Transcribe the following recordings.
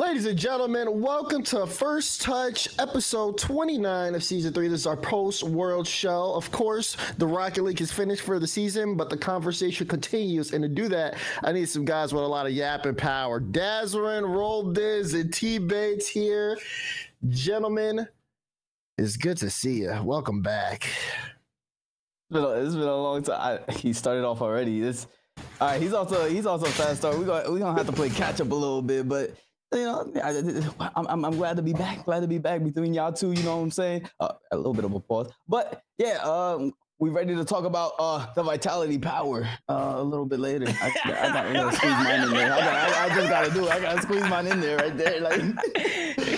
Ladies and gentlemen, welcome to First Touch, episode 29 of season three. This is our post world show. Of course, the Rocket League is finished for the season, but the conversation continues. And to do that, I need some guys with a lot of yapping power. Dazerin, Roll Diz, and T Bates here. Gentlemen, it's good to see you. Welcome back. It's been a, it's been a long time. I, he started off already. All right. He's also he's also a fast start. We got we gonna have to play catch up a little bit, but you know, I, I'm, I'm, I'm glad to be back. Glad to be back between y'all two. You know what I'm saying? Uh, a little bit of a pause, but yeah, um, we ready to talk about uh the vitality power uh, a little bit later. I, I got to squeeze mine in there. I, got, I, I, just gotta do it. I gotta squeeze mine in there right there. Like,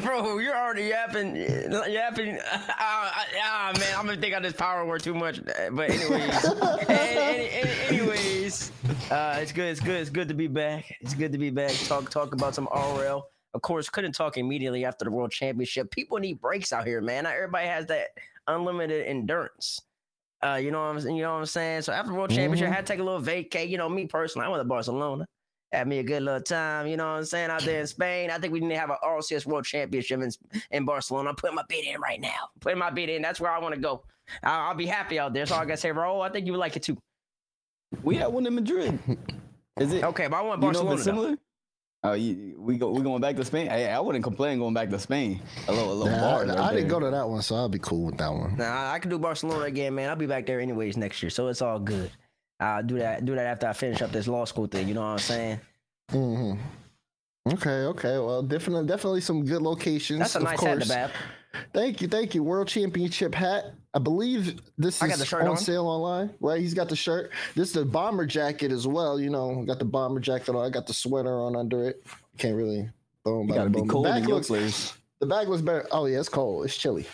bro, you're already yapping, yapping. Ah, uh, uh, man, I'm gonna think on this power word too much. But anyways, any, any, anyways, uh, it's good. It's good. It's good to be back. It's good to be back. Talk talk about some RL. Of course, couldn't talk immediately after the World Championship. People need breaks out here, man. Not everybody has that unlimited endurance. Uh, you know what I'm you know what I'm saying? So after World Championship, mm-hmm. I had to take a little vacay. You know, me personally, I went to Barcelona. Had me a good little time, you know what I'm saying, out there in Spain. I think we need to have an RLCS World Championship in, in Barcelona. I'm putting my bid in right now. Putting my bid in. That's where I want to go. I'll, I'll, be happy out there. So I gotta say, Raul, I think you would like it too. We had one in Madrid. Is it okay? But I want Barcelona. You know similar? Oh, you, we go. We going back to Spain. Hey, I wouldn't complain going back to Spain. A little, a little nah, bar. I, right I didn't go to that one, so I'll be cool with that one. Nah, I can do Barcelona again, man. I'll be back there anyways next year, so it's all good. I'll do that. Do that after I finish up this law school thing. You know what I'm saying? Hmm. Okay. Okay. Well, definitely, definitely some good locations. That's a nice course. hat, Thank you, thank you. World Championship hat. I believe this is on, on, sale online. Right, he's got the shirt. This is the bomber jacket as well. You know, got the bomber jacket on. I got the sweater on under it. Can't really boom. You gotta be cold. The back looks. The bag was better. Oh yeah, it's cold. It's chilly.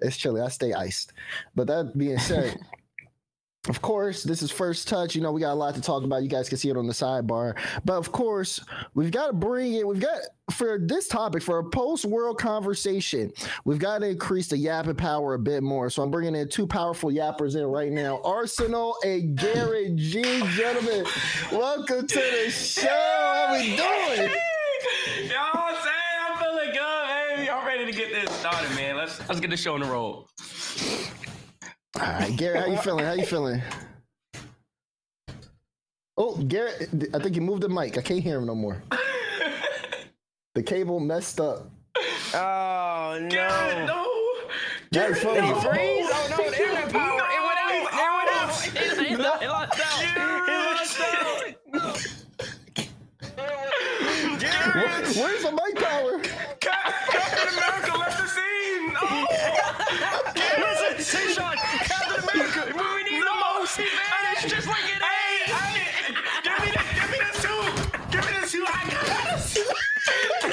It's chilly. I stay iced. But that being said. Of course, this is first touch. You know, we got a lot to talk about. You guys can see it on the sidebar. But of course, we've got to bring it. We've got for this topic for a post-world conversation. We've got to increase the yapping power a bit more. So I'm bringing in two powerful yappers in right now. Arsenal and Garrett G, gentlemen. Welcome to the show. How we doing? Y'all say I'm feeling good, baby. I'm ready to get this started, man. Let's let's get the show on the road. All right, Garrett, how you feeling? How you feeling? Oh, Garrett, I think you moved the mic. I can't hear him no more. the cable messed up. Oh no! Garrett, no! Garrett, Did he freeze? Oh no! The internet power. No. It went out. It went out. It, it, it, it lost out. It lost out. Where, where's the mic power? Captain America left the scene. Oh. Listen, Sean, America. When we need no, the most, he vanished just like it hey, hey, give me the, give me the suit. Give me the suit. I got it.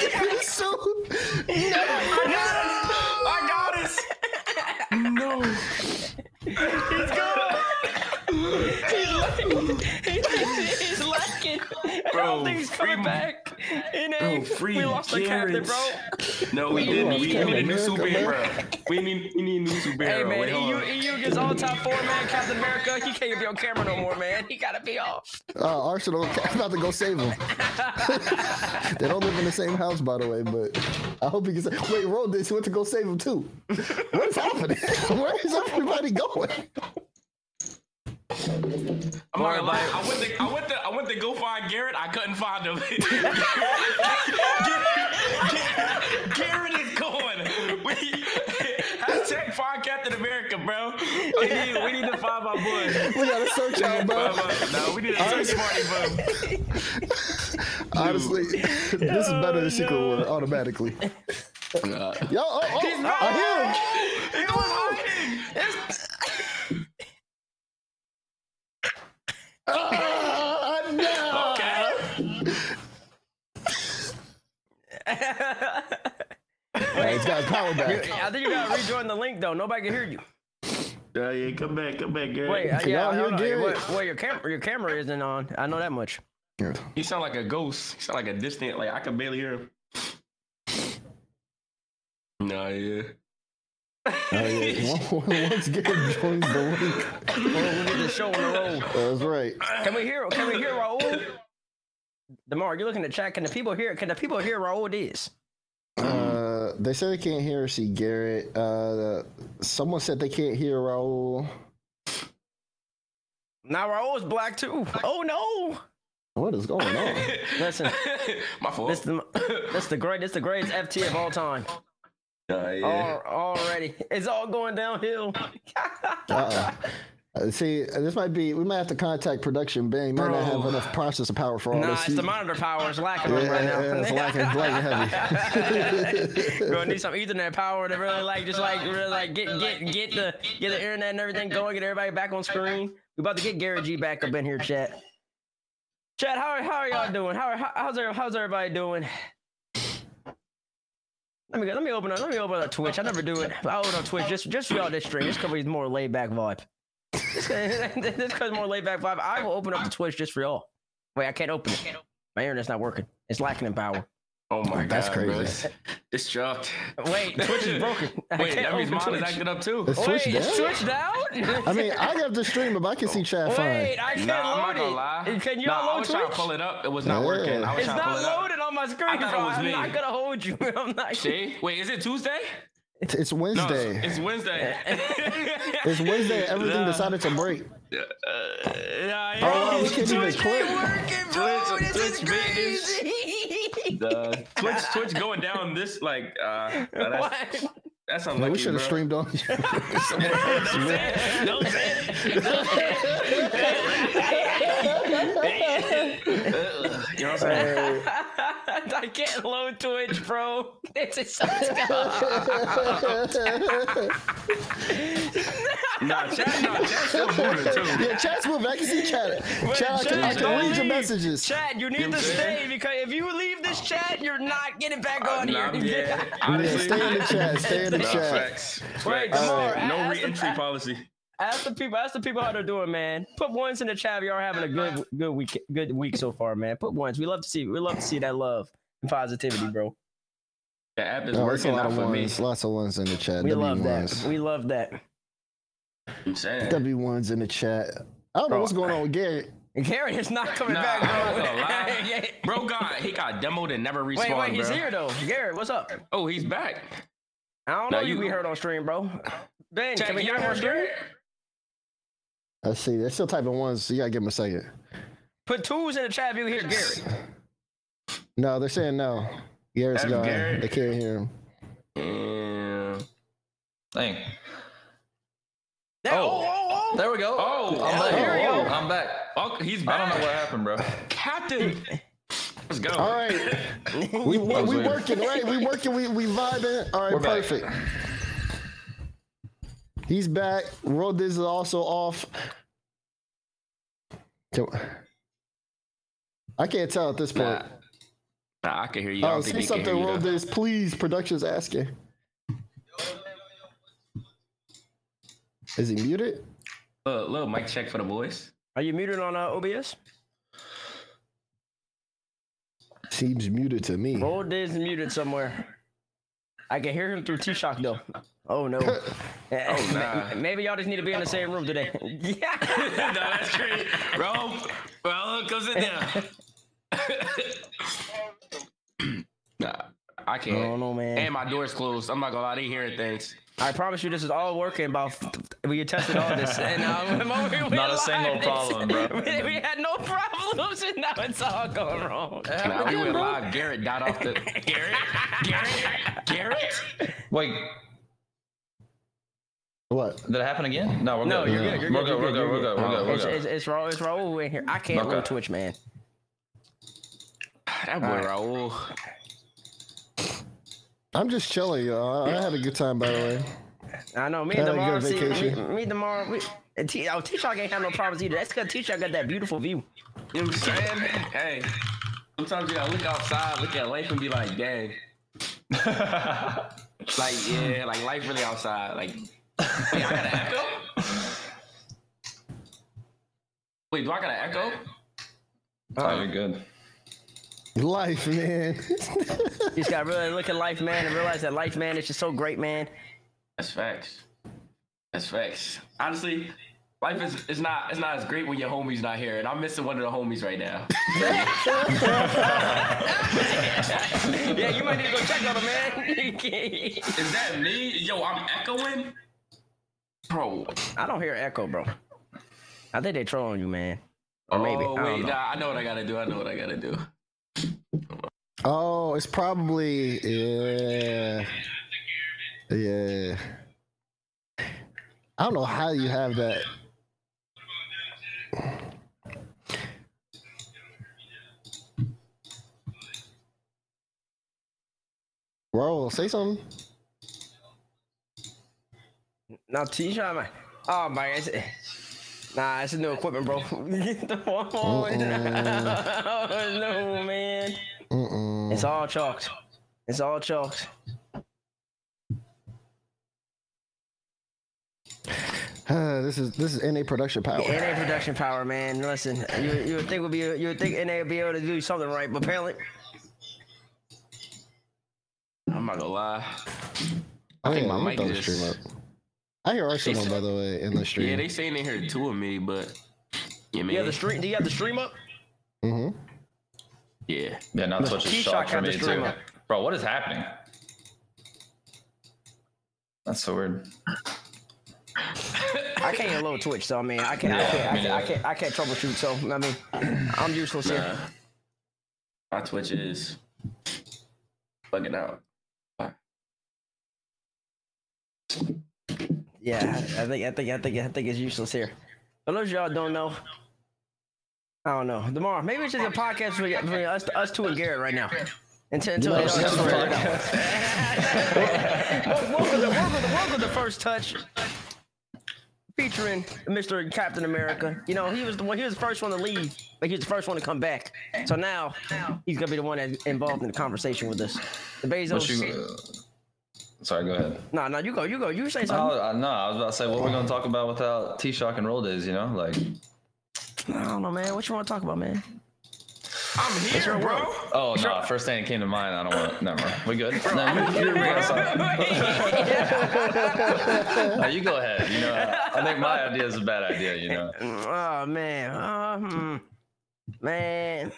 give me the suit. No, I got it. I got it. No. He's gone. He's lacking. He's lacking. Bro, I don't think he's coming back. In a, bro, free we lost Garrett. the captain, bro. No, we didn't. We, we need a new superhero. We need, we need a new superhero. Hey, man, Wait, EU, EU gets all top four, man. Captain America, he can't be on camera no more, man. He gotta be off. Uh, Arsenal, I'm about to go save him. they don't live in the same house, by the way, but I hope he can say, wait, Roll this. He went to go save him, too. What is happening? Where is everybody going? I'm not gonna lie. I went to I went to I went to go find Garrett. I couldn't find him. Garrett, Garrett is gone. We, hashtag find Captain America, bro. We need we need to find my boy. We gotta search out, bro. No, we need to search party, bro. Honestly, this is better than Secret War automatically. Uh, Yo, oh, oh, I hear him. He was hiding. Oh, no. Okay. Wait, he's got his power back. I think you gotta rejoin the link though. Nobody can hear you. Yeah, yeah, come back, come back, Gary. Wait, uh, yeah, hear Gary? Well, your camera, your camera isn't on. I know that much. You sound like a ghost. You sound like a distant. Like I can barely hear him. No, yeah. Oh, yeah. Once Gary joins the link, well, we get the show on the roll. That's right. Can we hear? Can we hear Raul? Demar, you're looking at chat. Can the people hear? Can the people hear Raul is? Uh, they said they can't hear or see Garrett. Uh, someone said they can't hear Raul. Now Raul is black too. Oh no! What is going on? Listen, My fault. this the this the great this the greatest FT of all time. Uh, yeah. Al- already, it's all going downhill. Uh-uh. Uh, see, this might be. We might have to contact production. Ben He might not have enough processor power for all nah, this. it's the monitor power is lacking yeah, right now. yeah, it's lacking, lacking heavy. Gonna need some Ethernet power to really like just like really like get get get the get the internet and everything going, get everybody back on screen. We about to get Gary G back up in here, chat. Chat, how, how are y'all doing? How, how how's how's everybody doing? Let me let me open up let me open up Twitch. I never do it. I open up Twitch just just for y'all this stream. This it's more laid back vibe. Just cause more laid back vibe. I will open up the Twitch just for y'all. Wait, I can't open it. My internet's not working. It's lacking in power. Oh my That's god, bro. crazy. It's, it's chucked. Wait, Twitch is broken. Wait, that means open mine is acting up too. It's switched Wait, down. it's switched down? I mean, I have the stream, but I can see chat fine. Wait, I can't Nah, I'm load not gonna it. lie. Can you nah, all I load was trying to Twitch? pull it up. It was not Yeah. working. I was It's trying to pull not it up. loaded on my screen, I thought it bro. was I'm me. not gonna hold you. I'm not. See? Wait, is it Tuesday? It's, it's No, Wednesday. it's Wednesday. It's Wednesday. Everything Nah. decided to break. Uh, yeah, Oh, wow, we can't even Twitch click. ain't working, bro. Twitch- This Twitch made this- crazy. The Twitch, Twitch going down this like uh, that's, What? that's Man, unlucky, we should have streamed on. You know what I'm saying? I can't load Twitch, bro. This is so Nah, chat, nah, chat's still moving too. yeah, chat's moving. I can see chat. Chat, I can, I can don't read your leave. messages. Chat, you need You to what saying? stay because if you leave this oh. chat, you're not getting back on Nah, here. yeah, Yeah, honestly, stay in the chat. Stay in the Nah, chat. facts. Wait, Facts. Demar, no ask the- re-entry policy. Ask the people. Ask the people how they're doing, man. Put ones in the chat. if Y'all having a good, good week, good week so far, man. Put ones. We love to see. We love to see that love and positivity, bro. The app is Oh, there's a working lot out of for me. Lots of ones in the chat. We W love that. We love that. I'm saying. W ones in the chat. I don't know what's going on with Garrett. And Garrett is not coming Nah, back, bro. not gonna lie. Bro got he got demoed and never respawned, wait, wait, he's bro. here though. Garrett, what's up? Oh, he's back. I don't Now know you you- be heard on stream, bro. Ben, Chat, can we hear him on hear stream? Garrett? Let's see. They're still typing ones, so you gotta give them a second. Put twos in the chat if you hear Garrett. No, they're saying no. Garrett's F gone. Garrett. They can't hear him. Yeah. Dang. There, oh. oh, oh, oh. There we go. Oh, I'm oh, back. here we go. I'm back. Oh, he's I don't know what happened, bro. Captain. Let's go. All right, we we, we working right. We working. We we vibing. All right, We're back. Perfect. He's back. World is also off. I can't tell at this point. Nah. Nah, I can hear you. I Oh, don't say something, hear you, World though. is please. Production's asking. Is he muted? Look, little mic check for the boys. Are you muted on uh, OBS? Seems muted to me. Roll is muted somewhere. I can hear him through T-Shock though. Oh no. oh nah. Maybe y'all just need to be in the same room today. yeah. no, that's great. Bro, bro, go sit down. nah, I I can't. don't know, man. And my door's closed. I'm not gonna lie, they hearing things. I promise you, this is all working. About we tested all this, and um, we Not a single problem, bro. We, we had no problems, and now it's all going wrong. Now we went live. Garrett died off the. Garrett? Garrett? Garrett? Wait, What? did it happen again? No, we're No, good. you're good. You're we're good. good. You're We're good. good. We're good. We're good. We're It's, good. it's, it's Raul. It's Raul in here. I can't Okay. roll Twitch, man. That boy Raul. I'm just chilling, y'all. I I had a good time, by the way. I know. Me and Had a Demar. good See, me, vacation. me and Demar. We, and T, oh, T-Shock ain't have no problems either. That's because T-Shock got that beautiful view. You know what I'm saying? Hey, sometimes you gotta look outside, look at life, and be like, dang. Like, yeah, like life really outside. Like, wait, I got an echo? Wait, do I got an echo? Oh, you're good. Life, man. You just gotta really look at life, man, and realize that life, man, is just so great, man. That's facts. That's facts. Honestly, life is it's not it's not as great when your homie's not here, and I'm missing one of the homies right now. Yeah, you might need to go check on him, man. Is that me? Yo, I'm echoing. Bro, I don't hear echo, bro. I think they trolling you, man. Or maybe. Oh I don't wait, know. nah, I know what I gotta do. I know what I gotta do. Oh, it's probably yeah, yeah. I don't know how you have that. Bro, say something. Now T-shirt, man. Oh my, it's, nah, it's a new equipment, bro. Get the phone. oh, no, man. Mm-mm. It's all chalked. It's all chalked. this is this is NA production power. NA production power, man. Listen, you you would think would be you would think NA would be able to do something right, but apparently, I'm not gonna lie. I think yeah, my mic the just- stream up. I hear Arsenal by the way in the stream. Yeah, they saying they heard two of me, but yeah, man. you have the stream. Do you have the stream up? Mm-hmm. Yeah. Yeah, not such a shock for me too. up. Bro, what is happening? That's so weird. I can't even load Twitch, so I mean, I can't, I can't, I me can't, I can't, I can't troubleshoot. So I mean, I'm useless Nah. here. My Twitch is bugging out. Yeah, I think, I think, I think, I think it's useless here. For those of y'all don't know, I don't know. Tomorrow, maybe it's just a podcast between, between us, us two and Garrett right now. Until, until No, they don't it's figure not it out. welcome, to, welcome, to, welcome to First Touch, featuring Mr. Captain America. You know, he was the one. He was the first one to leave, but he was the first one to come back. So now he's gonna be the one that's involved in the conversation with us. The What Bezos. You, sorry, go ahead. No, no, you go, you go, you say something. Oh, uh, no, I was about to say, what we're going to talk about without T-Shock and roll days, you know? Like, I don't know, man. What you want to talk about, man? I'm here, bro. oh, no, first thing that came to mind, I don't want to, never mind. We good? No, you, you're bringing us up. No, you go ahead. You know, I, I think my idea is a bad idea, you know? Oh man, uh, hmm. man.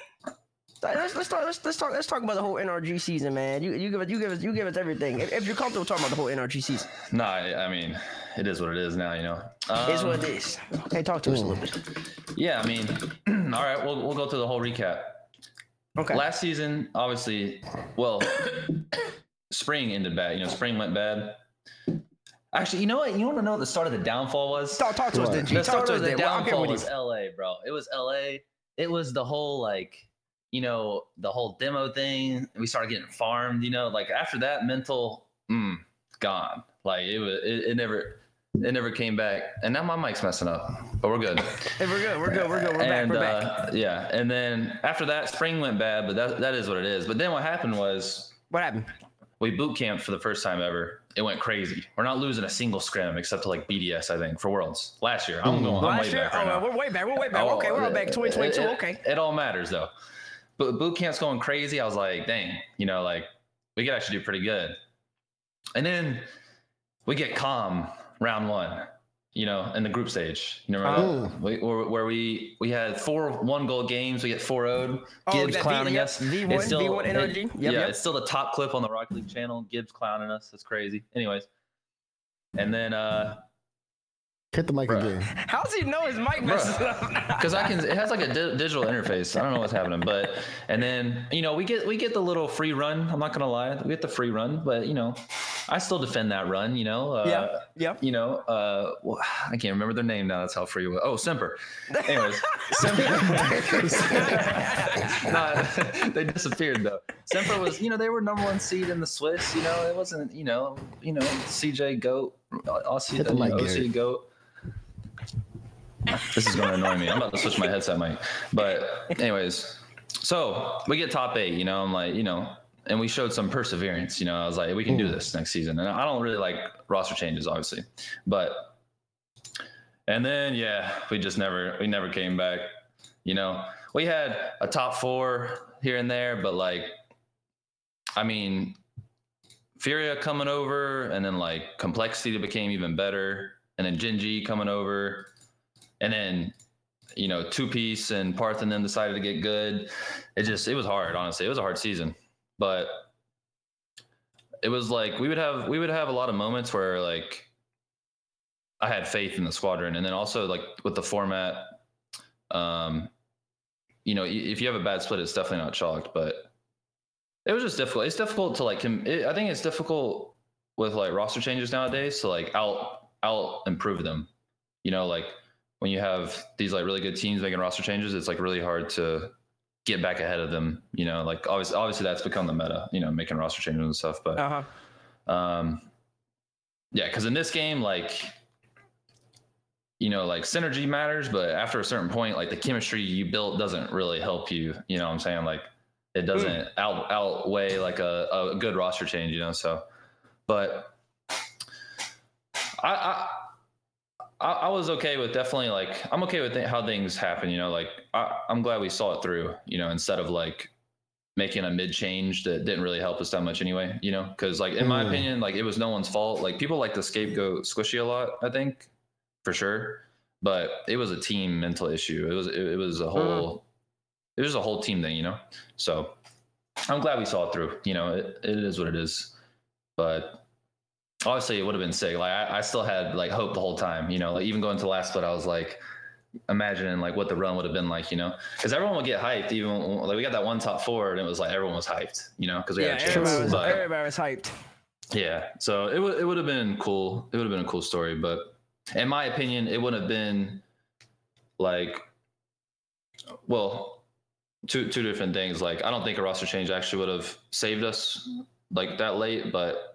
Let's let's talk let's, let's talk let's talk about the whole NRG season, man. You you give it you give us you give us everything. If, if you're comfortable talking about the whole NRG season, No, I, I mean, it is what it is now, you know? Um, it's what it is. Okay, talk to us a little bit. Yeah, I mean, all right, we'll, we'll go through the whole recap. Okay. Last season, obviously, well, spring ended bad. You know, spring went bad. Actually, you know what? You want to know what the start of the downfall was? talk talk to us, What? then, G. the start of us, the then. Well, I'm here downfall with was. LA, bro. It was LA. It was the whole like, you know, the whole demo thing. We started getting farmed. You know, like after that, mental mm, gone. Like it was. It, it never. It never came back. And now my mic's messing up, but we're good. Hey, we're good. We're good. We're good. We're back. and We're back. uh, yeah, and then after that, spring went bad, but that that is what it is. But then what happened was What happened? we boot camped for the first time ever. It went crazy. We're not losing a single scrim except to like BDS, I think, for Worlds last year. I'm going. I'm Last way year? back right oh, now. we're way back. We're way back. Oh, okay, we're all back. it- 2022. it- okay. It all matters though. But boot camp's going crazy. I was like, dang, you know, like we could actually do pretty good. And then we get calm round one, you know, in the group stage. You know, Oh. we, where, where we we had four one goal games. We get 4 0 Oh, Gibbs V- clowning yep, us. V1, It's still- V1 it- energy. Yep, yeah, yep. it's still the top clip on the Rocket League channel. Gibbs clowning us. That's crazy. Anyways, and then uh Hit the mic Bruh. again. How does he know his mic messes up? because I can. It has like a di- digital interface. I don't know what's happening, but and then you know we get we get the little free run. I'm not gonna lie, we get the free run, but you know, I still defend that run. You know, uh, Yeah, yeah. You know, uh, well, I can't remember their name now. That's how free it was. Oh, Semper. Anyways, Semper. no, they disappeared though. Semper was, you know, they were number one seed in the Swiss. You know, it wasn't, you know, you know, CJ Goat, Aussie, Hit the mic, OC Gary. Goat. This is going to annoy me. I'm about to switch my headset mic. But anyways, so we get top eight. You know, I'm like, you know, and we showed some perseverance. You know, I was like, we can do hmm. this next season. And I don't really like roster changes, obviously, but and then yeah, we just never we never came back. You know, we had a top four here and there, but like, I mean, Furia coming over, and then like complexity became even better, and then Genji coming over. And then you know two piece and Parth and then decided to get good. It just it was hard, honestly. It was a hard season, but it was like we would have we would have a lot of moments where like I had faith in the squadron, and then also like with the format, um, you know, if you have a bad split, it's definitely not chalked, but it was just difficult. It's difficult to like. com- It, I think it's difficult with like roster changes nowadays to like out out improve them. You know, like when you have these like really good teams making roster changes, it's like really hard to get back ahead of them. You know, like obviously, obviously that's become the meta. You know, making roster changes and stuff. But Uh huh. um, yeah, because in this game, like, you know, like synergy matters, but after a certain point, like the chemistry you built doesn't really help you. You know what I'm saying? Like, it doesn't out outweigh like a, a good roster change. You know, so, but I. I I, I was okay with definitely like I'm okay with th- how things happen. You know, like I, I'm glad we saw it through. You know, instead of like making a mid change that didn't really help us that much anyway. You know, because like in my Mm. opinion, like it was no one's fault. Like people like to scapegoat Squishy a lot. I think for sure, but it was a team mental issue. It was it, it was a whole it was a whole team thing. You know, so I'm glad we saw it through. You know, it, it is what it is, but obviously it would have been sick. Like I, I still had like hope the whole time, you know, like even going to last split, I was like imagining like what the run would have been like, you know, because everyone would get hyped. Even like we got that one top four, and it was like everyone was hyped, you know, because we Yeah, had a chance. everybody was, But everybody was hyped. yeah, so it would it would have been cool. It would have been a cool story, but in my opinion, it wouldn't have been like, well, two two different things. Like I don't think a roster change actually would have saved us like that late, but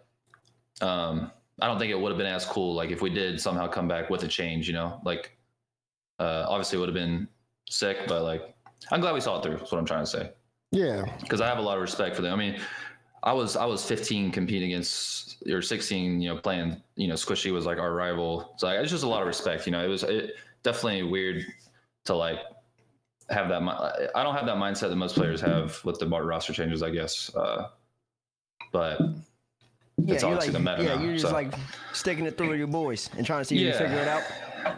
um, I don't think it would have been as cool. Like if we did somehow come back with a change, you know, like uh, obviously it would have been sick, but like I'm glad we saw it through. That's what I'm trying to say Yeah. because I have a lot of respect for them. I mean, I was I was 15 competing against or 16, you know, playing. You know, Squishy was like our rival, so like, it's just a lot of respect. You know, it was it, definitely weird to like have that. I don't have that mindset that most players have with the roster changes, I guess. Uh, but Yeah, It's you're obviously like, the meta yeah, now, you're just so. like sticking it through with your boys and trying to see if you Yeah. can figure it out.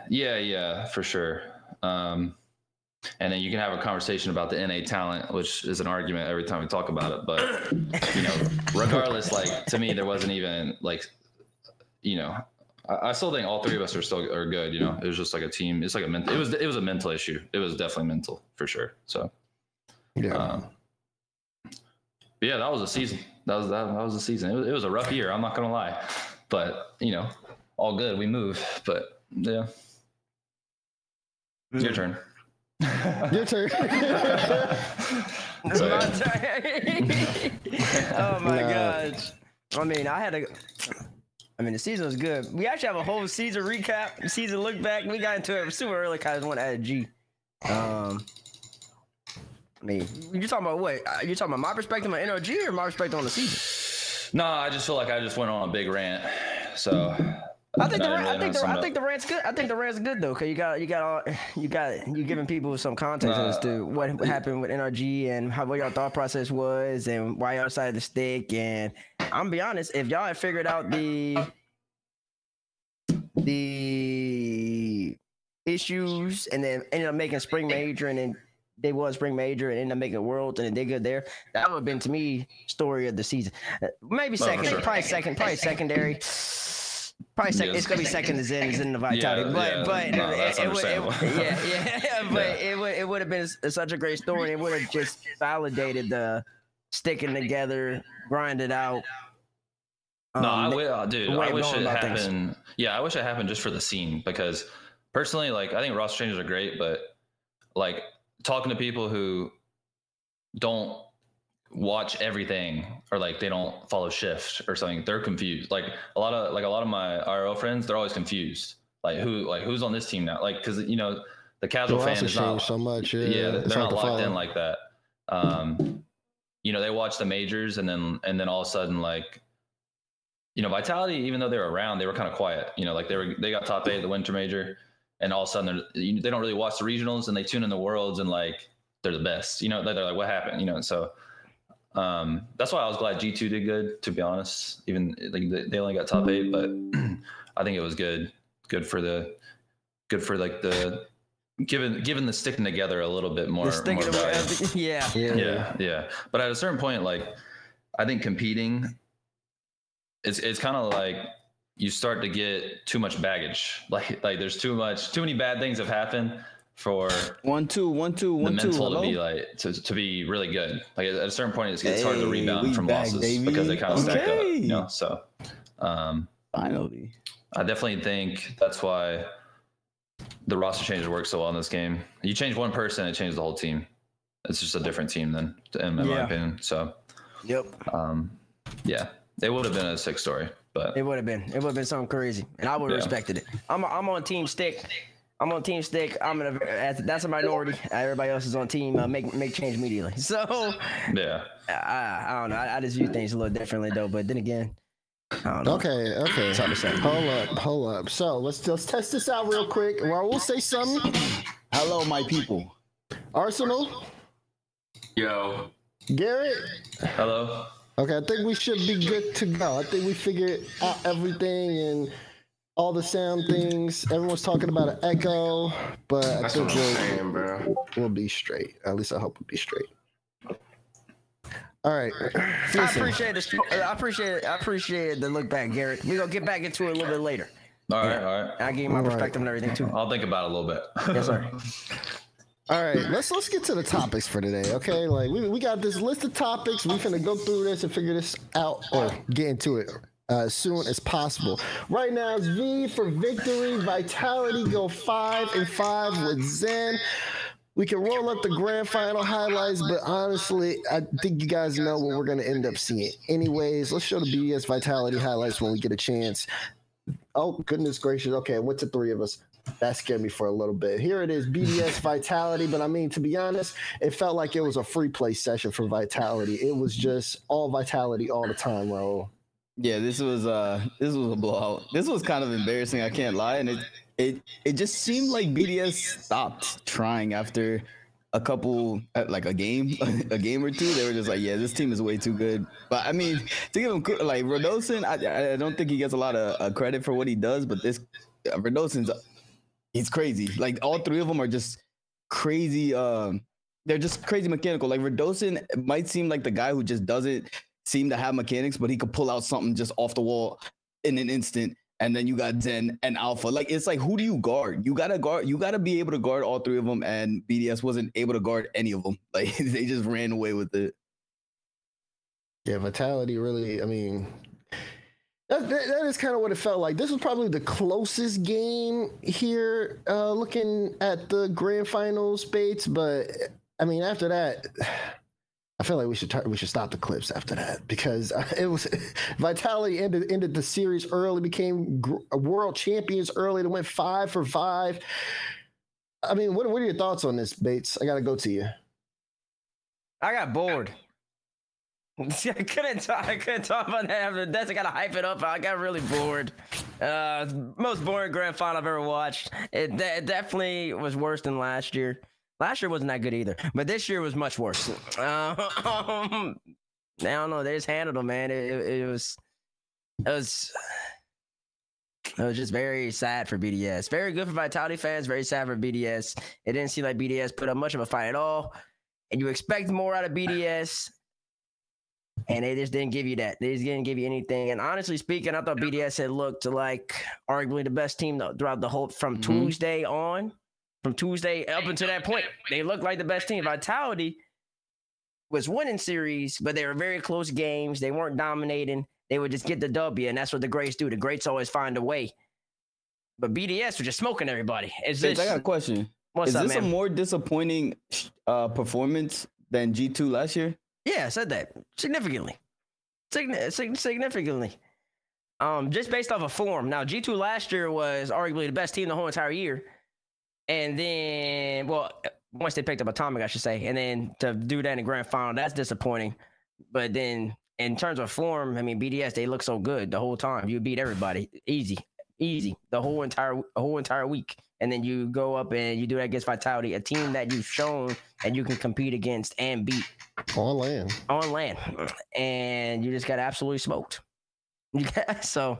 Yeah, yeah, for sure. Um, and then you can have a conversation about the NA talent, which is an argument every time we talk about it. But you know, regardless, like to me, there wasn't even like, you know, I, I still think all three of us are still are good. You know, it was just like a team. It's like a mental. It was it was a mental issue. It was definitely mental for sure. So, Yeah. um, yeah, that was a season. That was that, that was a season. It was, it was a rough year. I'm not gonna lie, but you know, all good. We move. But yeah, your turn. Your turn. So, My turn. oh my Nah. gosh. I mean, I had a. I mean, the season was good. We actually have a whole season recap, season look back. We got into it super early because I just want to add G. Um, I mean, you talking about what? Uh, You talking about my perspective on NRG or my perspective on the season? No, I just feel like I just went on a big rant. So I think the I rant, I think the, I think the rant's good. I think the rant's good though, cause you got you got all you got you giving people some context as to what happened with NRG and how what your thought process was and why y'all decided to stick. And I'm be honest, if y'all had figured out the the issues and then ended up making spring major and then they was spring major and ended up making worlds and then they good there, that would have been to me story of the season. Uh, Maybe for second, sure. probably second, probably secondary. Probably second. Yes. It's gonna be second to Zen, Zen the Vitality, Yeah, but yeah. but No, that's it, it, would- it, yeah, yeah, but it would it would have been s- such a great story. It would have just validated the sticking together, grind it out. no, I Um, wi- uh, dude, I wish it about things. happened. Yeah, I wish it happened just for the scene because personally, like I think roster changes are great, but like talking to people who don't watch everything or like they don't follow shift or something, they're confused. Like a lot of like a lot of my RO friends, they're always confused. Like who like who's on this team now? Like because you know the The casual fan roster is not so much. Yeah, yeah, they're not locked in like that. Um, you know, they watch the majors and then and then all of a sudden, like, you know, Vitality, even though they were around, they were kind of quiet. You know, like they were they got top eight at the winter major, and all of a sudden they're, they don't really watch the regionals and they tune in the worlds and like they're the best. You know, they're like, what happened? You know, and so um, that's why I was glad G two did good. To be honest, even like they, they only got top eight, but I think it was good, good for the good for like the given given the sticking together a little bit more. Sticking more of- value. yeah. yeah yeah but at a certain point like i think competing it's it's kind of like you start to get too much baggage like like there's too much too many bad things have happened for One two one two the one two. to be like to, to be really good like at a certain point it's, it's hard to rebound from back, losses baby. because they kind of stack up you know so um Finally. i definitely think that's why the roster changes work so well in this game you change one person it changes the whole team it's just a different team then in my Yeah. opinion so Yep. um, yeah, it would have been a sick story, but It would have been. It would have been something crazy, and I would have Yeah. respected it. I'm I'm on team stick. I'm on team stick. I'm gonna. That's a minority. Everybody else is on team. Uh, make make change immediately. So yeah, I, I don't know. I, I just view things a little differently though. But then again, I don't know. Okay, okay. hard to say. Hold up, hold up. So let's let's test this out real quick. Well, we'll say something. Hello, my people. Arsenal, Yo, Garrett. hello. Okay, I think we should be good to go. I think we figured out everything and all the sound things. Everyone's talking about an echo, but I that's think we'll, saying, bro. we'll be straight. At least I hope we'll be straight. All right. I appreciate the. I appreciate. I appreciate the look back, Garrett. We're gonna get back into it a little bit later. All right, all right. I give you my All right. perspective and everything too. I'll think about it a little bit. Yes, sir. All right, let's let's get to the topics for today. Okay, like we, we got this list of topics. We finna go through this and figure this out or get into it uh, as soon as possible. Right now, it's V for victory. Vitality go five and five with Zen. We can roll up the grand final highlights, but honestly, I think you guys know what we're gonna end up seeing. Anyways, let's show the BDS Vitality highlights when we get a chance. Oh goodness gracious! Okay, what's the three of us? That scared me for a little bit. Here it is, BDS Vitality. But I mean, to be honest, it felt like it was a free play session for Vitality. It was just all Vitality all the time, Raul. Yeah, this was uh this was a blowout. This was kind of embarrassing, I can't lie. And it it it just seemed like BDS stopped trying after a couple uh, like a game a game or two. They were just like, yeah, this team is way too good. But I mean, to give him like Radosin, I I don't think he gets a lot of uh, credit for what he does, but this uh, he's crazy. Like all three of them are just crazy um they're just crazy mechanical. Like Radosin might seem like the guy who just doesn't seem to have mechanics, but he could pull out something just off the wall in an instant. And then you got Zen and Alpha. Like it's like who do you guard? You gotta guard. You gotta be able to guard all three of them. And BDS wasn't able to guard any of them. Like they just ran away with it. Yeah, Vitality really, I mean, that, that, that is kind of what it felt like. This was probably the closest game here, uh, looking at the grand finals, Bates. But I mean, after that, I feel like we should tar- we should stop the clips after that because uh, it was Vitality ended ended the series early, became gr- world champions early. They went five for five. I mean, what what are your thoughts on this, Bates? I got to go to you. I got bored. I couldn't talk. I couldn't talk about that after that. I gotta hype it up. I got really bored. Uh, most boring grand final I've ever watched. It, de- it definitely was worse than last year. Last year wasn't that good either, but this year was much worse. Uh, I don't know. They just handled them, man. It, it, it was, it was, it was just very sad for BDS. Very good for Vitality fans. Very sad for BDS. It didn't seem like BDS put up much of a fight at all, and you expect more out of BDS and they just didn't give you that. They just didn't give you anything. And honestly speaking, I thought BDS had looked like arguably the best team throughout the whole from Mhm. Tuesday on, from Tuesday up until that point. They looked like the best team. Vitality was winning series, but they were very close games. They weren't dominating. They would just get the W, and that's what the greats do. The greats always find a way. But BDS was just smoking everybody. It's Vince, just, I got a question. what's Is up, this man? a more disappointing uh, performance than G2 last year? Yeah, I said that significantly, Signi- sig- significantly. Um, just based off of form. Now, G two last year was arguably the best team the whole entire year, and then, well, once they picked up Atomic, I should say, and then to do that in the grand final, that's disappointing. But then, in terms of form, I mean, BDS they look so good the whole time. You beat everybody easy, easy the whole entire whole entire week, and then you go up and you do that against Vitality, a team that you've shown that you can compete against and beat On land. on land, and you just got absolutely smoked. You got, so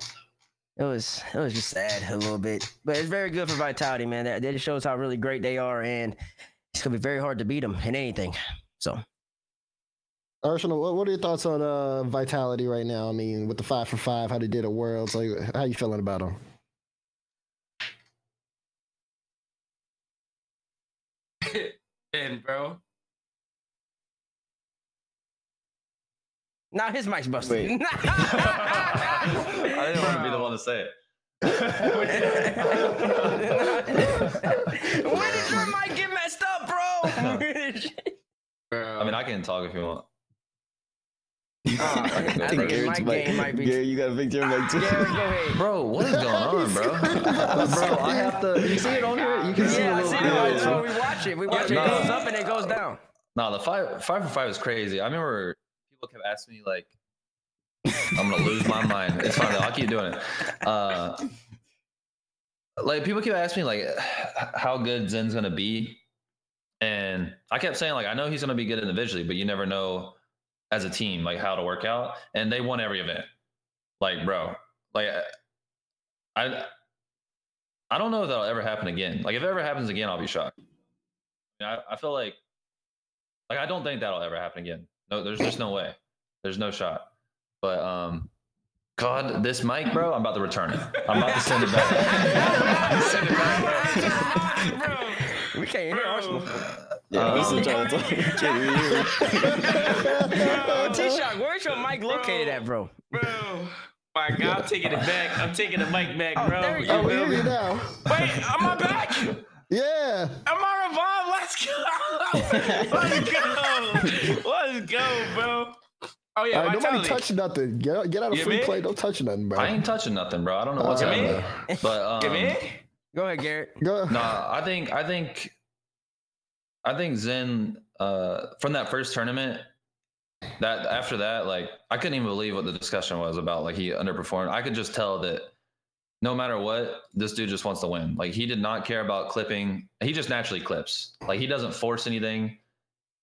it was it was just sad a little bit, but it's very good for Vitality, man. That, that just shows how really great they are, and it's gonna be very hard to beat them in anything. So Arsenal, what, what are your thoughts on uh, Vitality right now? I mean, with the five for five, how they did at Worlds, like how you feeling about them? And bro. now his mic's busted. Wait. I didn't want to be the one to say it. when did your mic get messed up, bro? bro. I mean, I can talk if you want. I think Garrett's my mic- game might be. Gary, you got a picture of my too. Garrett, go ahead. Bro, what is going on, bro? bro, I have to. You see it on here? You can see Yeah, I the see little that. That's video. we watch it. We watch it. Nah. It goes up and it goes down. No, the five five for five is crazy. I remember people kept asking me like, "I'm gonna lose my mind." It's fine. though. I'll keep doing it. Uh, like people keep asking me like, how good Zen's gonna be, and I kept saying like, I know he's gonna be good individually, but you never know as a team like how to work out. And they won every event. Like, bro, like I. I don't know if that'll ever happen again. Like, if it ever happens again, I'll be shocked. I, I feel like like I don't think that'll ever happen again. No, there's just no way. There's no shot. But um God, this mic, bro, I'm about to return it. I'm about to send it back. send it back, bro. bro. We can't hear Arsenal. Yeah, Um, I'm still trying to talk. Can't even hear. Oh, T-Shock, where's your mic located at, bro? Bro. My God, I'm taking it back. I'm taking the mic back, Oh, bro. there you Oh, we feel hear you now. Wait, am I back? Yeah. Am I revived? Let's go. Let's go. Let's go, bro. Oh yeah, All right, nobody Vitality. touch nothing. Get out, get out of You free me? play. Don't touch nothing, bro. I ain't touching nothing, bro. I don't know what's Uh, happening. But um, Come in. Go ahead, Garrett. Go. Nah, I think I think I think Zen uh from that first tournament that after that like I couldn't even believe what the discussion was about like he underperformed. I could just tell that no matter what this dude just wants to win. Like he did not care about clipping. He just naturally clips. Like he doesn't force anything.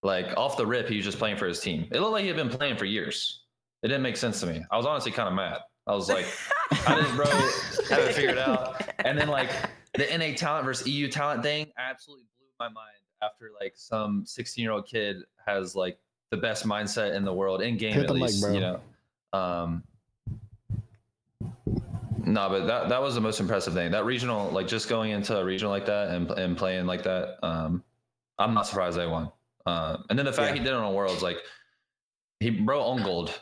Like off the rip he was just playing for his team. It looked like he had been playing for years. It didn't make sense to me. I was honestly kind of mad. I was like how does bro have it figured out? And then like the NA talent versus EU talent thing absolutely blew my mind after like some 16 year old kid has like the best mindset in the world in game Hit at the mic, least, you know. Um no, but that that was the most impressive thing. That regional, like just going into a regional like that and and playing like that, um, I'm not surprised they won. Um, and then the fact Yeah. he did it on Worlds, like he bro on gold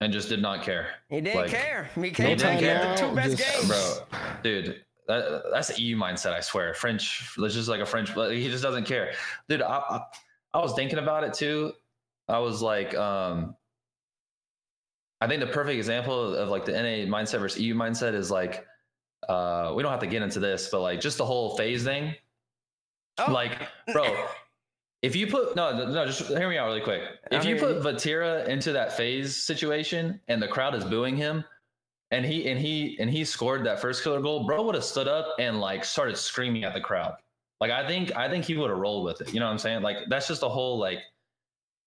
and just did not care. He didn't Like, care. He No came didn't back care. after two best Just- games. bro dude that, that's the eu mindset i swear. French it's just like a french he just doesn't care. Dude I, I i was thinking about it too. I was like um i think the perfect example of like the na mindset versus eu mindset is like uh we don't have to get into this but like just the whole phase thing Oh. like bro if you put no no just hear me out really quick. If you put vatira into that phase situation and the crowd is booing him and he and he and he scored that first killer goal bro would have stood up and like started screaming at the crowd. Like i think i think he would have rolled with it. You know what i'm saying? Like that's just a whole like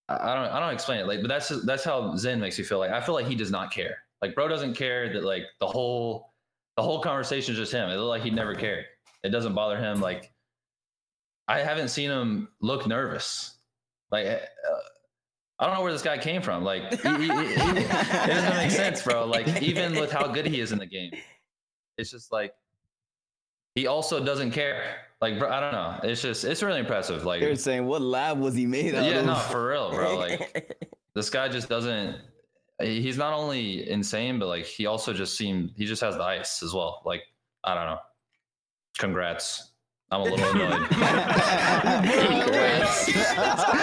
i I don't i don't explain it. Like but that's just, that's how zen makes you feel. Like i feel like he does not care. Like bro doesn't care that like the whole the whole conversation is just him. It looked like he never cared. It doesn't bother him. Like i haven't seen him look nervous. Like uh, I don't know where this guy came from. Like, he- he- he- it doesn't make sense, bro. Like, even with how good he is in the game, it's just like he also doesn't care. Like, bro, I don't know. It's just, it's really impressive. Like, They're saying, what lab was he made out yeah, of? no, for real, bro. Like, this guy just doesn't. He's not only insane, but like he also just seemed. He just has the ice as well. Like, I don't know. Congrats. I'm a little annoyed. That's how I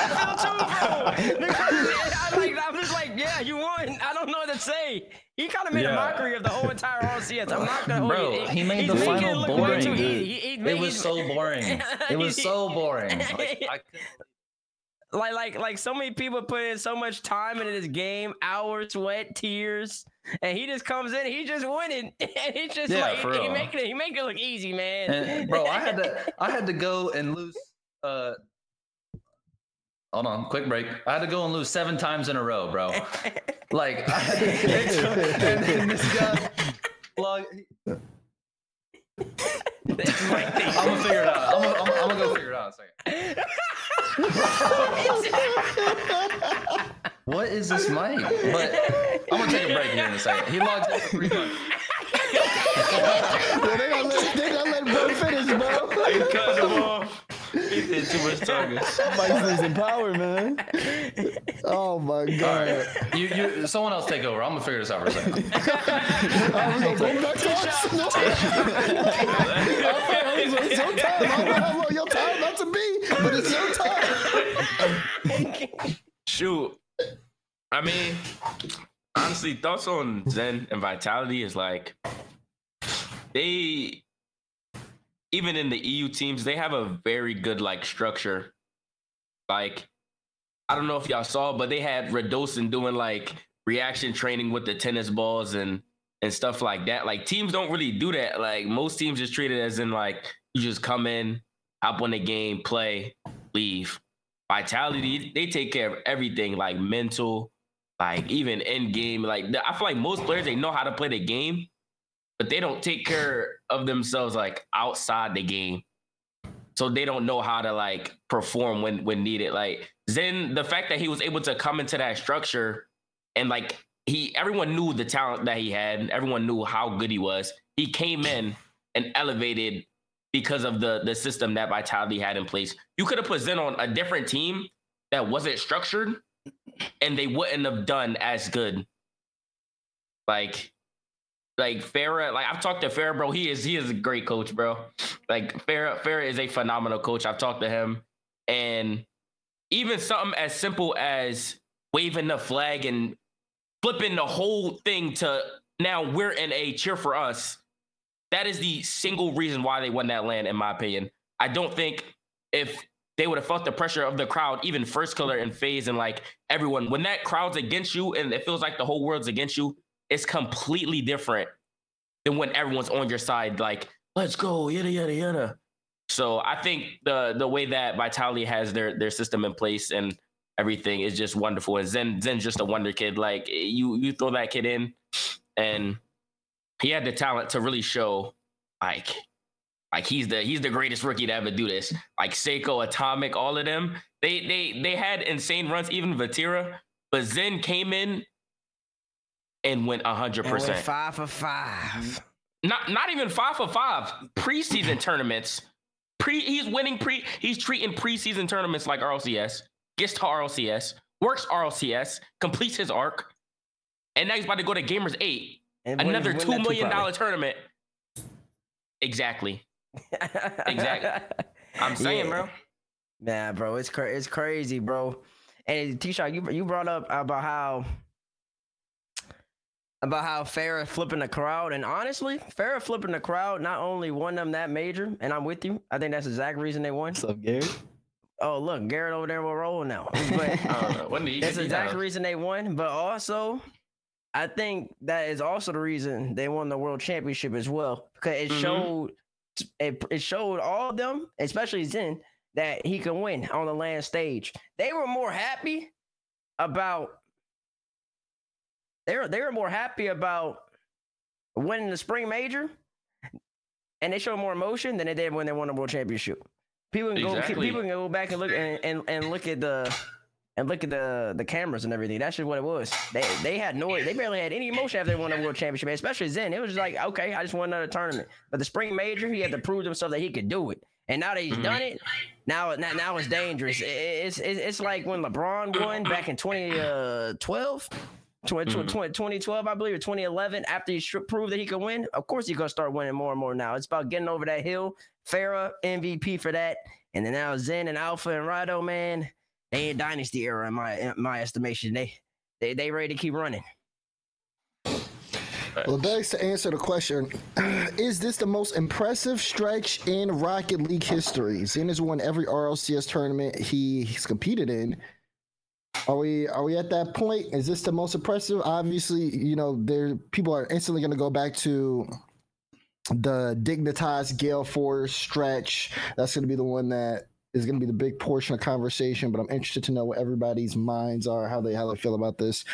feel too, bro. I like, I'm just like, yeah, you won. I don't know what to say. He kind of made a mockery of the whole entire RLCS. I'm not gonna hold Bro, you. he made he's the final it look way boring, too dude. He- he it made- was so boring. It was so boring. Like, I couldn't like like like so many people put in so much time into this game, hours, sweat, tears, and he just comes in, he just winning, and he just Yeah, like for he real. making it he make it look easy, man. And bro, I had to I had to go and lose uh hold on, quick break. I had to go and lose seven times in a row, bro. Like it's, and, and this guy Log- I'm gonna figure it out. I'm gonna, I'm, gonna- I'm gonna go figure it out in a second. what is this mic? But I'm gonna take a break here in a second. He logs in for three months. Yeah, they gotta let, they gotta let bro finish, bro. He cut him off. He did too much talking. Mike's losing power, man. Oh my god. right, you, you, someone else take over. I'm gonna figure this out for a second. I was gonna go back to Arsenal. it's your time. I don't know how long your time about to be, but it's your time. Shoot. I mean, honestly, thoughts on Zen and Vitality is like they even in the EU teams, they have a very good like structure. Like, I don't know if y'all saw, but they had Radosin doing like reaction training with the tennis balls and and stuff like that. Like teams don't really do that. Like most teams just treat it as in like you just come in, hop on the game, play, leave. Vitality, they take care of everything, like mental, like even in game. Like I feel like most players they know how to play the game, but they don't take care of themselves like outside the game. So they don't know how to like perform when when needed. Like Zen, the fact that he was able to come into that structure and like he everyone knew the talent that he had, everyone knew how good he was. He came in and elevated because of the the system that Vitality had in place. You could have put Zen on a different team that wasn't structured, and they wouldn't have done as good. Like, like Ferra, like I've talked to Ferra, bro. He is he is a great coach, bro. Like Ferra, Ferra is a phenomenal coach. I've talked to him, and even something as simple as waving the flag and flipping the whole thing to now we're in a cheer for us. That is the single reason why they won that land, in my opinion. I don't think if they would have felt the pressure of the crowd, even first color and phase and like everyone, when that crowd's against you and it feels like the whole world's against you, it's completely different than when everyone's on your side, like, let's go, yada yada yada. So I think the the way that Vitality has their their system in place and everything is just wonderful. And Zen Zen's just a wonder kid. Like you you throw that kid in, and he had the talent to really show, like, like he's the he's the greatest rookie to ever do this. Like Seikoo, Atomic, all of them. They they they had insane runs. Even Vatira, but Zen came in and went hundred percent. five for five. Not not even five for five preseason tournaments. Pre he's winning pre he's treating preseason tournaments like RLCS. Gets to RLCS, works RLCS, completes his arc, and now he's about to go to Gamers Eight, And another win two million dollar tournament. Exactly. Exactly. I'm saying, Yeah. bro. Nah, bro, it's cra- it's crazy, bro. And T-Shot, you you brought up about how about how Ferra flipping the crowd, and honestly, Ferra flipping the crowd not only won them that major, and I'm with you. I think that's the exact reason they won. What's up, Gary? Oh, look, Garrett over there will roll now. But I don't. When did he, that's the exact have- reason they won. But also, I think that is also the reason they won the world championship as well because it Mhm. showed it, it showed all of them, especially Zen, that he can win on the land stage. They were more happy about they were they were more happy about winning the spring major, and they showed more emotion than they did when they won the world championship. People can go Exactly. people can go back and look and, and, and look at the and look at the the cameras and everything. That's just what it was. They they had no they barely had any emotion after they won the world championship, especially Zen. It was just like, okay, I just won another tournament. But the spring major, he had to prove himself that he could do it. And now that he's Mhm. done it, now now, now it's dangerous. It's, it's it's like when LeBron won back in 2012. 20, Mhm. 20 2012, I believe, or 2011, after he stri- proved that he could win, of course he's gonna start winning more and more now. It's about getting over that hill. Ferra MVP for that, and then now Zen and Alpha and Rado, man, they in dynasty era in my in my estimation. They they they ready to keep running. Well, it begs to answer the question: Is this the most impressive stretch in Rocket League history? Zen has won every RLCS tournament he's competed in, are we are we at that point? Is this the most impressive? Obviously, you know, there people are instantly going to go back to the Dignitas Gale Force stretch. That's going to be the one that is going to be the big portion of conversation. But I'm interested to know what everybody's minds are, how they how they feel about this.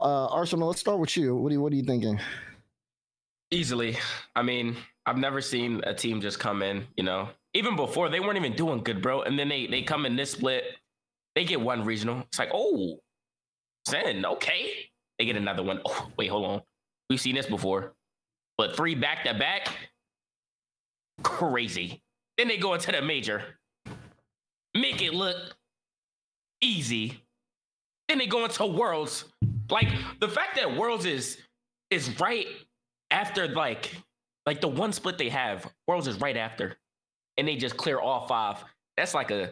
Uh, Arsenal, let's start with you. What are you what are you thinking? Easily. I mean, I've never seen a team just come in, you know. Even before they weren't even doing good, bro. And then they they come in this split, they get one regional. It's like, oh, Zen, okay. They get another one. Oh, wait, hold on. We've seen this before. But three back to back, crazy. Then they go into the major. Make it look easy. Then they go into worlds. Like the fact that worlds is is right after like like the one split they have, Worlds is right after, and they just clear all five. That's like a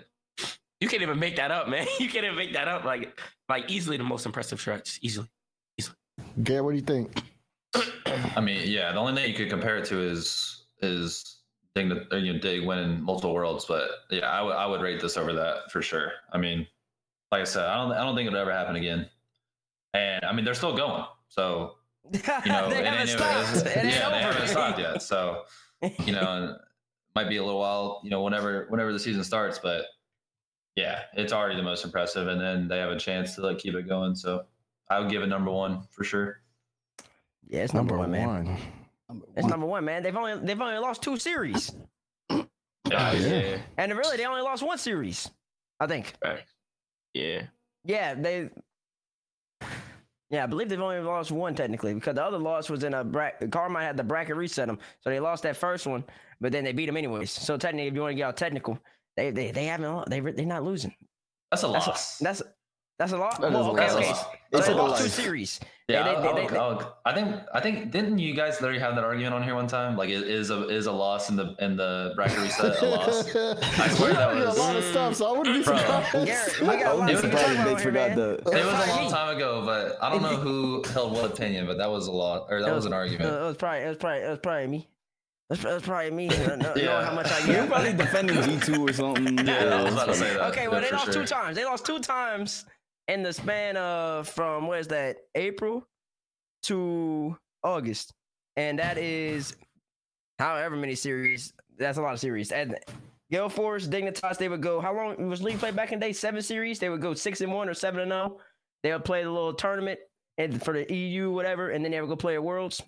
you can't even make that up, man. You can't even make that up. Like like easily the most impressive stretch. Easily. Garrett, what do you think? I mean, yeah, the only thing you could compare it to is is Dig, that uh, you know, Dig winning multiple worlds, but yeah, I would I would rate this over that for sure. I mean, like I said, I don't I don't think it'll ever happen again. And I mean, they're still going, so you know, they haven't stopped. It ain't yeah, they over. haven't stopped yet. So you know, it might be a little while, you know, whenever whenever the season starts, but yeah, it's already the most impressive, and then they have a chance to like keep it going. So I would give it number one for sure. Yeah, it's number, one, man. It's One. number one, man. They've only they've only lost two series, Yeah, yeah. yeah. and really they only lost one series, I think. Facts. Yeah. Yeah, they. Yeah, I believe they've only lost one technically because the other loss was in a bracket. Karmine had the bracket reset them, so they lost that first one, but then they beat them anyways. So technically, if you want to get all technical, they they they haven't lo- they they're not losing. That's a That's loss. a, that's that's a lot. That is Well, a okay, loss. okay. That's So they It's a lost two series. Yeah, They- they- I- they- I'll- I'll- I think I think didn't you guys literally have that argument on here one time? Like, is- is a is a loss in the in the bracket reset a loss? I swear we that argued was- a lot of stuff, so I wouldn't be surprised. Garrett, we got a I lot wouldn't be of things to surprised if about forgot man. the. It was a long time ago, but I don't know who held what opinion, but that was a lot, or that was, an Uh, argument. it was probably it was probably it was probably me. It was, it was probably me. know- Yeah. Knowing how much I You're probably defending G2 or something. Yeah, I was about to say that. Okay, well yeah, they lost sure. two times. They lost two times in the span of from what is that April to August, and that is however many series. That's a lot of series. And Gale Force, Dignitas, they would go. How long was league play back in the day? Seven series. They would go six and one or seven and zero. They would play the little tournament and for the EU whatever, and then they would go play at Worlds.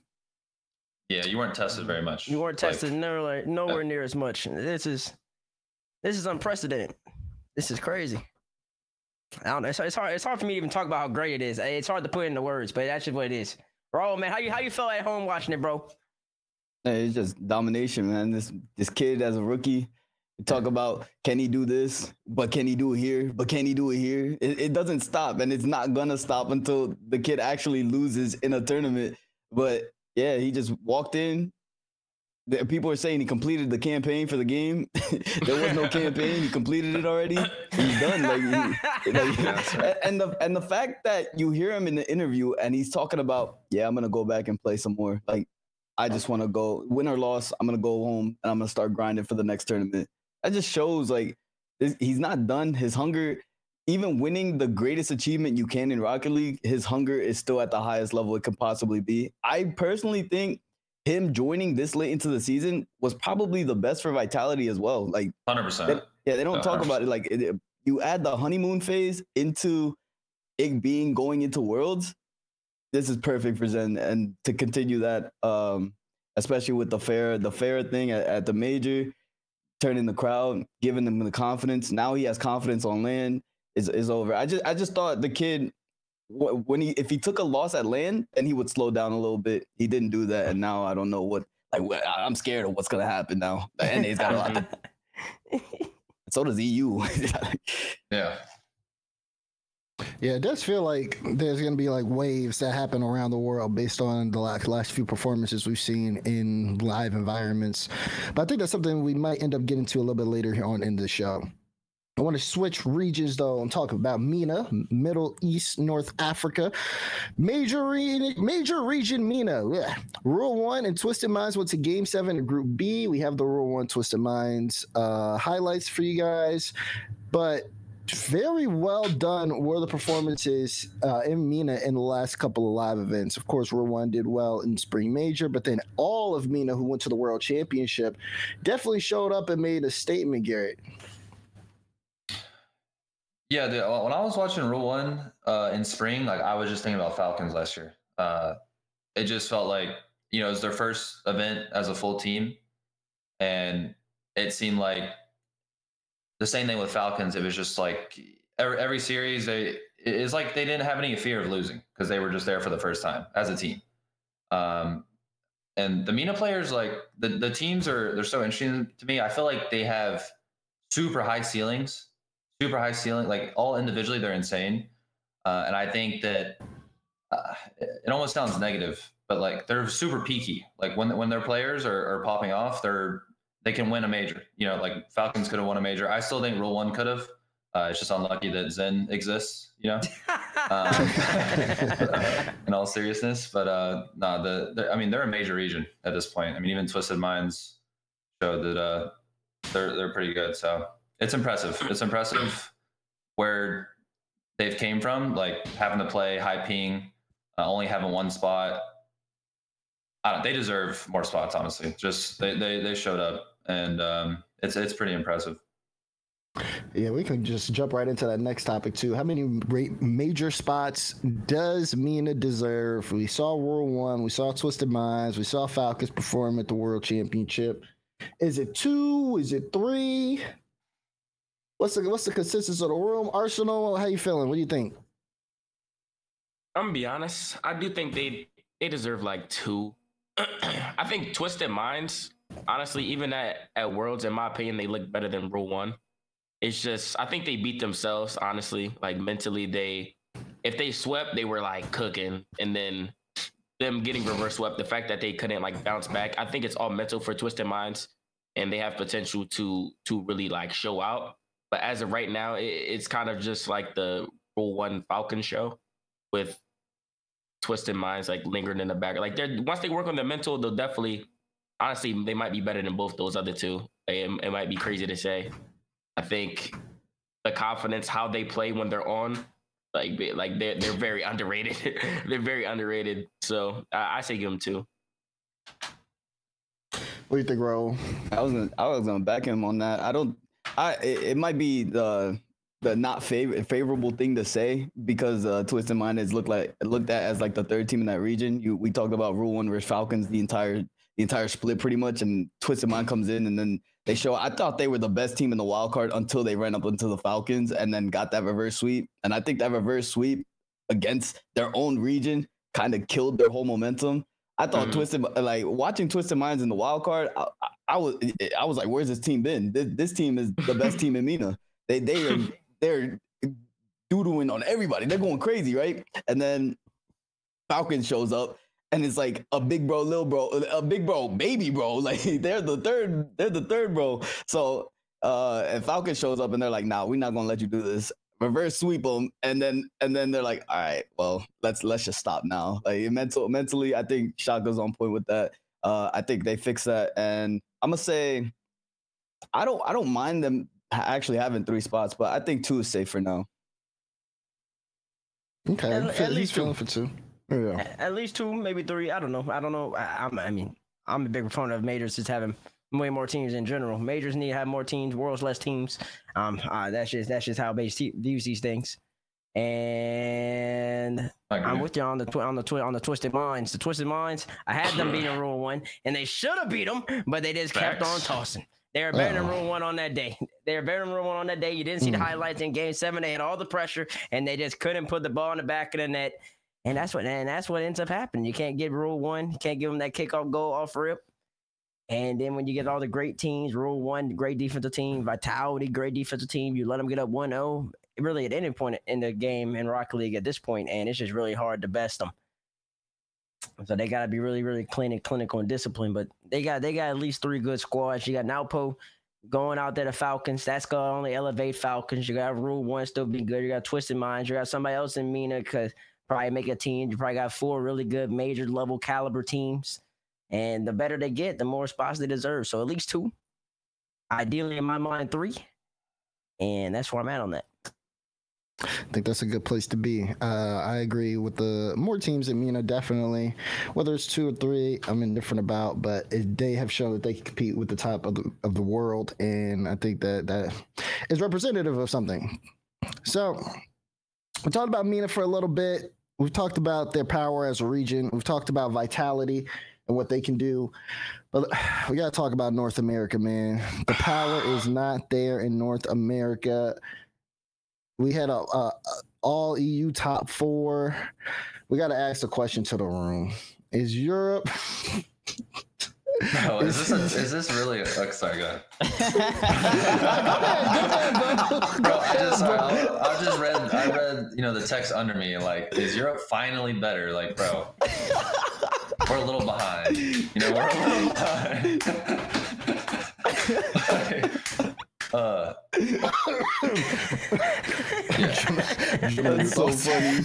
Yeah, you weren't tested very much. You weren't Like, tested nowhere, nowhere uh, near as much. This is this is unprecedented. This is crazy. I don't know. It's, it's hard. It's hard for me to even talk about how great it is. It's hard to put into words, but that's just what it is. Bro, man, how you how you felt at home watching it, bro? Hey, It's just domination, man. This this kid as a rookie, talk about can he do this, but can he do it here, but can he do it here? It, it doesn't stop, and it's not gonna stop until the kid actually loses in a tournament. But yeah, he just walked in. The- People are saying he completed the campaign for the game. there was no campaign. He completed it already. He's done. Like, he, like a- and the and the fact that you hear him in the interview and he's talking about, yeah, I'm gonna go back and play some more. Like I just want to go win or loss. I'm gonna go home and I'm gonna start grinding for the next tournament. That just shows like he's not done. His hunger, even winning the greatest achievement you can in Rocket League, his hunger is still at the highest level it could possibly be. I personally think him joining this late into the season was probably the best for Vitality as well. Like 100%. yeah, they don't Uh, talk about it like it- you add the honeymoon phase into it being going into worlds. This is perfect for Zen and to continue that, um, especially with the fair, the fair thing at, at the major, turning the crowd, giving them the confidence. Now he has confidence on land. Is is over. I just I just thought the kid when he if he took a loss at land, then he would slow down a little bit. He didn't do that, and now I don't know what. Like I'm scared of what's gonna happen now. The NA's got a lot. To, so does EU. Yeah. Yeah, it does feel like there's going to be like waves that happen around the world based on the last, last few performances we've seen in live environments. But I think that's something we might end up getting to a little bit later on in the show. I want to switch regions though and talk about MENA, Middle East, North Africa. Major, re- major region MENA. Yeah. Rule one and Twisted Minds went to game seven of Group B. We have the Rule one Twisted Minds uh, highlights for you guys. But very well done were the performances uh, in MENA in the last couple of live events. Of course, Rule One did well in Spring Major, but then all of MENA who went to the World Championship definitely showed up and made a statement, Garrett. Yeah, dude, when I was watching Rule One uh, in spring, like I was just thinking about Falcons last year. Uh, it just felt like you know, it was their first event as a full team, and it seemed like the same thing with Falcons. It was just like every, every series, they it's like they didn't have any fear of losing because they were just there for the first time as a team. Um, and the MENA players, like the the teams are they're so interesting to me. I feel like they have super high ceilings, super high ceiling. Like all individually, they're insane. Uh, and I think that uh, it almost sounds negative, but like they're super peaky. Like when when their players are, are popping off, they're they can win a major. You know, like Falcons could have won a major. I still think Rule One could have. Uh, it's just unlucky that Zen exists. You know, um, in all seriousness. But uh, no, the, the I mean they're a major region at this point. I mean even Twisted Minds showed that uh, they're they're pretty good. So it's impressive. It's impressive where they've came from, like having to play high ping, uh, only having one spot. I don't, they deserve more spots, honestly. Just they they, they showed up, and um, it's it's pretty impressive. Yeah, we can just jump right into that next topic too. How many ra- major spots does MENA deserve? We saw Rule One, we saw Twisted Minds, we saw Falcons perform at the World Championship. Is it two? Is it three? What's the what's the consensus of the room? Arsenal, how you feeling? What do you think? I'm gonna be honest. I do think they they deserve like two. I think Twisted Minds, honestly, even at at Worlds, in my opinion, they look better than Rule One. It's just I think they beat themselves, honestly. Like mentally, they if they swept, they were like cooking, and then them getting reverse swept, the fact that they couldn't like bounce back, I think it's all mental for Twisted Minds, and they have potential to to really like show out. But as of right now, it, it's kind of just like the Rule One Falcon show with Twisted Minds like lingering in the back. Like they're once they work on the mental, they'll definitely, honestly, they might be better than both those other two. It, it might be crazy to say. I think the confidence, how they play when they're on, like like they're they're very underrated. they're very underrated. So I, I say give them two. What do you think, Ro? I was gonna, I was gonna back him on that. I don't. I it, might be the the not favor, favorable thing to say because uh, Twisted Mind is looked like looked at as like the third team in that region. You we talked about Rule One versus Falcons the entire the entire split pretty much, and Twisted Mind comes in and then they show. I thought they were the best team in the wild card until they ran up into the Falcons and then got that reverse sweep. And I think that reverse sweep against their own region kind of killed their whole momentum. I thought Mhm. Twisted like watching Twisted Minds in the wild card. I, I, I was I was like, where's this team been? This, this team is the best team in MENA. They they are they're doodling on everybody. They're going crazy, right? And then Falcon shows up and it's like a big bro, little bro, a big bro, baby bro. Like they're the third, they're the third bro. So uh and Falcon shows up and they're like, nah, we're not gonna let you do this. Reverse sweep them, and then and then they're like, all right, well, let's let's just stop now. Like mental mentally, I think Shaka's on point with that. Uh I think they fix that. And I'm gonna say I don't I don't mind them actually having three spots, but I think two is safe for now. Okay, At- he at he's least two. feeling for two. Yeah. A- At least two, maybe three. I don't know. I don't know. I, I'm, I mean, I'm a big proponent of majors just having way more teams in general. Majors need to have more teams. Worlds less teams. Um, uh, that's just that's just how base views these things. And. I'm with you on the twi- on the twi- on the twisted minds. The twisted minds. I had them beating Rule One, and they should have beat them, but they just kept on tossing. They were better than. Rule One on that day. They were better than Rule One on that day. You didn't see the Hmm. highlights in Game Seven. They had all the pressure, and they just couldn't put the ball in the back of the net. And that's what and that's what ends up happening. You can't get Rule One. You can't give them that kickoff goal off rip. And then when you get all the great teams, Rule One, great defensive team, Vitality, great defensive team, you let them get up 1-0 really at any point in the game in Rocket League at this point, and it's just really hard to best them. So they got to be really, really clean and clinical and disciplined. But they got they got at least three good squads. You got Nwpo going out there to Falcons. That's gonna only elevate Falcons. You got Rule One still be good. You got Twisted Minds. You got somebody else in MENA because probably make a team. You probably got four really good major level caliber teams. And the better they get, the more spots they deserve. So at least two. Ideally, in my mind, three. And that's where I'm at on that. I think that's a good place to be. Uh, I agree with the more teams in MENA, definitely. Whether it's two or three, I'm indifferent about, but it, they have shown that they can compete with the top of the, of the world. And I think that that is representative of something. So we talked about MENA for a little bit. We've talked about their power as a region. We've talked about vitality. And what they can do. But we got to talk about North America, man. The power is not there in North America. We had a, a, a all EU top four. We got to ask a question to the room: Is Europe? No, is this a, is this really? A, oh, sorry, go ahead. Bro, I just sorry, I, I just read I read you know the text under me like is Europe finally better? Like, bro, we're a little behind. You know, we're a little behind. uh, That's so funny.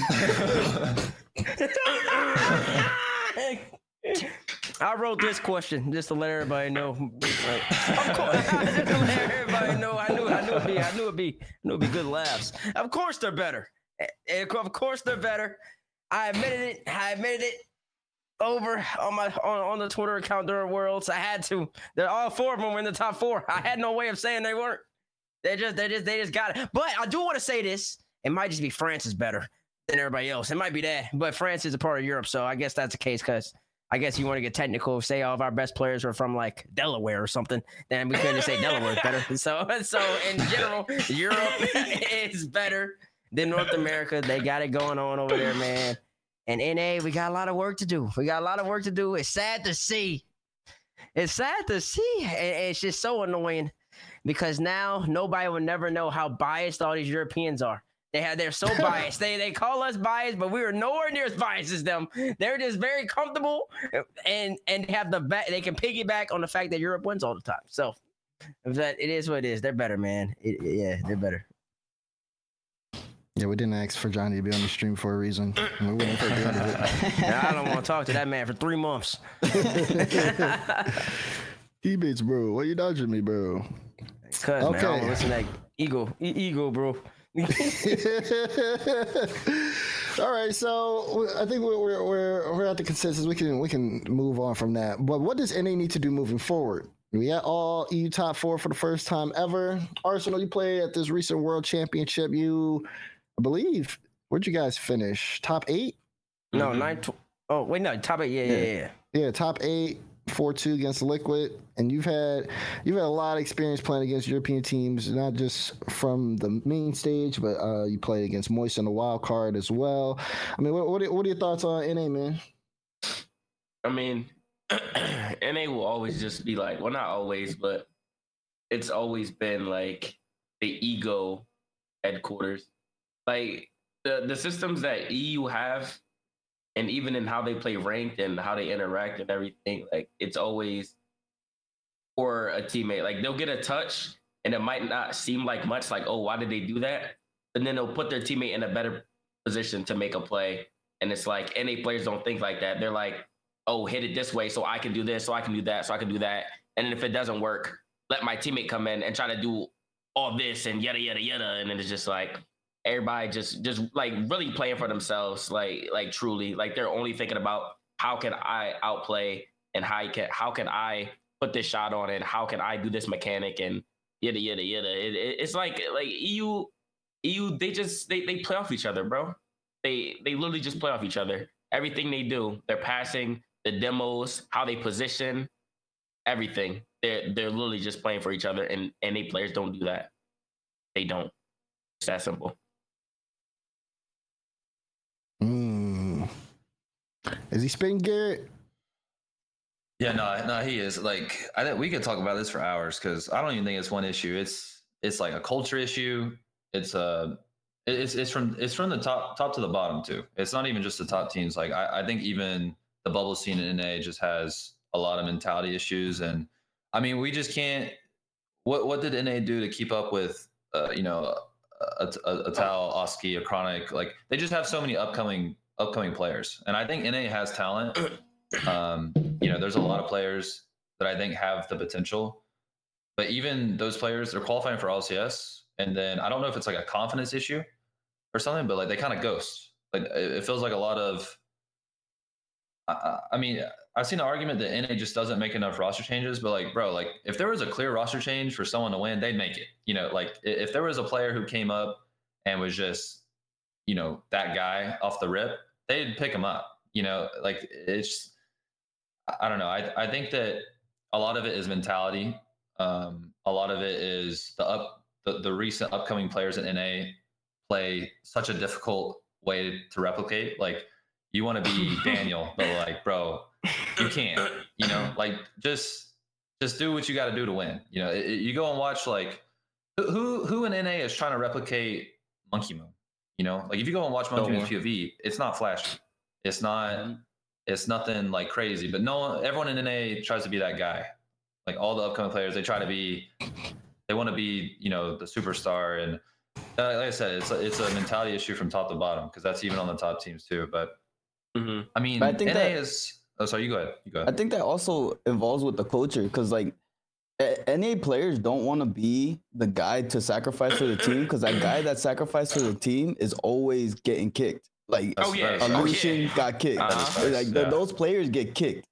I wrote this question just to let everybody know. Like, of course, just to let everybody know. I knew, I knew it'd be, I knew it'd be, I knew it'd be good laughs. Of course they're better. Of course they're better. I admitted it. I admitted it over on my on, on the Twitter account during Worlds. I had to. They're all four of them were in the top four. I had no way of saying they weren't. They just, they just, they just got it. But I do want to say this. It might just be France is better than everybody else. It might be that, but France is a part of Europe, so I guess that's the case. Because I guess you want to get technical. Say all of our best players are from like Delaware or something, then we couldn't say Delaware is better. So, so in general, Europe is better than North America. They got it going on over there, man. And NA, we got a lot of work to do. We got a lot of work to do. It's sad to see. It's sad to see. It's just so annoying because now nobody will never know how biased all these Europeans are. They have they're so biased. they they call us biased, but we are nowhere near as biased as them. They're just very comfortable and and have the back. They can piggyback on the fact that Europe wins all the time. So that it is what it is. They're better, man. It, yeah, they're better. Yeah, we didn't ask for Johnny to be on the stream for a reason. We waiting for the end of it. And I don't want to talk to that man for three months. he beats bro. Why you dodging me, bro? Cause man, I don't Okay. wanna listen to that ego, e- ego, bro. All right, so I think we're, we're we're we're at the consensus. We can we can move on from that. But what does NA need to do moving forward? We had all EU top four for the first time ever. Arsenal, you played at this recent World Championship. You, I believe, where'd you guys finish? Top eight? No, Mhm. nine. Tw- oh wait, no, top eight. Yeah, yeah, yeah. yeah. Yeah, top eight, four two against Liquid, and you've had you've had a lot of experience playing against European teams, not just from the main stage, but uh, you played against Moist in the wild card as well. I mean, what what are, what are your thoughts on NA, man? I mean, NA will always just be like, well, not always, but it's always been like the ego headquarters. Like the the systems that EU have, and even in how they play ranked and how they interact and everything, like it's always for a teammate. Like they'll get a touch, and it might not seem like much. Like, oh, why did they do that? And then they'll put their teammate in a better position to make a play. And it's like NA players don't think like that. They're like, oh, hit it this way so I can do this, so I can do that, so I can do that. And if it doesn't work, let my teammate come in and try to do all this and yada yada yada. And then it's just like everybody just just like really playing for themselves, like like truly, like they're only thinking about how can I outplay and how can how can I put this shot on and how can I do this mechanic and yada yada yada. It, it, it's like like EU EU they just they they play off each other, bro. They they literally just play off each other. Everything they do, they're passing, the demos, how they position, everything. They're they're literally just playing for each other, and and they players don't do that. They don't. It's that simple. Mm. Is he spitting Garrett? Yeah, no, no, he is. Like, I think we could talk about this for hours because I don't even think it's one issue. It's it's like a culture issue. It's a it's it's from it's from the top top to the bottom too. It's not even just the top teams. Like I, I think even the bubble scene in NA just has a lot of mentality issues. And I mean, we just can't. What what did NA do to keep up with uh, you know a, a, a Tal, Oski, a Chronic? Like they just have so many upcoming upcoming players, and I think NA has talent. Um, you know, there's a lot of players that I think have the potential, but even those players, they're qualifying for LCS, and then I don't know if it's like a confidence issue or something, but like they kind of ghost. Like it feels like a lot of. I, I mean, I've seen an argument that NA just doesn't make enough roster changes, but like, bro, like if there was a clear roster change for someone to win, they'd make it. You know, like if there was a player who came up and was just, you know, that guy off the rip, they'd pick him up. You know, like it's. I don't know. I I think that a lot of it is mentality. Um, a lot of it is the up the, the recent upcoming players in NA play such a difficult way to replicate. Like you want to be Daniel, but like, bro, you can't. You know, like just just do what you got to do to win. You know, it, it- you go and watch like who- who who in NA is trying to replicate Monkey Moon. You know, like if you go and watch Monkey Moon's POV, it's not flashy. It's not. It's nothing like crazy. But no, one- everyone in NA tries to be that guy. Like all the upcoming players, they try to be. They want to be, you know, the superstar, and uh, like I said, it's a, it's a mentality issue from top to bottom because that's even on the top teams too. But Mhm. I mean, But I think NA that- is. Oh, sorry. You go ahead. You go I think that also involves with the culture because like a- NA players don't want to be the guy to sacrifice for the team because that guy that sacrificed for the team is always getting kicked. Like Oh, yeah. that is Oh, yeah. got kicked. Uh-huh. Like Yeah. those players get kicked.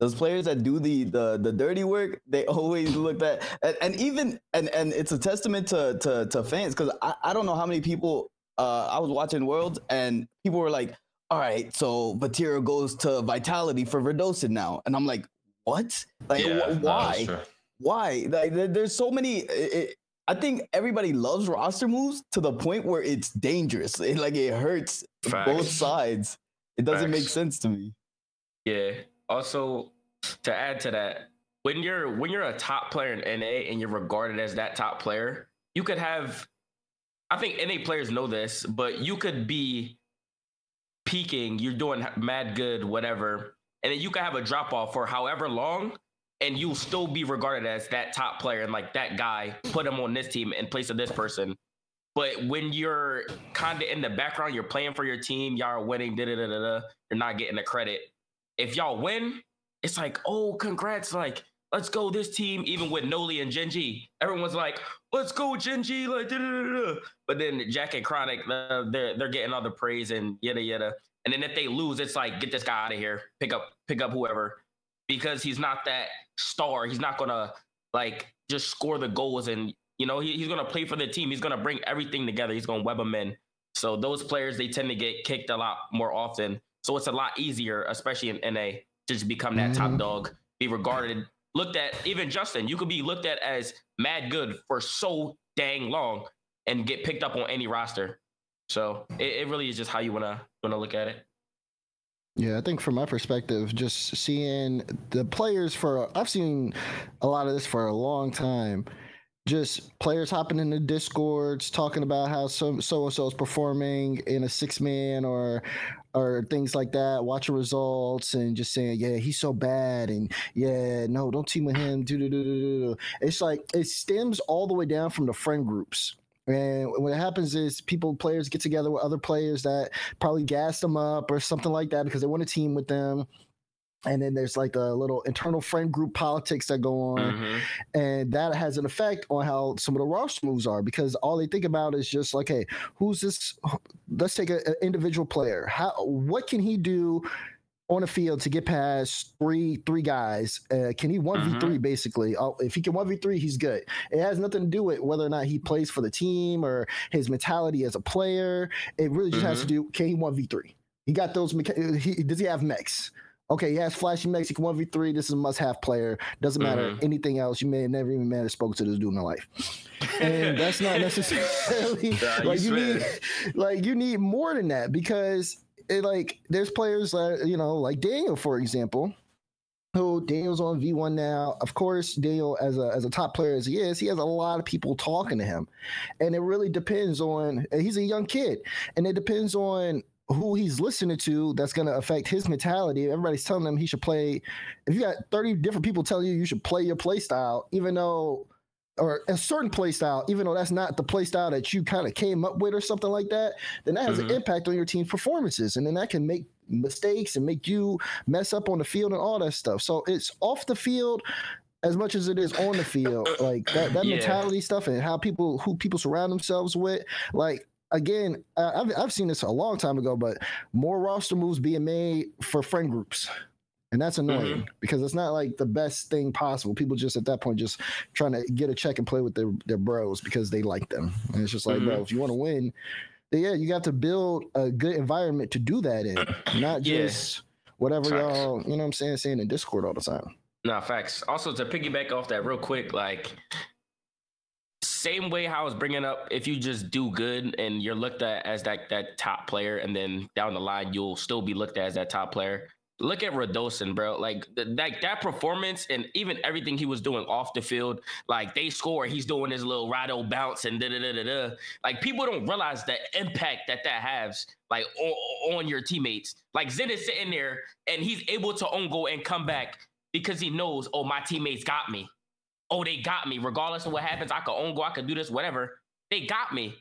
Those players that do the the the dirty work, they always look at and, and even and and it's a testament to to to fans because I, I don't know how many people uh I was watching Worlds and people were like, all right, so Vatira goes to Vitality for Verdosed now, and I'm like, what? Like Yeah, wh- why? why? Like there's so many. It, it- I think everybody loves roster moves to the point where it's dangerous. It, like it hurts both sides. It doesn't make sense to me. Yeah. Also, to add to that, when you're when you're a top player in NA and you're regarded as that top player, you could have. I think NA players know this, but you could be peaking. You're doing mad good, whatever, and then you could have a drop off for however long, and you'll still be regarded as that top player and like that guy. Put him on this team in place of this person. But when you're kind of in the background, you're playing for your team, y'all are winning, da da da da. You're not getting the credit. If y'all win, it's like, oh, congrats! Like, let's go, this team. Even with Noli and Genji, everyone's like, let's go, Genji! Like, da da da da. But then Jack and Chronic, uh, they're they're getting all the praise and yada yada. And then if they lose, it's like, get this guy out of here. Pick up, pick up whoever, because he's not that star. He's not gonna like just score the goals and you know, he, he's going to play for the team. He's going to bring everything together. He's going to web them in. So those players, they tend to get kicked a lot more often. So it's a lot easier, especially in NA, to just become that top Mhm. dog, be regarded, looked at. Even Justin, you could be looked at as mad good for so dang long and get picked up on any roster. So it, it really is just how you wanna wanna look at it. Yeah, I think from my perspective, just seeing the players for I've seen a lot of this for a long time. Just players hopping into discords talking about how so so and so is performing in a six man or or things like that, watching results and just saying, yeah, he's so bad and yeah, no, don't team with him. Do do do do do. It's like it stems all the way down from the friend groups. And what happens is people, players get together with other players that probably gas them up or something like that because they want to team with them. And then there's like the little internal friend group politics that go on, Mhm. and that has an effect on how some of the roster moves are because all they think about is just like, hey, who's this? Let's take an individual player. How what can he do on the field to get past three three guys? Uh, can he one v three basically? Oh, if he can one v three, he's good. It has nothing to do with whether or not he plays for the team or his mentality as a player. It really just has to do can he one v three? He got those. He, does he have mechs? Okay, he has flashy Mexican one v three. This is a must have player. Doesn't matter Mhm. anything else. You may have never even met or spoke to this dude in life, and that's not necessarily Nah, like you need. Like you need more than that because it like there's players that you know like Daniel for example who Daniel's on V1 now. Of course, Daniel as a as a top player as he is, he has a lot of people talking to him. And it really depends on he's a young kid. And it depends on who he's listening to that's going to affect his mentality. Everybody's telling him he should play. If you got 30 different people telling you you should play your play style, even though or a certain play style, even though that's not the play style that you kind of came up with or something like that, then that has Mhm. an impact on your team's performances. And then that can make mistakes and make you mess up on the field and all that stuff. So it's off the field as much as it is on the field. Like that, that Yeah. mentality stuff and how people who people surround themselves with. Like again, I've I've seen this a long time ago, but more roster moves being made for friend groups. And that's mm-hmm. annoying because it's not like the best thing possible. People just at that point just trying to get a check and play with their, their bros because they like them. And it's just like, mm-hmm. bro, if you want to win, yeah, you got to build a good environment to do that in, not Yeah. just whatever Facts. y'all, you know what I'm saying, saying in Discord all the time. Nah, facts. Also, to piggyback off that real quick, like same way how I was bringing up, if you just do good and you're looked at as that that top player, and then down the line you'll still be looked at as that top player. Look at Radosin, bro. Like th- that that performance and even everything he was doing off the field. Like they score, he's doing his little Rado bounce and da da da da da. Like people don't realize the impact that that has, like on, on your teammates. Like Zen is sitting there and he's able to own goal and come back because he knows, oh, my teammates got me. Oh, they got me. Regardless of what happens, I could own goal, I could do this, whatever. They got me.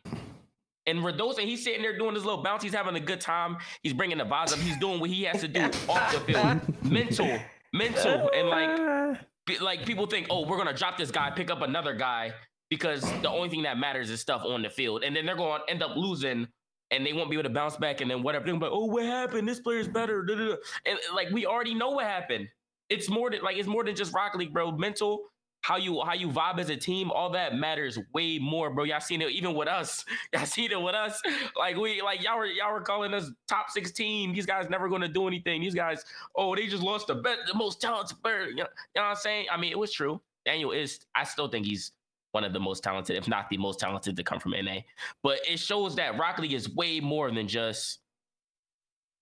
And Radosin, he's sitting there doing his little bounce. He's having a good time. He's bringing the vibes up. He's doing what he has to do off the field. mental, mental, and like, like people think, oh, we're gonna drop this guy, pick up another guy because the only thing that matters is stuff on the field, and then they're going to end up losing. And they won't be able to bounce back, and then whatever. They're like, "Oh, what happened? This player's better." da, da, da." And like we already know what happened. It's more than like it's more than just Rock League, bro. Mental, how you how you vibe as a team, all that matters way more, bro. Y'all seen it even with us. Y'all seen it with us. Like we like y'all were y'all were calling us top 16. These guys never gonna do anything. These guys, oh, they just lost the best, the most talented player. You know, you know what I'm saying? I mean, it was true. Daniel is, I still think he's one of the most talented, if not the most talented to come from NA. But it shows that Rock League is way more than just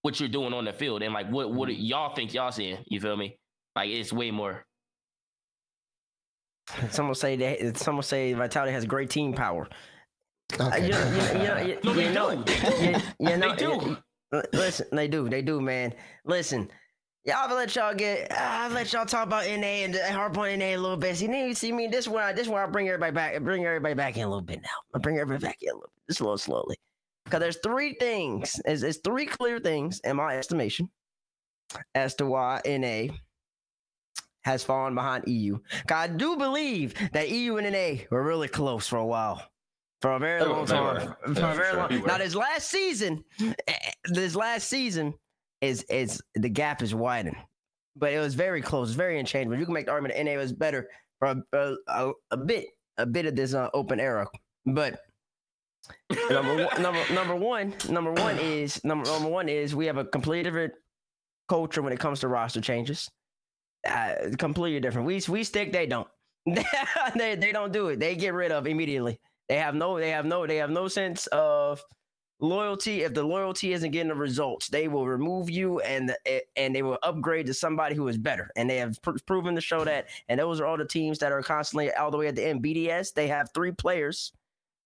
what you're doing on the field and like what what mm-hmm. y'all think y'all seeing. You feel me? Like it's way more. Some will say that some will say Vitality has great team power. Uh, Okay. you you you know, you, No, they you know, do. They do. you, you know, They do. you- you- listen, they do, they do, man. Listen, y'all I'll let y'all get, I'll let y'all talk about NA and harp on NA a little bit. See, you see me, this one, this one, I bring everybody back, bring everybody back in a little bit now. I bring everybody back in a little bit, just a little slowly, because there's three things, there's, there's three clear things in my estimation as to why NA has fallen behind EU. I do believe that EU and NA were really close for a while. For a very long time. For a very long. Now this last season, eh, eh, this last season is is the gap is widened. But it was very close, it's very interchangeable. You can make the argument that NA was better for a, a, a, a bit, a bit of this uh, open era. But number one, number number one, number one is number number one is we have a completely different culture when it comes to roster changes. Uh, completely different. We we stick, they don't. they they don't do it. They get rid of immediately. They have no they have no they have no sense of loyalty. If the loyalty isn't getting the results, they will remove you and and they will upgrade to somebody who is better. And they have pr- proven to show that. And those are all the teams that are constantly all the way at the end. BDS they have three players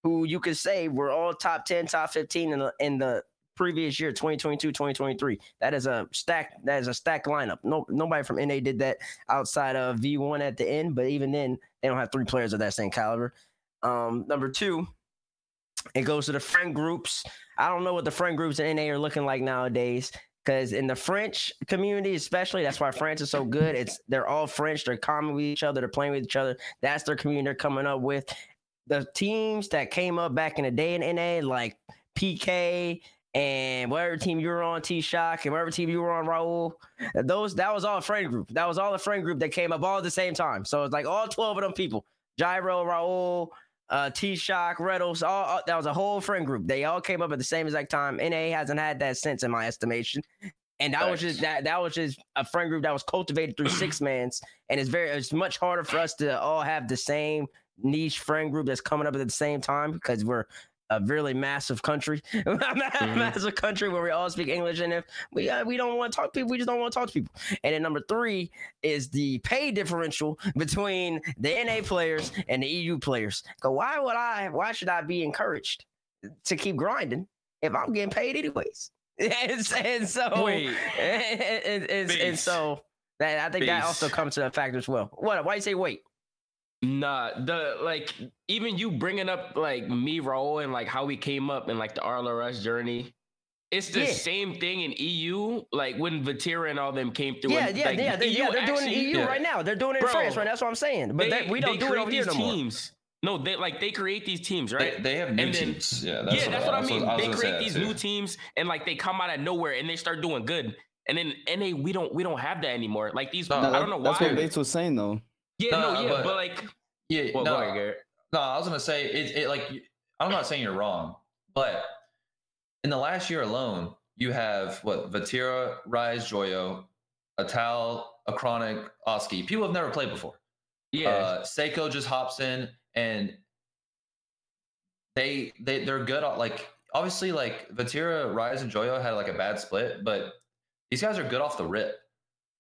who you could say were all top 10, top 15 in the in the previous year 2022 2023 that is a stack that is a stack lineup. No nobody from na did that outside of v1 at the end but even then they don't have three players of that same caliber. Um number two it goes to the friend groups. I don't know what the friend groups in na are looking like nowadays because in the french community especially that's why france is so good. It's they're all french they're common with each other they're playing with each other. That's their community they're coming up with. The teams that came up back in the day in na like pk and whatever team you were on, T Shock, and whatever team you were on, Raul, those that was all a friend group. That was all a friend group that came up all at the same time. So it's like all twelve of them people: Gyro, Raul, uh, T Shock, Retals. All, all that was a whole friend group. They all came up at the same exact time. NA hasn't had that since, in my estimation. And that was just that that was just a friend group that was cultivated through six mans, and it's very it's much harder for us to all have the same niche friend group that's coming up at the same time because we're a really massive country, massive country where we all speak English, and if we uh, we don't want to talk to people, we just don't want to talk to people. And then number three is the pay differential between the NA players and the EU players. So why would I? Why should I be encouraged to keep grinding if I'm getting paid anyways? and, and so Wait. and, and, and, and so that I think that also comes to a factor as well. What? Why you say wait? Nah, the like even you bringing up like me, Raul, and like how we came up and like the RLRS journey. It's the Yeah. same thing in EU, like when Vatira and all them came through. Yeah, and, yeah, like, yeah. They, EU yeah, they're doing it in actually- EU yeah. right now. They're doing it in France, right? Now. That's what I'm saying. But they- that, we don't do it create over here these no more. teams. No, they like they create these teams, right? They, they have new And then- teams. Yeah, that's yeah, that's what I was- mean. was they create these new teams and like they come out of nowhere and they start doing good. And then NA, we don't we don't have that anymore. Like these, No, I don't know why. That's what Bates was saying though. Yeah, No, no, yeah, but- but, like, Yeah, well, no, ahead, Garrett. no, I was gonna say it. It like I'm not saying you're wrong, but in the last year alone, you have what Vatira, Rise, Joyo, Atal, Acronic, Oski. People have never played before. Yeah. Uh, Seikoo just hops in and they they they're good at like obviously like Vatira, Rise, and Joyo had like a bad split, but these guys are good off the rip.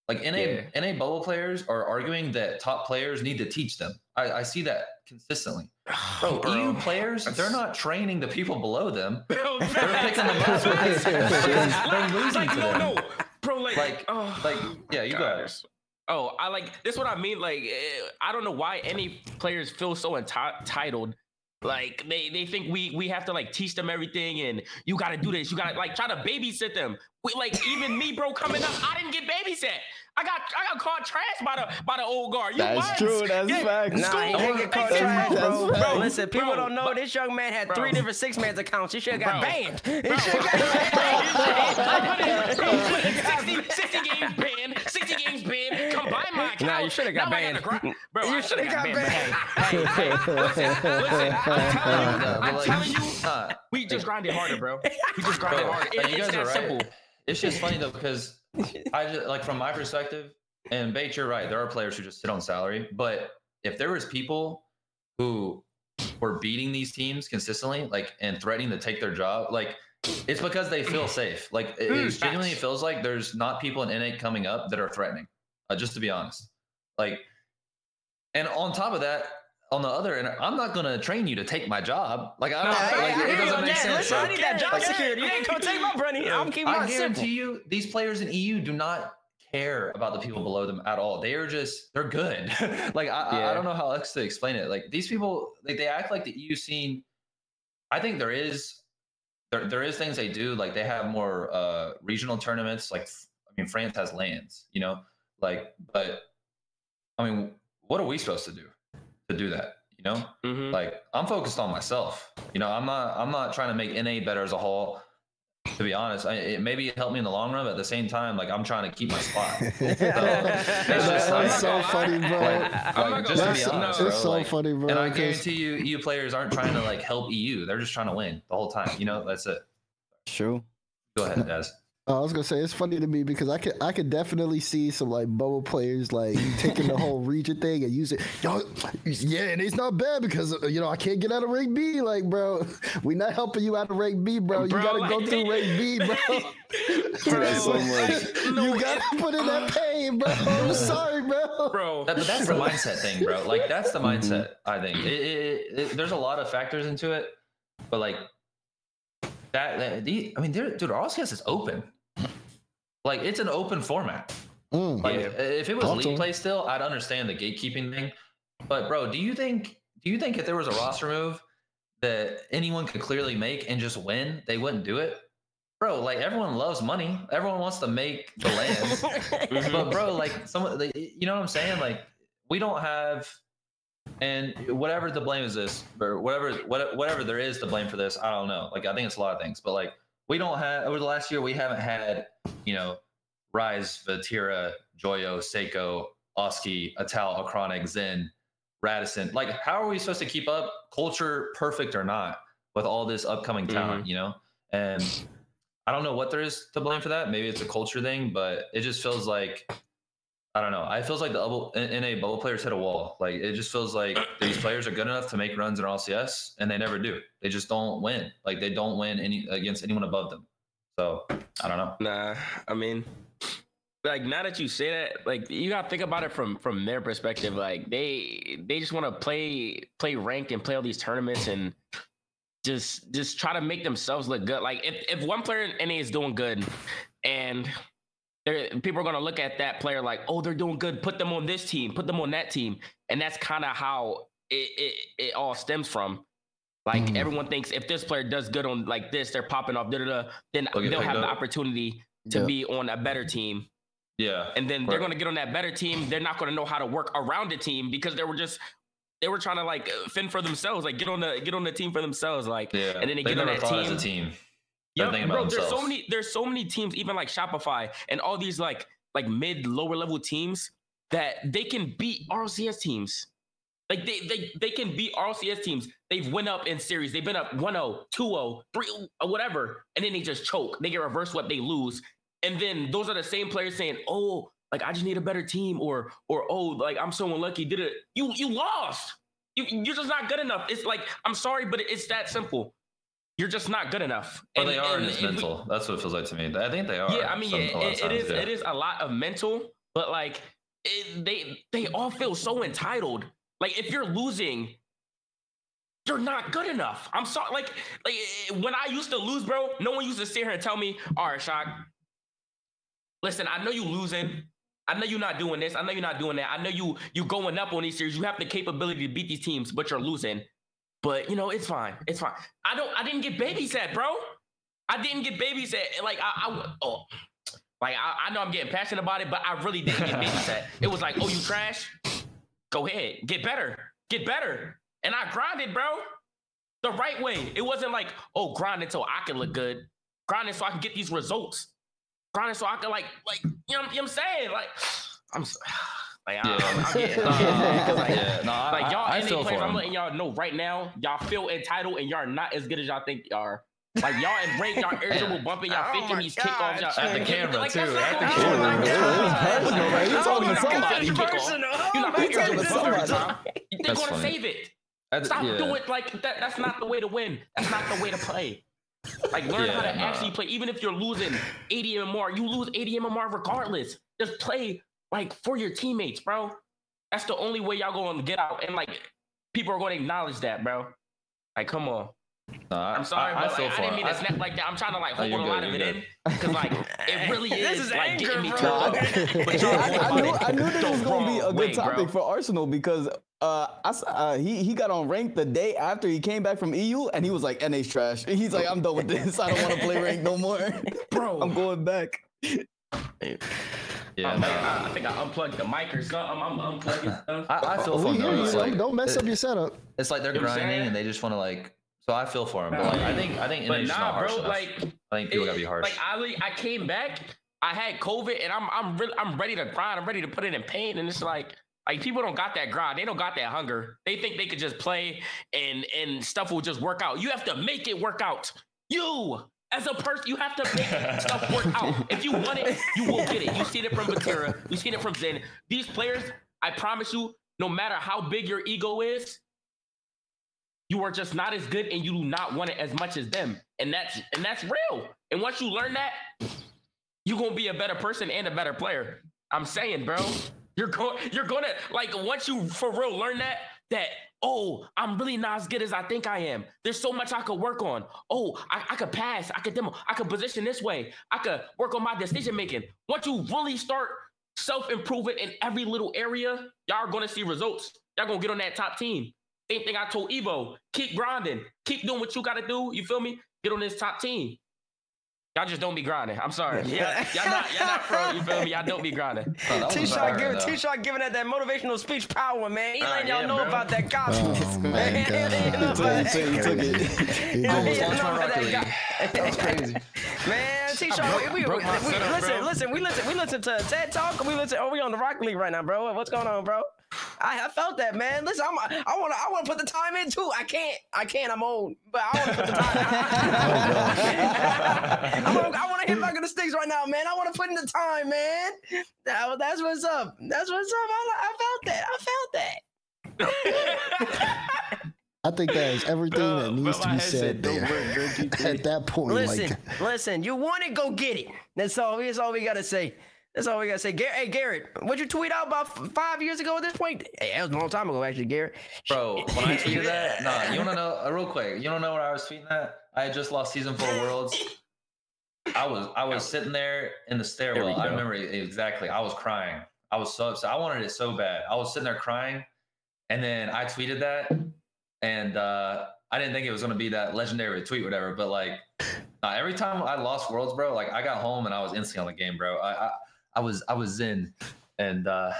Like NA Yeah. NA bubble players are arguing that top players need to teach them. I, I see that consistently. Bro, EU players, they're not training the people below them. Bro, They're picking them up. Like, They're losing like, to no, them. no, bro. Like, Like- oh, like, yeah, you guys. Oh, I like this. What I mean, like, eh, I don't know why any players feel so entitled. Like they, they think we we have to like teach them everything, and you got to do this. You got to like try to babysit them. We, like even me, bro, coming up, I didn't get babysat. I got I got caught trash by the by the old guard. You That's what? true. That's Yeah, facts. Nah, he didn't get caught Hey, trash, bro, bro. Bro, listen, people Bro, don't know but- this young man had bro. three different six man's accounts. He should have got Bro. banned. He should have got banned. 60, 60 games banned, 60 games banned, combine my account. Nah, you shoulda got gotta banned. grind- Bro, You shoulda got banned. but Hey, hey, hey, listen, listen, I'm telling you, I'm telling you, uh, we just grinded harder, bro. We just grinded Bro, harder. you it's guys are that right. simple. It's just funny though because I just like from my perspective, and Bates, you're right. There are players who just sit on salary, but if there was people who were beating these teams consistently, like and threatening to take their job, like it's because they feel safe. Like it, Mm, it's genuinely facts. feels like there's not people in NA coming up that are threatening. Uh, just to be honest, like, and on top of that. On the other end, I'm not gonna train you to take my job. Like I don't, Hey, like I it doesn't make that. sense. Listen, I bro. need that job Okay. security. You ain't gonna take my money. I'm keeping I my guarantee simple. you, these players in EU do not care about the people below them at all. They are just they're good. like I, I- I don't know how else to explain it. Like these people, like they act like the EU scene. I think there is there there is things they do. Like they have more uh regional tournaments. Like I mean, France has lands, you know. Like, but I mean, what are we supposed to do to do that? You know, Mhm. like I'm focused on myself. You know, I'm not I'm not trying to make NA better as a whole. To be honest, I, it maybe it helped me in the long run, but at the same time, like I'm trying to keep my spot. That's just like- so funny, bro. Like, like, just to gonna be That's, honest, no. bro, so like, funny, bro. and I 'cause- guarantee you, EU players aren't trying to like help EU. They're just trying to win the whole time. You know, that's it. True. Go ahead, Daz. I was gonna say it's funny to me because I could I could definitely see some like bubble players like taking the whole region thing and use it. Yo, yeah, and it's not bad because uh, you know I can't get out of rank B. Like, bro, we not helping you out of rank B, bro. You gotta go like- through rank B, bro. That's so much. No, you gotta put in that pain, bro. I'm sorry, bro. bro. That, but that's the mindset thing, bro. Like that's the Mm-hmm. mindset. I think it, it, it, there's a lot of factors into it, but like that. that the, I mean, there- dude, RLCS is open. Like it's an open format. Mm. Like Yeah. if it was Talk to league play still, I'd understand the gatekeeping thing. But bro, do you think do you think if there was a roster move that anyone could clearly make and just win, they wouldn't do it? Bro, like everyone loves money. Everyone wants to make the lands. Mhm. but bro, like some like, you know what I'm saying? Like we don't have and whatever the blame is this, or whatever what, whatever there is to blame for this, I don't know. Like I think it's a lot of things, but like we don't have over the last year we haven't had, you know, Rise, Vatira, Joyo, Seikoo, Oski, Atow, Acronik, Zen, Radosin. Like, how are we supposed to keep up, culture perfect or not, with all this upcoming talent, mm-hmm. you know? And I don't know what there is to blame for that. Maybe it's a culture thing, but it just feels like I don't know. It feels like the NA bubble players hit a wall. Like it just feels like these players are good enough to make runs in LCS, and they never do. They just don't win. Like they don't win any against anyone above them. So I don't know. Nah, I mean, like now that you say that, like you gotta think about it from from their perspective. Like they they just want to play play ranked and play all these tournaments and just just try to make themselves look good. Like if if one player in NA is doing good and people are gonna look at that player like, oh, they're doing good. Put them on this team. Put them on that team. And that's kind of how it, it it all stems from. Like Mhm. everyone thinks if this player does good on like this, they're popping off. Da, da, da, then They'll get they'll picked have the opportunity to Yeah. be on a better team. Yeah. And then they're going to get on that better team. They're not going to know how to work around a team because they were just they were trying to like uh, fend for themselves, like get on the get on the team for themselves, like. Yeah. And then they, they get on never that team. as a team. Yeah, bro. about There's so many. There's so many teams, even like Shopify and all these like like mid lower level teams that they can beat RLCS teams. Like they they they can beat RLCS teams. They've went up in series. They've been up 1-0, 2-0, 3 or whatever, and then they just choke. They get reverse swept, they lose. And then those are the same players saying, "Oh, like I just need a better team," or or oh, like I'm so unlucky. Did it? You you lost. You you're just not good enough. It's like I'm sorry, but it's that simple. You're just not good enough. But And- they are, and and it's if we- mental. That's what it feels like to me. I think they are. yeah, I mean, some- yeah, a lot of it, it is. yeah. It is a lot of mental, but like it, they they all feel so entitled. Like if you're losing, you're not good enough. I'm sorry. Like like when I used to lose, bro, no one used to sit here and tell me, "All right, Shock, listen, I know you losing." I know you're not doing this. I know you're not doing that. I know you you going up on these series. You have the capability to beat these teams, but you're losing. But you know, it's fine. It's fine. I don't. I didn't get babysat, bro. I didn't get babysat. Like I, I oh, like I, I know I'm getting passionate about it, but I really didn't get babysat. It was like, oh, you trash. Go ahead, get better, get better. And I grinded, bro, the right way. It wasn't like, oh, grinding so I can look good, grinding so I can get these results, grinding so I can like, like, you know, what I'm saying, like, I'm. Like, I, Yeah. I'm, I'm getting, Nah, like, yeah, no, like y'all I- I feel players, for I'm letting y'all know right now, y'all feel entitled and y'all not as good as y'all think y'all are. Like y'all in rank, y'all irritable, bumping, y'all Oh faking my these kickoffs. Y'all, God. At the camera, like, too, That's not at the what camera. I'm doing. Yeah, it's personal, right? He's Oh, talking to you're not gonna somebody. save the kickoff. Personal. Oh you're not Oh, gonna my save the goodness. kickoff every Somebody. time. They're That's gonna funny. save it. That's- Stop yeah. doing like that. That's not the way to win. That's not the way to play. Like learn how Yeah, to nah. actually play. Even if you're losing 80 MMR, you lose 80 MMR regardless. Just play like for your teammates, bro. That's the only way y'all going to get out. And like people are going to acknowledge that, bro. Like, come on. No, I, I'm sorry, I, I but feel like, I didn't mean to I- snap like that. I'm trying to like hold you're a good, lot of you're it good. in because like it really is, This is like anger, getting me bro. turned. But y'all I, going I knew it I knew this the was gonna be a good way, topic bro. for Arsenal because uh, I s uh, he he got on rank the day after he came back from EU and he was like NA's trash. He's like I'm done with this. I don't want to play rank no more. Bro. I'm going back. yeah, I'm no, I, I think I unplugged the mic or something. I'm, I'm unplugging stuff. I, I feel for We him. hear though. you. It's Don't, like, don't mess it- up your setup. It's like they're You know grinding and they just want to like. So I feel for him, but like I think I think but nah, not harsh bro. enough. Like, I think people it- gotta be harsh. Like I, I came back. I had COVID, and I'm, I'm really, I'm ready to grind. I'm ready to put it in pain, and it's like, like people don't got that grind. They don't got that hunger. They think they could just play and and stuff will just work out. You have to make it work out. You. As a person, you have to make stuff work out. If you want it, you will get it. You seen it from Vatira. You seen it from Zen. These players, I promise you, no matter how big your ego is, you are just not as good and you do not want it as much as them. And that's and that's real. And once you learn that you're gonna be a better person and a better player. I'm saying bro you're going you're gonna like once you for real learn that that oh i'm really not as good as i think i am. There's so much i could work on. Oh i, I could pass. I could demo i could position this way. I could work on my decision making once you really start self-improving in every little area y'all are gonna see results. Y'all gonna get on that top team same thing I told Evo. Keep grinding. Keep doing what you gotta do. You feel me? Get on this top team. Y'all just don't be grinding. I'm sorry. Yeah, y'all not y'all not pro. You feel me? Y'all don't be grinding. Oh, T-Shot inspiring, giving. T-Shot giving that that motivational speech power, man. He Ah, letting y'all know bro. about that gospel. Oh my You god. about He took, he that- took it. you know about that League. That was crazy. Man, T-Shot, we, we, broke we- setup, listen, bro. listen, we listen, we listen to TED Talk. Or we listen. Oh, we on the Rocket League right now, bro. What's going on, bro? I, I felt that, man. Listen, I'm, I want to, I want to put the time in too. I can't, I can't. I'm old, but I want to put the time. I want, I want to hit back in the sticks right now, man. I want to put in the time, man. That, that's what's up. That's what's up. I, I felt that. I felt that. I think that is everything Uh, that needs but to be headset said there. work, At that point, Listen, like listen. You want it, go get it. That's all. That's all we gotta say. That's all we gotta say. Gar- hey, Garrett, what'd you tweet out about f- five years ago at this point? Hey, that was a long time ago, actually, Garrett. Bro, when I tweeted that, nah, you wanna know uh, real quick, you don't know where I was tweeting that? I had just lost season four worlds. I was I was sitting there in the stairwell. I remember exactly. I was crying. I was so upset. I wanted it so bad. I was sitting there crying, and then I tweeted that, and uh, I didn't think it was gonna be that legendary tweet, whatever. But like, uh, every time I lost worlds, bro, like I got home and I was instantly on the game, bro. I I, I was I was in, and uh,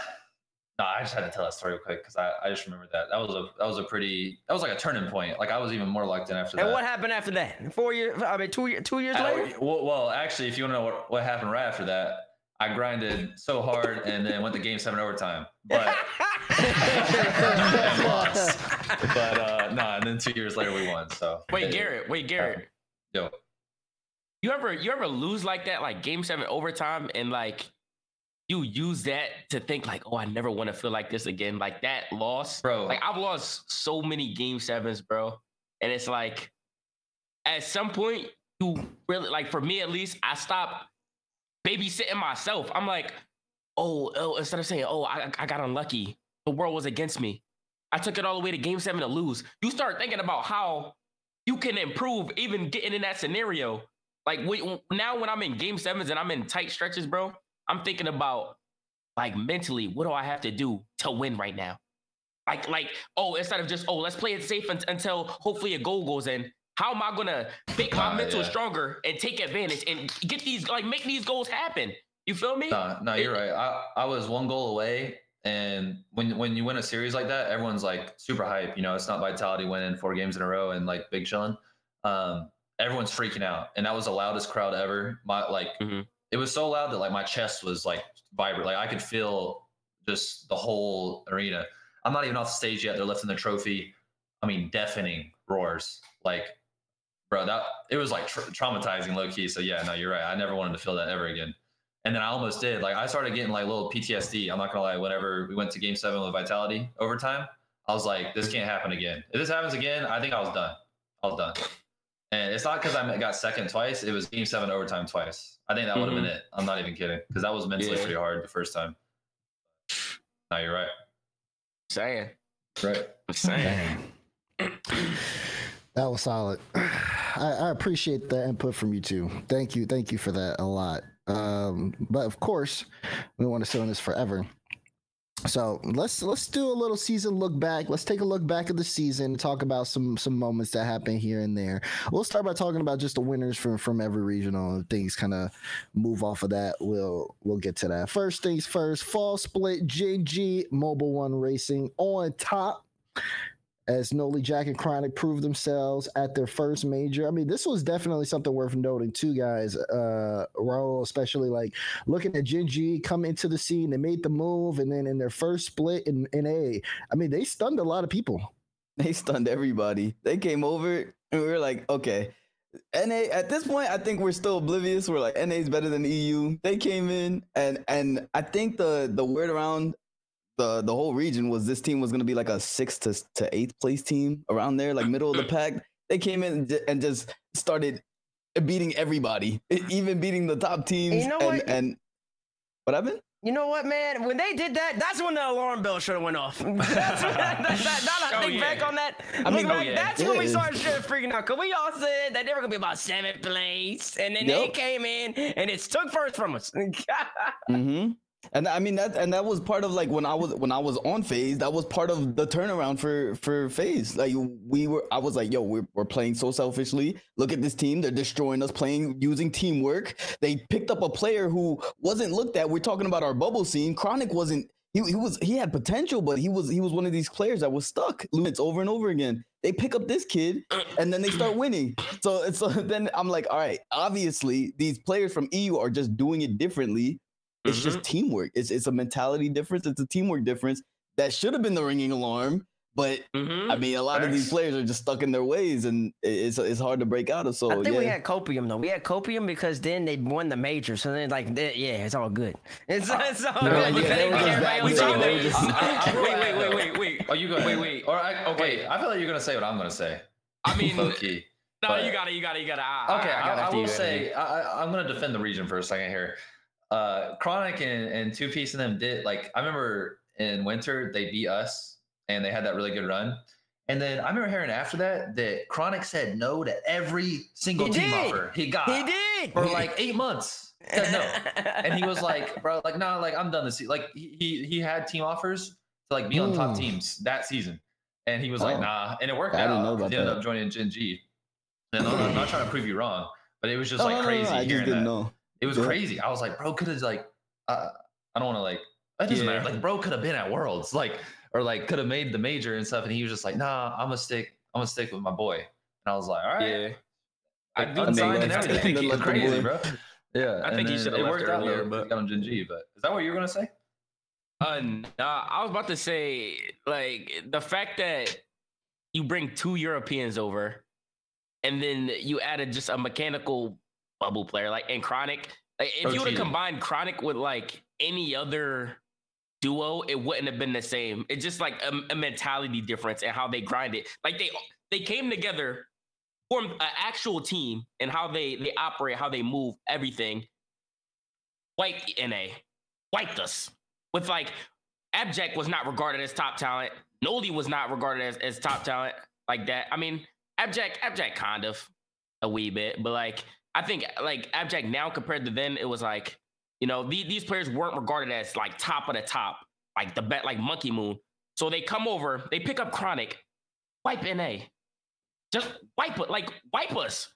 no, I just had to tell that story real quick because I, I just remember that that was a that was a pretty that was like a turning point. Like I was even more locked in after And that. And what happened after that? Four years. I mean, two years. Two years Uh, later. well, well, actually, if you want to know what, what happened right after that, I grinded so hard and then went to game seven overtime. But lost. But uh nah, and then two years later we won. So Wait, Garrett. Wait, Garrett. Yo. You ever you ever lose like that, like game seven overtime, and like you use that to think like, oh, I never want to feel like this again. Like that loss, Bro. Like I've lost so many game sevens, bro, and it's like at some point you really like for me at least, I stop babysitting myself. I'm like, oh, oh, instead of saying, oh, I, I got unlucky, the world was against me. I took it all the way to game seven to lose. You start thinking about how you can improve even getting in that scenario. Like we, now when I'm in game sevens and I'm in tight stretches, bro, I'm thinking about like mentally, what do I have to do to win right now? Like, like, oh, instead of just, oh, let's play it safe un- until hopefully a goal goes in. How am I gonna make my mental yeah. stronger and take advantage and get these like make these goals happen? You feel me? No, no, you're right. I, I was one goal away, and when when you win a series like that, everyone's like super hype. You know, it's not Vitality winning four games in a row and like big chilling. Um, everyone's freaking out, and that was the loudest crowd ever. My like, Mhm. It was so loud that like my chest was like vibrant. Like I could feel just the whole arena. I'm not even off the stage yet. They're lifting the trophy. I mean, deafening roars. Like, bro, that it was like tra- traumatizing, low key. So yeah, no, you're right. I never wanted to feel that ever again. And then I almost did. Like I started getting like little PTSD. I'm not gonna lie. Whenever we went to Game Seven with Vitality overtime, I was like, this can't happen again. If this happens again, I think I was done. I was done. And it's not because I got second twice. It was Game Seven overtime twice. I think that would have been it. I'm not even kidding because that was mentally Yeah. pretty hard the first time. No, you're right. saying, Right. I'm saying. That was solid. I, I appreciate the input from you too. Thank you, thank you for that a lot. Um, but of course, we want to sit on this forever. So let's let's do a little season look back. Let's take a look back at the season talk about some some moments that happened here and there. We'll start by talking about just the winners from from every regional. Things kind of move off of that. We'll we'll get to that. First things first. Fall split. JG Mobile One Racing on top as Noli Jack and Chronic proved themselves at their first major. I mean, this was definitely something worth noting too, guys. Uh Raul, especially like looking at Gen G come into the scene, they made the move, and then in their first split in, in A, I mean, they stunned a lot of people. They stunned everybody. They came over and we were like, okay. NA at this point, I think we're still oblivious. We're like NA is better than EU. They came in and and I think the the word around the the whole region was this team was gonna be like a sixth to to eighth place team around there, like middle of the pack. They came in and, just started beating everybody, even beating the top teams. You know and, what? and what happened? You know what, man? When they did that, that's when the alarm bell should have went off. That's when, that, that, that, now I Oh, think yeah. back on that. I mean, look oh, yeah. that's when we started shit freaking out. Cause we all said that they were gonna be about seventh place, and then they came in and it took first from us. Mm-hmm. And I mean that, and that was part of like when I was when I was on FaZe. That was part of the turnaround for for FaZe. Like we were, I was like, yo, we're we're playing so selfishly. Look at this team; they're destroying us. Playing using teamwork. They picked up a player who wasn't looked at. We're talking about our bubble scene. Chronic wasn't. He, he was he had potential, but he was he was one of these players that was stuck. It's over and over again. They pick up this kid, and then they start winning. So so then I'm like, all right, obviously these players from EU are just doing it differently. It's just teamwork. It's it's a mentality difference. It's a teamwork difference that should have been the ringing alarm. But Mhm. I mean, a lot of these players are just stuck in their ways, and it's it's hard to break out of. So I think yeah. we had copium though. We had copium because then they won the major. So then like, they- yeah, it's all good. It's, it's all No, good. yeah, they were just Everybody back else to is back. all They were good. just- I- I- wait, wait, wait, wait, wait. Oh, you go. ahead. Wait, wait. Or I, okay, Wait. I feel like you're gonna say what I'm gonna say. I mean, Low key. no, but- you gotta, you gotta, you gotta. I, Okay, I, I, gotta I, will say I, I, I'm going to defend the region for a second here. Uh, Chronic and, and Two Piece and them did like I remember in winter they beat us and they had that really good run. And then I remember hearing after that that Chronic said no to every single He team did. offer he got He did for like eight months. Said no, and he was like, "Bro, like, no, like I'm done this." se-" Like he he he had team offers to like be on top Hmm. teams that season, and he was like, Oh. "Nah," and it worked I out. didn't know 'cause about he ended that. up joining Gen G. And I'm, I'm not trying to prove you wrong, but it was just No, like no, no, crazy. no, I just hearing didn't that. know. It was Yeah. crazy. I was like, bro, could have like, uh, I don't want to like. It doesn't Yeah. matter. Like, bro, could have been at Worlds, like, or like could have made the major and stuff. And he was just like, nah, I'm gonna stick. I'm gonna stick with my boy. And I was like, all right. Yeah. I Like, do unsigned think and that's- everything. then It was let the crazy, bro. Yeah, I think he should've it left worked out earlier, though, but- got on Gen G. But is that what you were gonna say? Uh, nah, I was about to say like the fact that you bring two Europeans over, and then you added just a mechanical bubble player like and Chronic. Like if you would have combined Chronic with like any other duo, it wouldn't have been the same. It's just like a, a mentality difference and how they grind it. Like they they came together, formed an actual team, and how they they operate, how they move, everything. White NA wiped us with like Abject was not regarded as top talent. Noli was not regarded as, as top talent like that. I mean, Abject, Abject kind of a wee bit, but like I think like Abject now compared to then, it was like, you know, the, these players weren't regarded as like top of the top, like the bet like Monkey Moon. So they come over, they pick up Chronic, wipe NA. Just wipe it, like wipe us.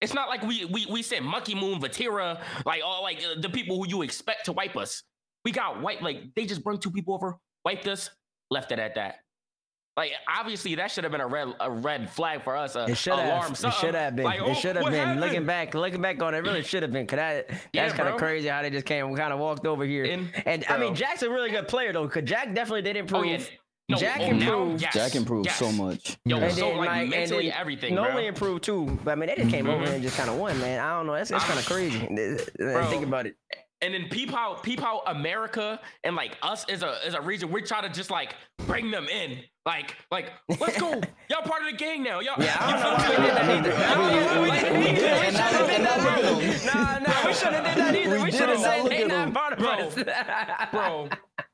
It's not like we we we sent Monkey Moon, Vatira, like all like uh, the people who you expect to wipe us. We got wiped, like they just brought two people over, wiped us, left it at that. Like obviously that should have been a red a red flag for us. A It should alarm, have. It should have been. Like, oh, it should have been. happened? Looking back, looking back on it, really should have been. Cause that Yeah, that's kind of crazy how they just came, and kind of walked over here. And- And, I mean. Jack's a really good player though. Cause Jack definitely did improve. Oh yeah. No, Jack oh, now, improved. yes, Jack improved yes. so much. Yo, Yeah. so like, and mentally then everything, Noli bro. improved too. But I mean, they just came over Mhm. and just kind of won, man. I don't know. That's, that's kind of crazy. Think about it. And then peep how peep how America and like us as a as a region, we try to just like bring them in. Like, like, let's go. Y'all part of the gang now. Y'all Yeah, I you don't know feel why we me? did that either. I mean, No, we- did, that. look. Nah, nah, we shouldn't have did that either. We We should have said look they at part of Bro. us. Bro,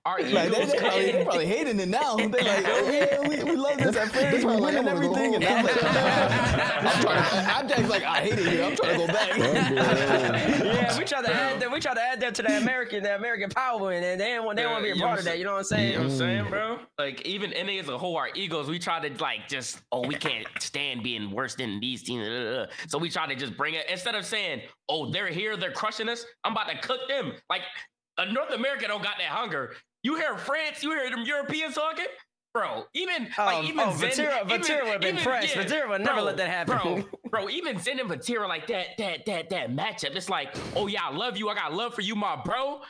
our Like, they, egos they, probably, they probably hating it now. They're like, oh yeah, we, we love this at first. We why, like, winning everything. And I'm like, I'm trying to, I'm Jack's like, I hate it here. I'm trying to go back. yeah, we try to add that. We tried to add that to the American, the American power, and they didn't want, they want to be a part of that. You know what I'm You saying? know what I'm saying, bro? Like even NA as a whole, our egos, we try to like just, oh, we can't stand being worse than these teams. So we try to just bring it instead of saying, oh, they're here, they're crushing us. I'm about to cook them. Like a North America don't got that hunger. You hear France, you hear them Europeans talking, bro. Even like Um, even oh, Zen, Vatira- even- Vatira would've been even- pressed. Vatira would never bro, let that happen. bro. Bro, even Zen and Vatira like that, that, that, that matchup. It's like, oh yeah, I love you. I got love for you, my bro.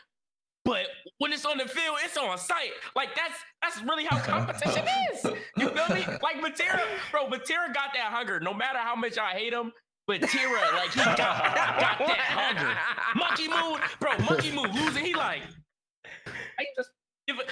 But when it's on the field, it's on site. Like that's that's really how competition is. You feel me? Like Matera, bro, Matera got that hunger. No matter how much I hate him, but Tira, like he got, got that hunger. Monkey Moon, bro, Monkey Moon losing. He like, I just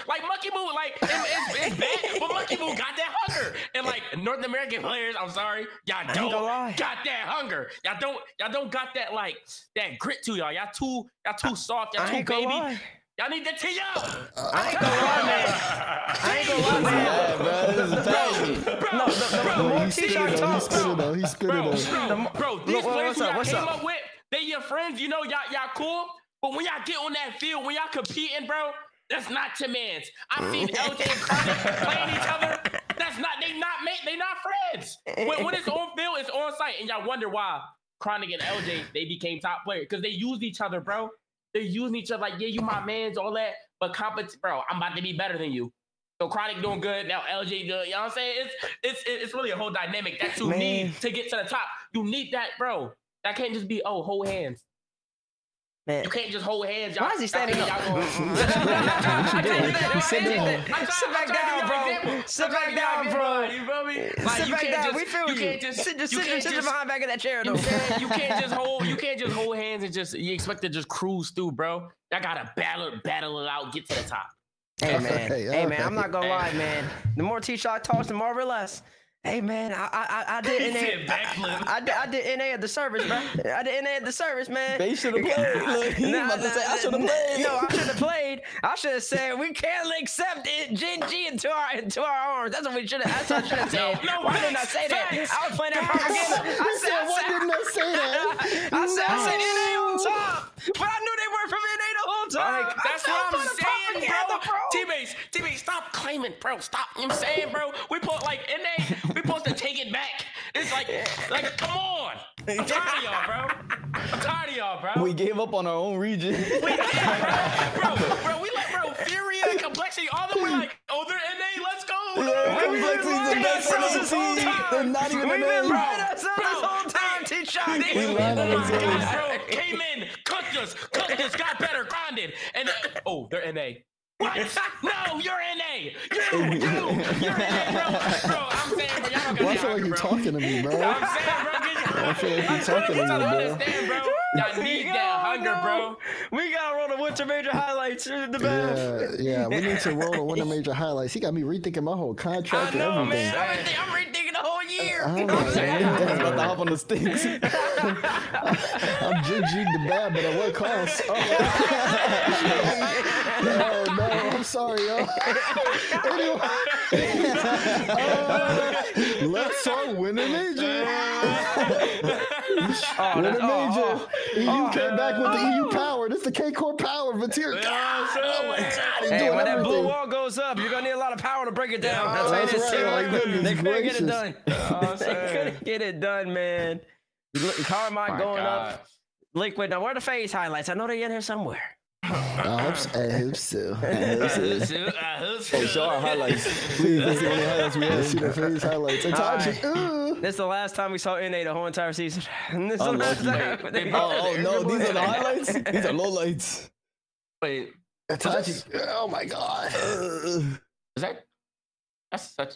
like Monkey Moon, like it's, it's bad, but Monkey Moon got that hunger. And like North American players, I'm sorry, y'all don't got that hunger. Y'all don't, y'all don't got that like that grit to y'all. Y'all too, y'all too soft. Y'all too baby. lie. Y'all need to tee up. I ain't gonna lie, man. I ain't gonna lie, man. Yeah, bro, this is passion. Bro, No, the, the, the bro, more He spit it T-Shirt. He spit it though. He spit it bro, bro, bro, these what- players what's who y'all came up? up with, they your friends. You know, y'all, y'all cool. But when y'all get on that field, when y'all competing, bro, that's not your man's. I've seen LJ and Chronic playing each other. That's not. They not mate. They not friends. When, when it's on field, it's on site, and y'all wonder why Chronic and LJ they became top players because they used each other, bro. They're using each other like, yeah, you my man's, all that. But compet, bro, I'm about to be better than you. So Chronic doing good now. LJ doing. You know what I'm saying? It's it's it's really a whole dynamic that you Man. need to get to the top. You need that, bro. That can't just be oh hold hands. Man. You can't just hold hands. Y'all, Why is he standing y'all up? think y'all gonna- He's sitting down. I'm trying- Sit I'm back down, bro. Sit I'm trying back to give down, y'all bro. example, You feel me? Like, Sit you back down. just- we feel you. you. can't just sit, just you sit, can't sit just- behind back of that chair, you though. can't, you can't just hold you can't just hold hands and just you expect to just cruise through, bro. Y'all gotta battle battle it out, get to the top. Hey man, Okay, hey man, I'm not gonna lie, man. The more T-Shot talks, the more I realize. Hey man, I I I, I did NA. said backflip. I, I, did, I did NA at the service, bro. I did NA at the service, man. They should have played. Look, he Nah, about to say, I should have played. No, I should have played. I should have said we can't accept it, Gen G into our into our arms. That's what we should have. That's what I should have said. No, Why didn't I say that? facts. I was playing that propaganda. I said, said, why didn't I say that? I said, I said NA on top, but I knew they weren't from NA the whole time. Like, that's what I'm saying, propaganda, bro. Teammates, teammates, stop claiming, bro. Stop. You know what I'm saying, bro? We put like NA, we supposed to take it back. It's like, like, come on. I'm tired of y'all, bro. I'm tired of y'all, bro. We gave up on our own region. We did, bro. Bro, bro, we let bro Fury and Complexity, all of them were like, oh, they're NA, let's go. Yeah, Complexity's the best lying this whole team. time. They're not even We've been the lying ourselves this whole time, they- T-Shot. They, We oh lying on my ourselves. God, bro, came in cooked us, cooked us, got better, grinded. And uh, oh, they're NA. What? No, you're NA. You, you, you're NA, bro. Bro, I'm saying, bro, y'all don't Well, I feel like you're talking to me, bro. I'm saying, bro, get your, I feel like you're talking to me, bro. understand, bro. Y'all need that hunger, bro. We gotta roll the winter major highlights in the back. Yeah, yeah. We need to roll a winner major highlights. He got me rethinking my whole I contract and know, everything. man. I'm, rethinking, I'm rethinking the whole year. I You know what I'm know, saying? man. He's about to hop on the sticks. I'm GG the bad, but at what cost? Oh, no, no, I'm sorry, yo. anyway, uh, let's talk winner major. Oh, Winner that's- oh, major. Oh. EU oh. came back with the EU oh. power. This is the K Core power. Vatir. God, oh my God, he's Hey, doing when that blue wall goes up, you're gonna need a lot of power to break it down. Yeah, That's, that's that's right. right. Like, goodness they couldn't get it done. I'm they saying. couldn't get it done, man. Karmine going God. up. Liquid. Now, where are the FaZe highlights? I know they're in here somewhere. I hope so. I hope so. I hope so, I hope so. Hey, show our highlights. Please, the only highlights we Let's see the FaZe highlights. And Taji, ooh. This is the last time we saw NA the whole entire season. This is the last time. They- Oh, oh no, these are the highlights? These are lowlights. Wait, Taji, oh my God. Is that? That's such.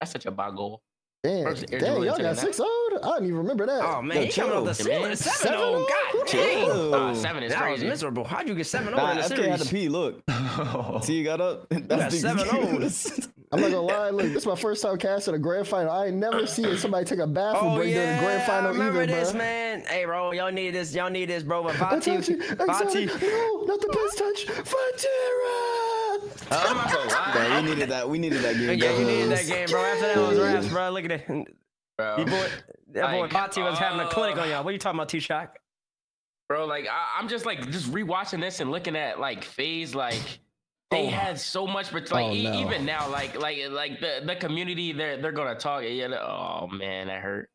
That's such a bad goal. Damn, damn, y'all got six old? I didn't even remember that. Oh man, Yo, he coming chill. off the Man. seven, seven, Seven oh, oh? God dang. Chill. Uh, seven is That was miserable. How'd you get seven oh Nah, in the FK had to pee. Look, see, you got up. That's got the 7-0. excuse. I'm not gonna lie, look, this is my first time casting a grand final. I ain't never seen somebody take a bathroom Oh break during the grand yeah, final remember either, this, bro. man. Hey, bro, y'all need this. Y'all need this, bro. But Vati, Taji, Vati, Exotiik, no, not the best touch. Vatira! I'm not gonna lie, Bro, we needed that. We needed that game. yeah, you needed that game, bro. After that was raps, bro. Look at it. bro. Your boy, that boy Like, Vati was having a clinic on y'all. What are you talking about, T Shock? bro. Like I, I'm just like just rewatching this and looking at like FaZe like they Oh. had so much, but like Oh, e- no. even now, like like like the the community they're they're gonna talk. Yeah, oh man, that hurt.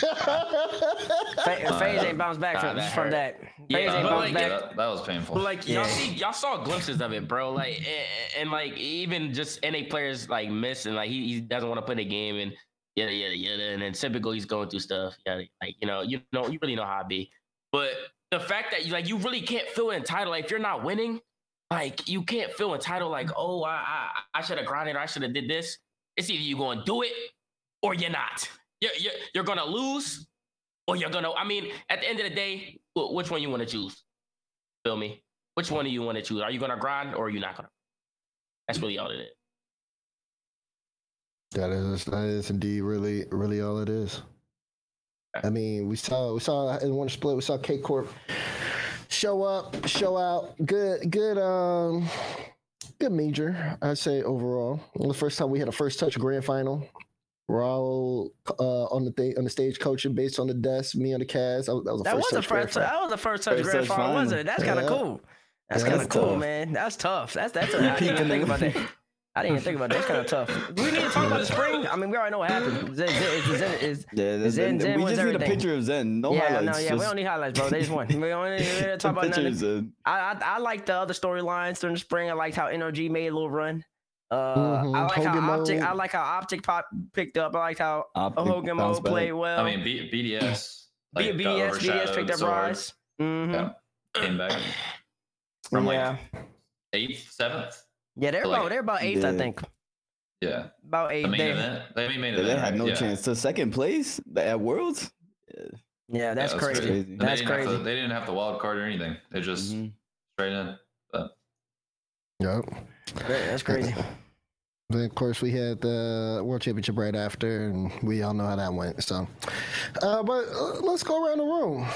Fa- FaZe ain't bounced back from, that from hurt. that. Yeah, FaZe ain't bounced like, back. That, that was painful. But like Yeah. y'all see, y'all saw glimpses of it, bro. Like and, and like even just NA players like miss and like he, he doesn't want to play the game and yada yada yada. And then typical he's going through stuff. Yeah, like you know you know you really know how it be. But the fact that you like you really can't feel entitled. Like if you're not winning, like you can't feel entitled. Like oh I I, I should have grinded. Or I should have did this. It's either you going to do it or you're not. You're, you're you're gonna lose or you're gonna. I mean, at the end of the day, which one you want to choose? Feel me? Which one do you want to choose? Are you gonna grind or are you not gonna? That's really all it is. That is that is indeed really really all it is. I mean, we saw we saw in one split we saw K Corp show up, show out. Good good um good major, I'd say overall. The first time we had a first touch grand final. We're all uh, on the thing on the stage coaching based on the desk, me on the cast. That was, that was the That first was the touch grand first. final. That was the first touch First grand touch final, wasn't it? That's kind of Yeah. cool. That's Yeah, kind of cool, tough. man. That's tough. That's that's. A, I didn't even think about that. I didn't even think about that. That's kind of tough. Do we need to talk about the spring? I mean, we already know what happened. Zen, Zen, Zen, Zen, is, Yeah, that's, Zen- Zen we wins just need a picture of Zen. No yeah, highlights. no, yeah. We don't need highlights, bro. They just won. We don't need to talk about nothing. I, I I like the other storylines during the spring. I liked how NRG made a little run. Uh, Mhm. I like Hogan how optic. mode. I like how optic pop picked up. I like how Optic Hogan bounced mode played well. I mean, B- BDS. Like, got BDS, BDS picked up Sword rise. hmm Yeah. Came back from like yeah, eighth, seventh. yeah. They're like- about they're about eighth, I think. Yeah. About The eighth. main They, event. They main Yeah, event. they had no yeah. chance to second place at Worlds. Yeah. yeah, that's Yeah, crazy. crazy. And they That's crazy. to- they didn't have the wild card or anything. They just Mhm. straight in. But Yep. Yeah, that's crazy. Then of course we had the world championship right after, and we all know how that went. So, uh, but uh, let's go around the room.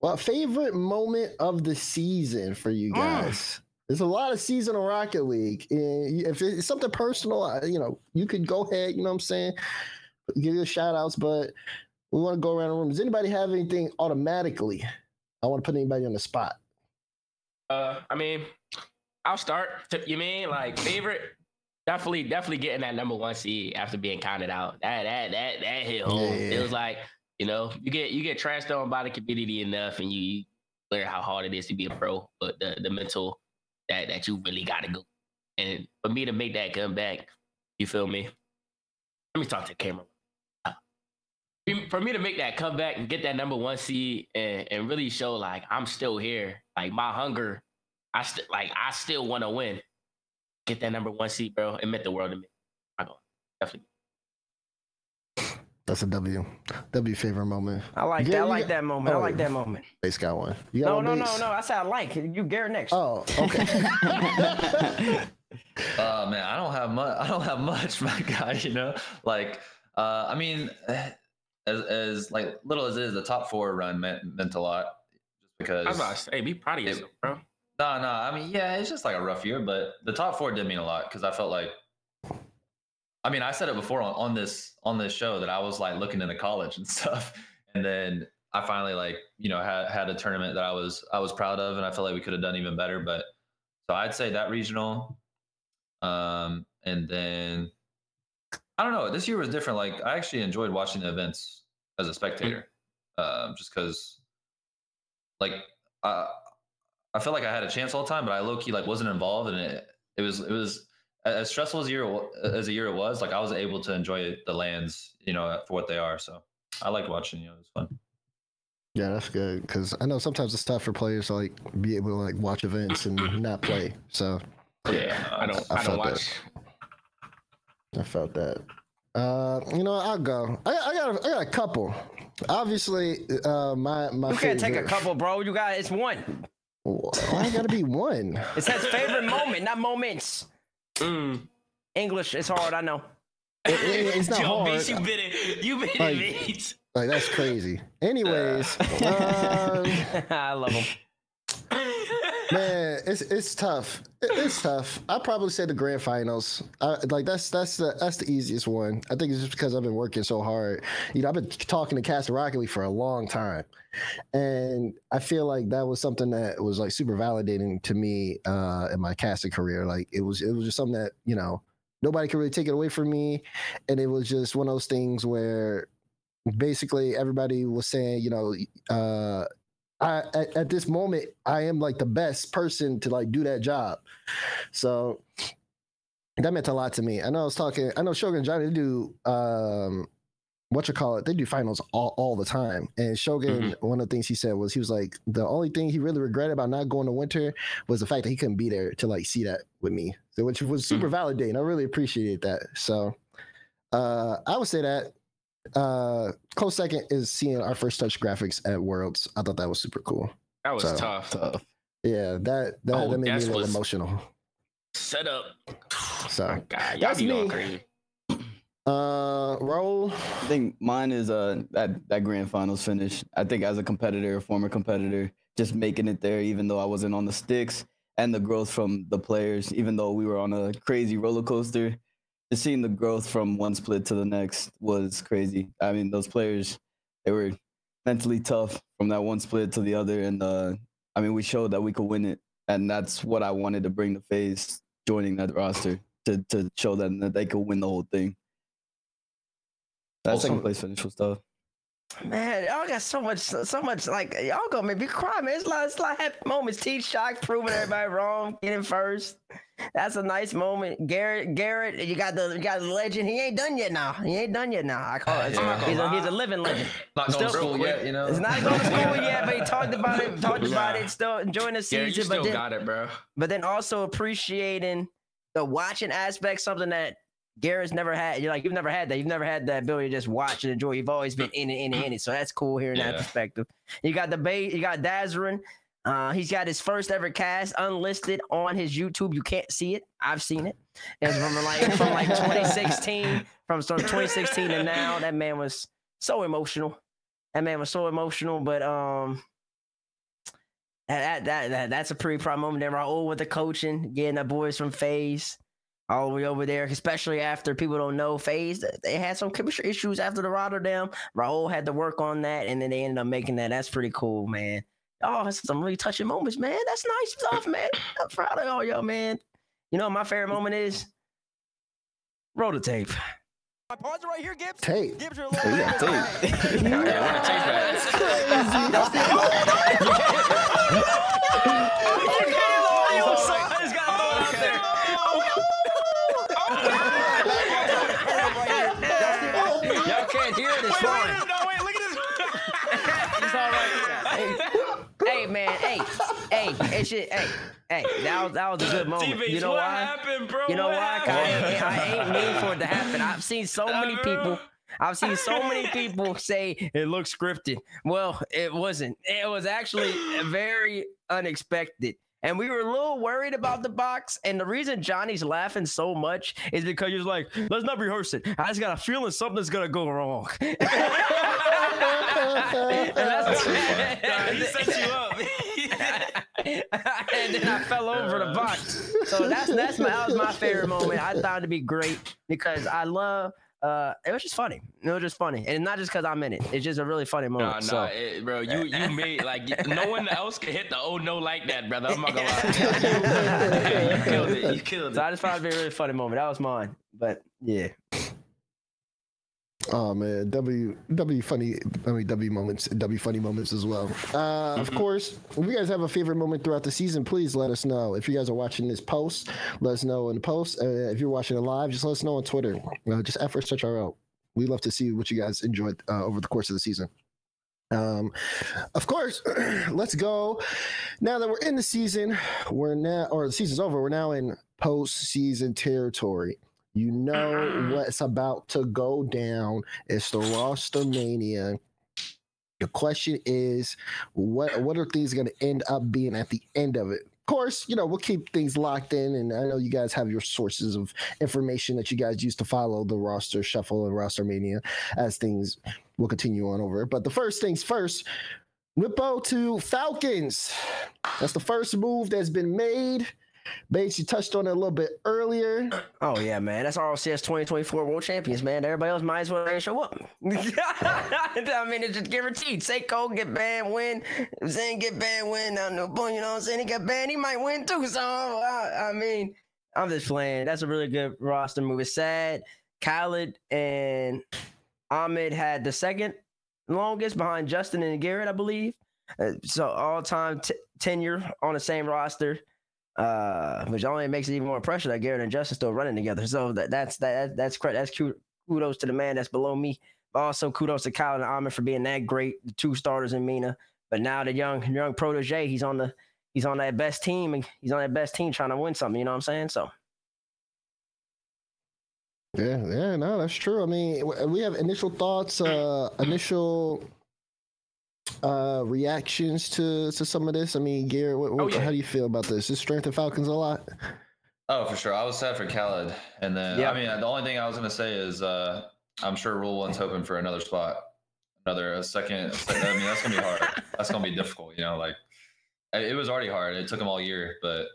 Well, favorite moment of the season for you guys? There's a lot of seasonal Rocket League. And if it's something personal, you know, you could go ahead. You know what I'm saying? Give you shout outs, but we want to go around the room. Does anybody have anything automatically? I want to put anybody on the spot. Uh, I mean, I'll start. You mean like favorite? Definitely, definitely getting that number one seed after being counted out. That that that that hit home. Yeah. It was like you know you get you get trashed on by the community enough, and you, you learn how hard it is to be a pro. But the the mental that that you really got to go. And for me to make that comeback, you feel me? Let me talk to the camera. Uh, for me to make that comeback and get that number one seed and, and really show like I'm still here, like my hunger, I still like I still want to win. Get that number one seed, bro. It meant the world to me. I go definitely. That's a W. W favorite moment. I like Yeah, that. I like got- that moment. I oh. like that moment. Base got one. You got No, one, no, no, no. I said I like. You Garrett next. Oh, okay. Uh man, I don't have much. I don't have much, my guy. You know, like uh, I mean, as as like little as it is, the top four run meant meant a lot, just because. I was about to say, be proud of yourself, bro. No, no. I mean, yeah, it's just like a rough year, but the top four did mean a lot because I felt like. I mean, I said it before on, on this on this show that I was like looking into college and stuff, and then I finally like you know had had a tournament that I was I was proud of, and I felt like we could have done even better. But so I'd say that regional, um, and then I don't know. This year was different. Like I actually enjoyed watching the events as a spectator, um, just because, like, I felt like I had a chance all the time, but I low key like wasn't involved, and it it was it was as stressful as a year as a year it was. Like I was able to enjoy the lands, you know, for what they are. So I liked watching. You know, it was fun. yeah, that's good because I know sometimes it's tough for players to like be able to like watch events and not play. So Yeah, I don't. I I, felt don't that. watch. I felt that. Uh, you know, I'll go. I, I got, a, I got a couple. Obviously, uh, my my you can't take a couple, bro. You got it's one. Why gotta be one? It says favorite moment, not moments. Mm. English is hard. I know. It- it- it's not Yo, hard. Beats, you bit it. You bit Like- it, Like that's crazy. Anyways, um, I love them. man, it's it's tough. It- It's tough. I probably say the grand finals. I, like that's that's the that's the easiest one. I think it's just because I've been working so hard. You know, I've been talking to Castle Rocket League for a long time, and I feel like that was something that was like super validating to me uh, in my casting career. Like it was it was just something that you know nobody could really take it away from me, and it was just one of those things where basically everybody was saying, you know, uh, I at, at this moment I am like the best person to like do that job. So that meant a lot to me. I know I was talking. I know Shogun Johnny they do um what you call it. They do finals all, all the time. And Shogun, one of the things he said was he was like the only thing he really regretted about not going to winter was the fact that he couldn't be there to like see that with me. So which was super validating. I really appreciate that. So uh I would say that uh close second is seeing our first touch graphics at Worlds. I thought that was super cool. That was So- tough. Tough. Yeah, that that, Oh, that made me a little emotional. Set up. So God, y'all That's me. crazy. uh roll. I think mine is uh that that grand finals finish. I think as a competitor, a former competitor, just making it there, even though I wasn't on the sticks, and the growth from the players, even though we were on a crazy roller coaster, just seeing the growth from one split to the next was crazy. I mean, those players, they were mentally tough from that one split to the other, and uh, I mean, we showed that we could win it, and that's what I wanted to bring to FaZe joining that roster to to show them that they could win the whole thing. That Also- second place finish was tough. Man, y'all got so much, so much. Like y'all gonna make me cry, man. It's like it's like happy moments. T Shock proving everybody wrong, getting first. That's a nice moment. Garrett, Garrett, you got the you got the legend. He ain't done yet now. He ain't done yet now. I call it. Yeah. He's, a, he's a living legend. Not going to Still- school yet, you know. It's not going to school yet, but he talked about it. Talked about it. Still enjoying the Yeah, season, you still but then got it, bro. but then also appreciating the watching aspect, something that Garrett's never had. You're like, you've never had that. You've never had that ability to just watch and enjoy. You've always been in it, in it, in it. So that's cool hearing that perspective. You got the Bay, you got Dazerin. Uh, he's got his first ever cast unlisted on his YouTube. You can't see it. I've seen it. It's from like from like 2016, from from 2016 to now. That man was so emotional. That man was so emotional, but um, that, that, that that's a pretty proud moment. Then Raul with the coaching, getting the boys from FaZe all the way over there, especially after people don't know FaZe. They had some chemistry issues after the Rotterdam. Raul had to work on that, and then they ended up making that. That's pretty cool, man. Oh, that's some really touching moments, man. That's nice stuff, man. I'm proud of all y'all, man. You know what my favorite moment is? Roll the tape. I pause it right here, Gibbs. Tape. Gibbs, you're a Oh, little you got tape. Yeah, where the tape at? I just gotta throw it out there. Y'all can't hear it. It's fine. Shit. Hey, hey, that was that was a good moment. T-Bates, You know what why? happened, bro? You know What why? I I ain't mean for it to happen. I've seen so many people. I've seen so many people say it looks scripted. Well, it wasn't. It was actually very unexpected. And we were a little worried about the box. And the reason Johnny's laughing so much is because he's like, let's not rehearse it. I just got a feeling something's gonna go wrong. And that's Nah, he set you up. and then I fell over the box. So that's that's my, that was my favorite moment. I thought it'd be great because I love. Uh, it was just funny. It was just funny, and not just because I'm in it. It's just a really funny moment. Nah, so it- bro, you you made like no one else could hit the oh no like that, brother. I'm not gonna lie. you killed it. You killed so it. I just found it to be a really funny moment. That was mine. But yeah, Oh man, W W funny. I mean W moments, W funny moments as well. Uh, Of course, if you guys have a favorite moment throughout the season, please let us know. If you guys are watching this post, let us know in the post. Uh, if you're watching it live, just let us know on Twitter. Uh, just at first touch RL. We love to see what you guys enjoyed uh, over the course of the season. Um, of course, let's go. Now that we're in the season, we're now, or the season's over. We're now in postseason territory. You know what's about to go down. It's the roster mania. The question is, what what are things going to end up being at the end of it? Of course, you know we'll keep things locked in, and I know you guys have your sources of information that you guys use to follow the roster shuffle and roster mania as things will continue on over. But the first things first, Nwpo to Falcons. That's the first move that's been made. Bates, you touched on it a little bit earlier. oh yeah, man, that's RLCS 2024 World Champions, man. Everybody else might as well show up. I mean, it's just guaranteed. Seikoo get banned, win. Zane get banned, win. No point, you know what I'm saying? He got banned, he might win too. So I, I mean, I'm just playing. That's a really good roster move. It's sad. Khaled and Ahmed had the second longest behind Justin and Garrett, I believe. Uh, so all time t- tenure on the same roster, uh, which only makes it even more pressure that Garrett and Justin still running together. So that that's that that's that's kudos to the man that's below me. But also kudos to Kyle and Ahmed for being that great, the two starters in MENA. But now the young young protege, he's on the he's on that best team and he's on that best team trying to win something. You know what I'm saying? So Yeah, yeah, no, that's true. I mean, we have initial thoughts, uh, initial uh reactions to to some of this. I mean, Garrett, what, what, Oh, yeah. how do you feel about this? Is strength of Falcons a lot? Oh, for sure. I was sad for Khaled. And then, Yeah. I mean, the only thing I was going to say is uh, I'm sure Rule One's hoping for another spot, another a second. a second- I mean, that's going to be hard. That's going to be difficult. You know, like it it was already hard. It took them all year, but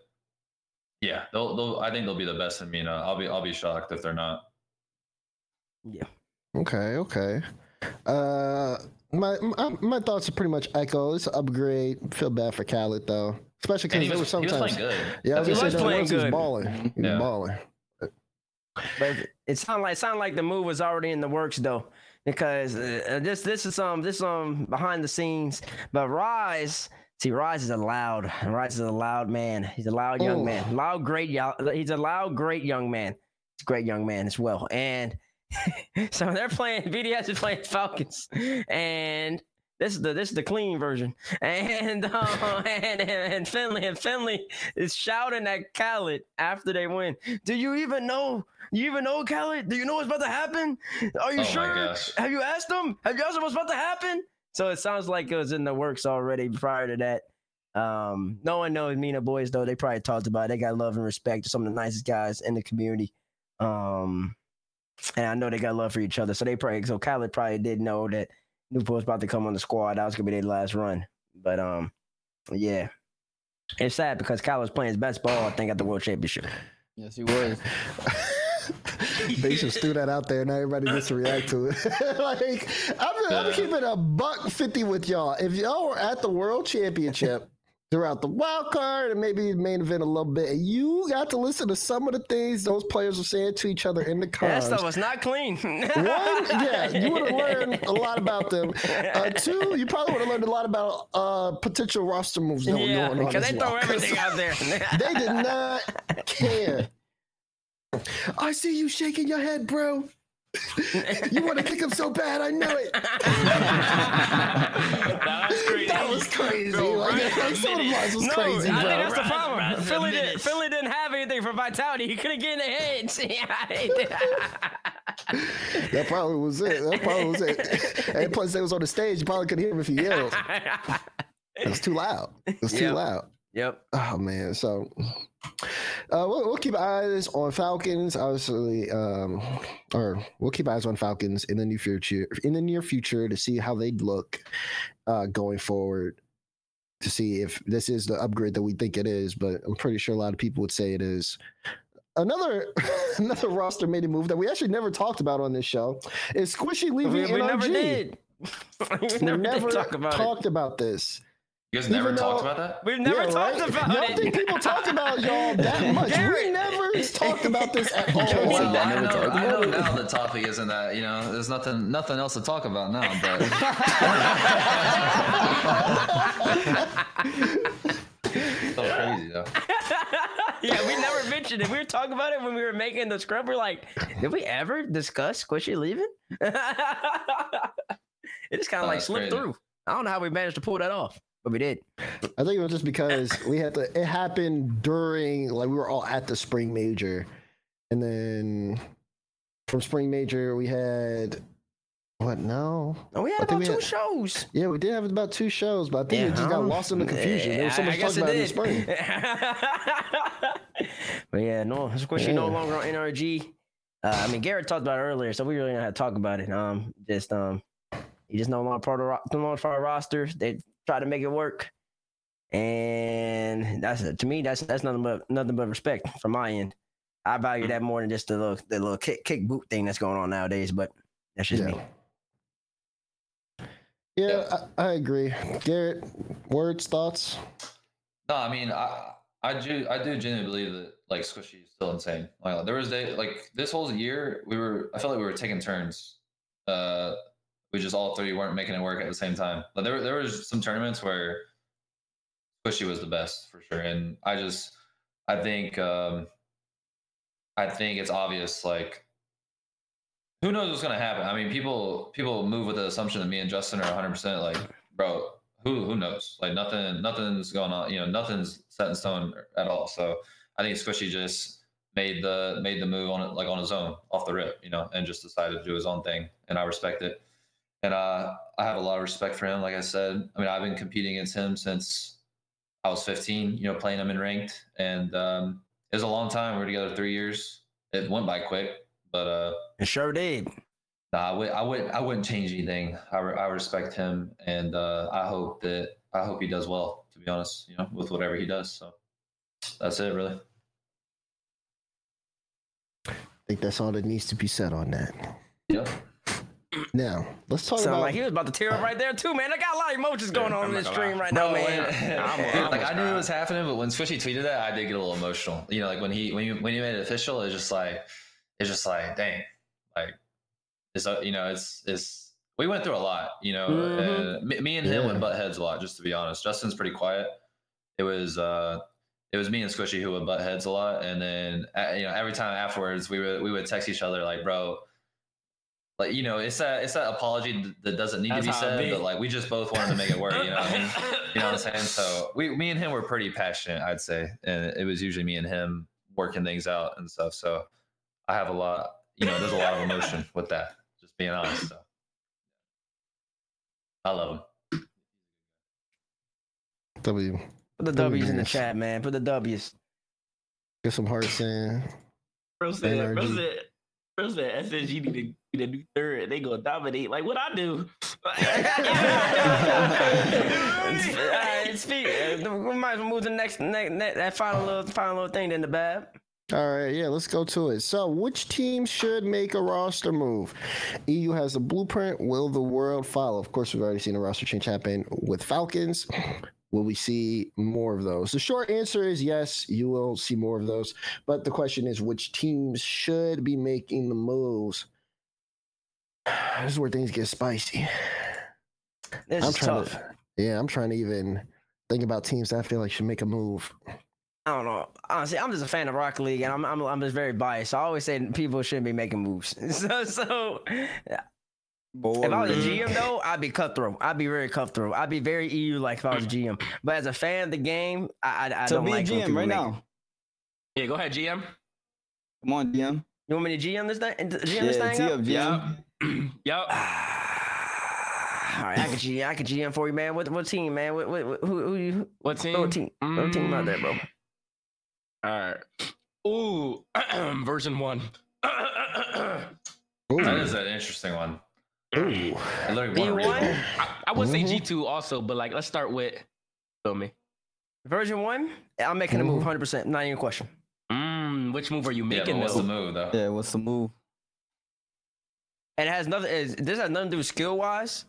yeah, they'll, they'll, I think they'll be the best in MENA. I'll be, I'll be shocked if they're not. Yeah. Okay, okay. Uh, my my, my thoughts are pretty much echo. It's an upgrade. Feel bad for Khaled though, especially because he there were was, he was sometimes. playing good. Yeah, I was He gonna was say that playing once he was good. balling. He was Yeah. balling. But it sounded like sounded like the move was already in the works though, because uh, this this is um this um behind the scenes. But Rise, see, Rise is a loud. Rise is a loud man. He's a loud young Oh. man. Loud, great. yo- He's a loud, great young man. He's a great young man as well. And so they're playing. BDS is playing Falcons, and this is the this is the clean version. And uh, and and Finley and Finley is shouting at Khaled after they win. Do you even know? You even know Khaled? Do you know what's about to happen? Are you Oh sure? Have you asked them? Have you asked him what's about to happen? So it sounds like it was in the works already prior to that. Um, no one knows MENA boys though. They probably talked about it. They got love and respect. They're some of the nicest guys in the community. Um, and I know they got love for each other. So they probably so Khaled probably did know that Nwpo was about to come on the squad. That was gonna be their last run. But um, yeah, it's sad because Khaled was playing his best ball. I think at the World Championship. Yes, he was. they just threw that out there. Now everybody gets to react to it. like I'm, I'm Yeah. keeping a buck fifty with y'all. If y'all were at the World Championship throughout the wild card and maybe the main event a little bit, and you got to listen to some of the things those players were saying to each other in the That cars. stuff was not clean. One, yeah, you would have learned a lot about them. Uh, two, you probably would have learned a lot about uh, potential roster moves going, yeah, going on. because they well. throw everything out there. they did not care. I see you shaking your head, bro. You want to kick him so bad, I knew it. That was crazy. That was crazy. Bro, like, right like, some of the was no, crazy, I bro. think that's the problem. rise to Philly, did, Philly didn't have anything for vitality. He couldn't get in the heads. That probably was it. That probably was it. and plus, they was on the stage. You probably couldn't hear him if he yelled. It was too loud. It was too Yep. loud. Yep. Oh man, so uh, we'll, we'll keep eyes on Falcons, obviously, um, or we'll keep eyes on Falcons in the near future. In the near future, to see how they look uh, going forward, to see if this is the upgrade that we think it is. But I'm pretty sure a lot of people would say it is. Another another roster made a move that we actually never talked about on this show is Squishy leaving We, we never did. we We never, never did talk about talked about this. You guys never Even talked though- about that? We've never Yeah, talked right? about Y'all it. think people talk about y'all that much? We Garrett. never talked about this at all. Well, We I never know, talked I know about it. now the topic isn't that, you know, there's nothing nothing else to talk about now, but so crazy though. yeah, we never mentioned it. We were talking about it when we were making the scrub. We're like, did we ever discuss Squishy leaving? it just kind Oh, of like that's slipped crazy. through. I don't know how we managed to pull that off, but we did. I think it was just because we had to. It happened during like we were all at the spring major, and then from spring major we had what? No, Oh, we had about we two had- shows. yeah, we did have about two shows, but I think Yeah, it just got lost in the confusion. There was so much talk about it in the spring. did. but yeah, no, Squishy no Yeah. longer on NRG. Uh, I mean, Garrett talked about it earlier, so we really don't have to talk about it. Um, just um, he just no longer part of no longer part of roster. They try to make it work, and that's to me that's that's nothing but nothing but respect from my end. I value that more than just the little the little kick kick boot thing that's going on nowadays. But that's just me. Yeah, I, I agree. Garrett, words, thoughts? No, I mean, I I do I do genuinely believe that like Squishy is still insane. Like there was day like this whole year we were I felt like we were taking turns. Uh, we just all three weren't making it work at the same time. But there there was some tournaments where Squishy was the best for sure, and I just I think um I think it's obvious like who knows what's gonna happen. I mean, people people move with the assumption that me and Justin are 100 percent like, bro, who who knows? Like nothing nothing's going on. You know, nothing's set in stone at all. So I think Squishy just made the made the move on it like on his own off the rip. You know, and just decided to do his own thing, and I respect it. And uh, I have a lot of respect for him. Like I said, I mean, I've been competing against him since I was 15. You know, playing him in ranked, and um, it was a long time. We were together three years. It went by quick, but uh, It sure did. Nah, I would, I would, I wouldn't change anything. I, re- I respect him, and uh, I hope that I hope he does well. To be honest, you know, with whatever he does. So that's it, really. I think that's all that needs to be said on that. Yep. Now, let's talk Sound about like he was about to tear up right there too, man. I got a lot of emotions going on in this stream right No, now, man. I'm- I'm like I knew it was happening, but when Squishy tweeted that, I did get a little emotional. You know, like when he when you when you made it official, it's just like it's just like dang, like it's uh, you know it's it's we went through a lot. You know, Mhm. and me, me and him Yeah. would butt heads a lot. Just to be honest, Justin's pretty quiet. It was uh it was me and Squishy who would butt heads a lot, and then uh, you know every time afterwards we would we would text each other like, bro. Like you know, it's that it's that apology that doesn't need That's to be said, be. but like we just both wanted to make it work. You know what I mean? You know what I'm saying? So we, me and him were pretty passionate, I'd say, and it was usually me and him working things out and stuff. So I have a lot, you know, there's a lot of emotion with that. Just being honest. So I love him. W. Put the W's in the chat, man. Put the W's. Get some hearts in. Bro said, bro NRG. said, bro said SSG need to be the new third. They gonna dominate. Like what I do. Alright, speak. uh, We might as well move to the next, next, next that final little, final little thing. Then the bad. All right, yeah, let's go to it. So, which team should make a roster move? EU has a blueprint. Will the world follow? Of course, we've already seen a roster change happen with Falcons. Will we see more of those? The short answer is yes, you will see more of those. But the question is, which teams should be making the moves? This is where things get spicy. This I'm is trying tough. to, yeah, I'm trying to even think about teams that I feel like should make a move. I don't know. Honestly, I'm just a fan of Rocket League, and I'm I'm, I'm just very biased. So I always say people shouldn't be making moves. So so if I was a GM though, I'd be cutthroat. I'd be very cutthroat. I'd be very EU like if I was a GM. But as a fan of the game, I I, I So don't be like a when GM right make- now. Yeah, go ahead, GM. Come on, GM. You want me to GM this thing? GM Yeah, this thing tee up? up, GM. Yup. All right, I can GM. I can GM for you, man. What what team, man? What, what, what who who you? What team? What team? What team out there, bro? All right. Ooh, version one. That is an interesting one. Ooh. I literally B want to one. I, I would Mhm. say G2 also, but like, let's start with. Feel me? version one. I'm making a move, hundred percent. Not even a question. Mm, which move are you making? but what's though? the move though? Yeah, what's the move? And it has nothing. Is this has nothing to do with skill wise?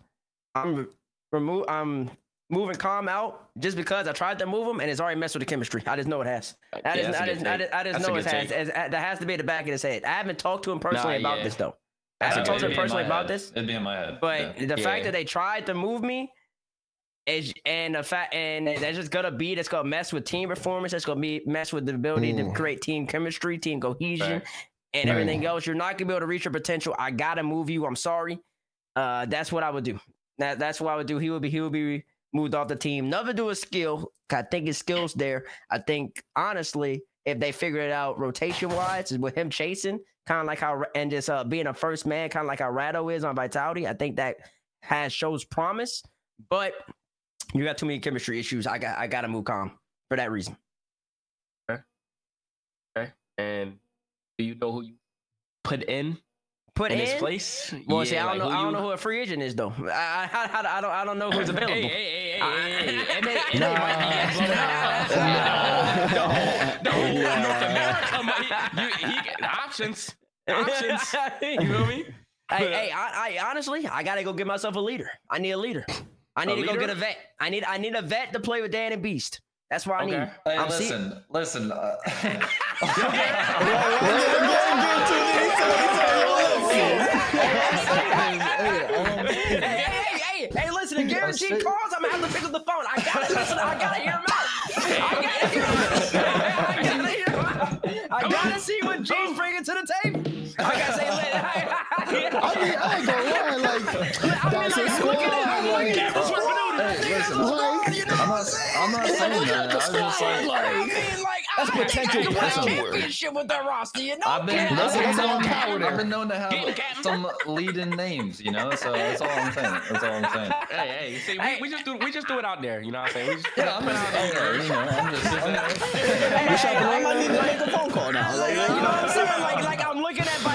I'm remove. I'm moving Comm out just because I tried to move him and it's already messed with the chemistry. I just know it has. I just, I just, I just, I just That's know it has. It's- that has to be at the back of his head. I haven't talked to him personally Nah, about yeah. this though. I haven't talked to him personally about head. this. It'd be in my head. But yeah. the fact that they tried to move me is and the fact and that's just gonna be that's gonna mess with team performance. That's gonna be mess with the ability to create team chemistry, team cohesion. And Right. everything else. You're not gonna be able to reach your potential. I gotta move you. I'm sorry. Uh, that's what I would do. That that's what I would do. He would be he would be moved off the team. Nothing to do with skill. I think his skills there. I think honestly, if they figure it out rotation wise, is with him chasing, kind of like how and just uh, being a first man, kind of like how Rado is on Vitality. I think that has shows promise, but you got too many chemistry issues. I got I got to move Comm for that reason. And do you know who you put in Put in in. his place? Well, see, I don't like, know. I don't know who a free agent is though. I, I, I, I don't. I don't know who's available. Hey, hey, hey, hey, hey, hey. And they, and Nah. they might be as low as the whole, the whole North America. Might, you, he, got options. Options. You feel me? Hey, hey, I, I honestly, I gotta go get myself a leader. I need a leader. I need A to go get a vet. I need, I need a vet to play with Dan and Beast. That's what I Okay. need. Hey, I'm see- listen, listen. Uh, hey, hey, hey, hey, listen, if GarrettG calls, I'm gonna have to pick up the phone. I gotta listen, I gotta hear him out. I gotta hear him out. I gotta hear him out. I gotta see what G's bringing to the table. I gotta say, I, I mean, I ain't gonna lie, like that's a squad. Like, Hey, listen, like, I'm not. I'm not saying that. I was just like. I mean, like, That's I potential think I power. can win a championship with that roster. You know, I've been, I've been, that's known, power. I've been known to have some leading names, you know. So that's all I'm saying. That's all I'm saying. Hey, hey. See, we, we just do we just do it out there. You know what I'm saying? We just Yeah, I'm just, I'm, there, you know, I'm just, I'm just I might need to make a phone call now. Like, you know what I'm saying? Like, like I'm looking at Vitality.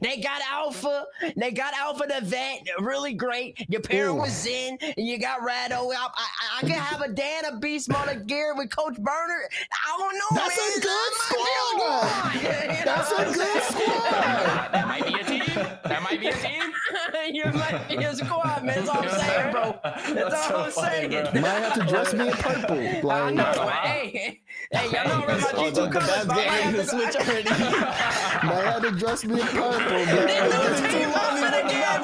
They got Alpha. They got Alpha the vet. Really great. Your parent Ooh. was in, and you got Rado. I, I, I can have a Dan, a Beast, Mother Gear with Coach Burner. I don't know, That's a good That might be a squad. good one. That's a good squad. that might be a team. That might be a team. you might be a squad, man. That's all I'm saying, bro. That's, all I'm saying. Might have to dress me in purple. I know, man. Hey, hey, y'all know where my oh, G2 the, the colors, I might have to switch already. might have to dress me in purple, They bro. lose the team in the game.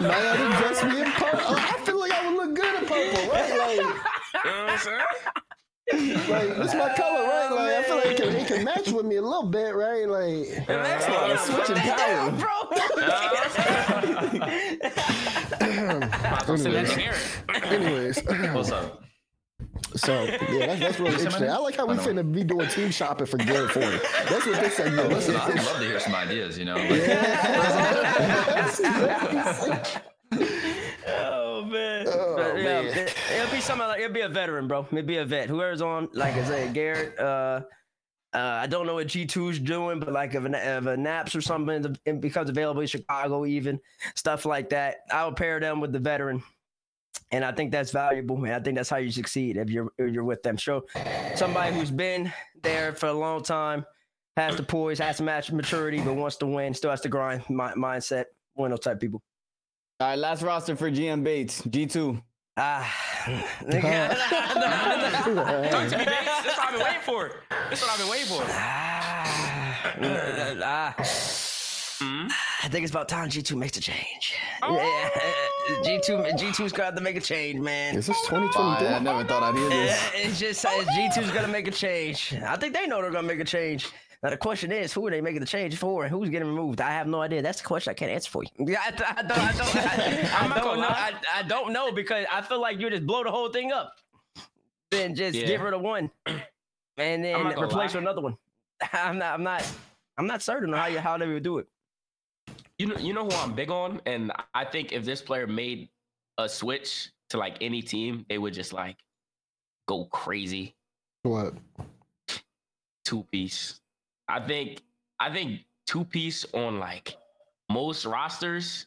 Might have to dress me in purple. I feel like I would look good in purple, right? Like, You know what I'm saying? like this my color, right? Like, I feel like it can, it can match with me a little bit, right? Like, That's Uh, what I'm switching down, bro. Send that to anyways. What's up? So yeah, that's, that's really interesting. I like how we finna be doing team shopping for Garrett Ford. That's what this segment is. Listen, I'd love to hear some ideas, you know. Like, Oh man. Oh, But, yeah, man. it, will be something like it'll be a veteran, bro. It'll be a vet. Whoever's on, like I said, Garrett. Uh, uh, I don't know what G 2s doing, but like if a, if a Naps or something becomes available in Chicago, even stuff like that, I would pair them with the veteran, and I think that's valuable. And I think that's how you succeed if you're if you're with them. Show somebody who's been there for a long time, has the poise, has some match maturity, but wants to win, still has to grind mi- mindset. One of those type people. All right, last roster for GM Bates, G2. Ah, Talk to me, Bates. That's what I've been waiting for. That's what I've been waiting for. ah, ah. Hmm? I think it's about time G2 makes a change. Oh. Yeah, G2 G2's got to make a change, man. Is this I never thought I'd hear this. Yeah, it's just uh, G2's gonna make a change. I think they know they're gonna make a change. Now the question is, who are they making the change for, and who's getting removed? I have no idea. That's the question I can't answer for you. Yeah, I, I don't, I don't, I, I don't know. I. I don't know because I feel like you just blow the whole thing up, then just Yeah. get rid of one, and then replace lie. with another one. I'm not. I'm not. I'm not certain how you how they would do it. You know, you know who I'm big on, and I think if this player made a switch to like any team, they would just like go crazy. What? Two piece. I think. I think two piece on like most rosters.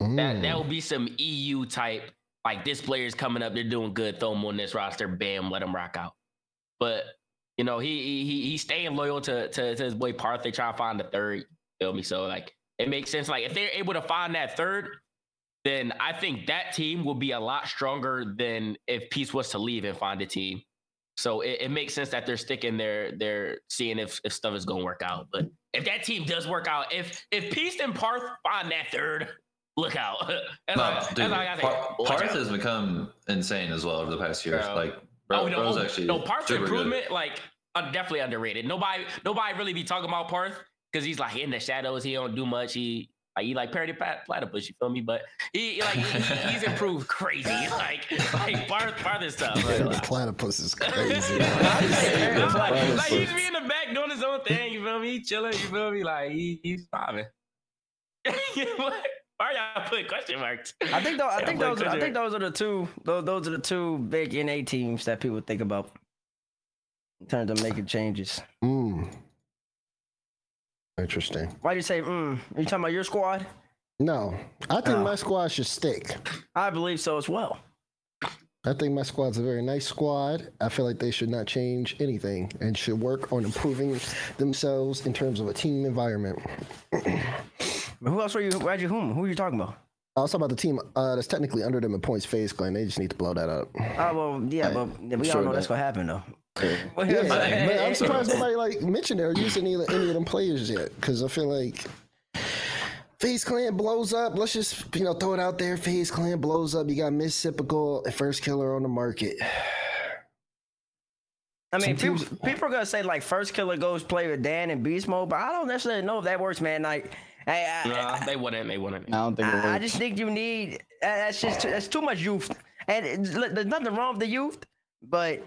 That Mm. that would be some EU type. Like this player's coming up, they're doing good. Throw him on this roster, bam, let him rock out. But you know, he he he- he's staying loyal to to, to his boy Parth. They try to find the third. Feel me? So like it makes sense. Like if they're able to find that third, then I think that team will be a lot stronger than if Peace was to leave and find a team. So it, it makes sense that they're sticking there. They're seeing if, if stuff is going to work out. But if that team does work out, if if Peace and Parth find that third, look out. that's No, dude, that's I gotta say. Par- Parth has become insane as well over the past years. Bro. Like, bro, oh, no, bro's oh, actually no, Parth's super good. improvement, like uh, definitely underrated. Nobody, nobody really be talking about Parth because he's like in the shadows. He don't do much. He like he like parody pat platypus. You feel me? But he like he, he- he's improved crazy. Like like Parth, Parth is tough. The Like, platypus is crazy. like, Platypus. like, he's be in the back doing his own thing. You feel me? He chilling. You feel me? Like he, he's vibing. Why are y'all put question marks? I think though. I think those. I think those are the two. Those, those are the two big NA teams that people think about in terms of making changes. Mm. Interesting. Why do you say? Mm, are you talking about your squad? No, I think Oh. my squad should stick. I believe so as well. I think my squad's a very nice squad. I feel like they should not change anything and should work on improving themselves in terms of a team environment. Who else were you? Why'd you whom? Who are you talking about? I was talking about the team uh, that's technically under them in points FaZe Clan. They just need to blow that up. Oh well, yeah, I- but we sure all know that's gonna happen though. Yeah, I think- but I'm surprised nobody like mentioned it or used any, of any of them players yet. Because I feel like FaZe Clan blows up. Let's just you know throw it out there. FaZe Clan blows up. You got Miss Typical, Firstkiller on the market. I mean, Some people, teams- people are gonna say like Firstkiller goes play with Dan and Beast Mode, but I don't necessarily know if that works, man. Like, hey, I, Nah, they wouldn't. They wouldn't. I don't think it I, I just think you need. uh, That's just too, that's too much youth, and it's- there's nothing wrong with the youth, but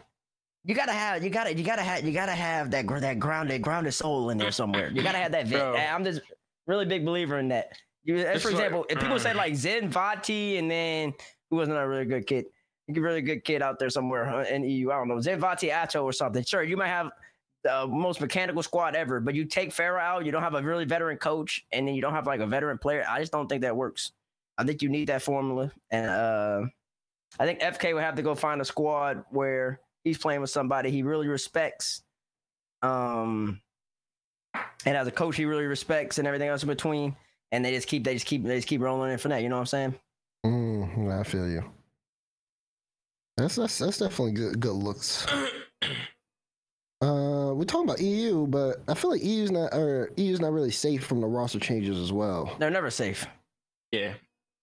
you gotta have you gotta you gotta have you gotta have that that grounded grounded soul in there somewhere. You gotta have that. Vid. I'm just really big believer in that. You, for like- example, if people say like Zen Vati, and then who wasn't a really good kid, a really good kid out there somewhere in EU. I don't know Zen Vati Acho or something. Sure, you might have the most mechanical squad ever, but you take Ferra out, you don't have a really veteran coach, and then you don't have like a veteran player. I just don't think that works. I think you need that formula, and uh, I think FK would have to go find a squad where he's playing with somebody he really respects, um, and as a coach he really respects, and everything else in between. And they just keep, they just keep, they just keep rolling in for that. You know what I'm saying? Mm, I feel you. That's that's that's definitely good good looks. Uh, we're talking about EU, but I feel like EU's not or EU's not really safe from the roster changes as well. They're never safe. Yeah.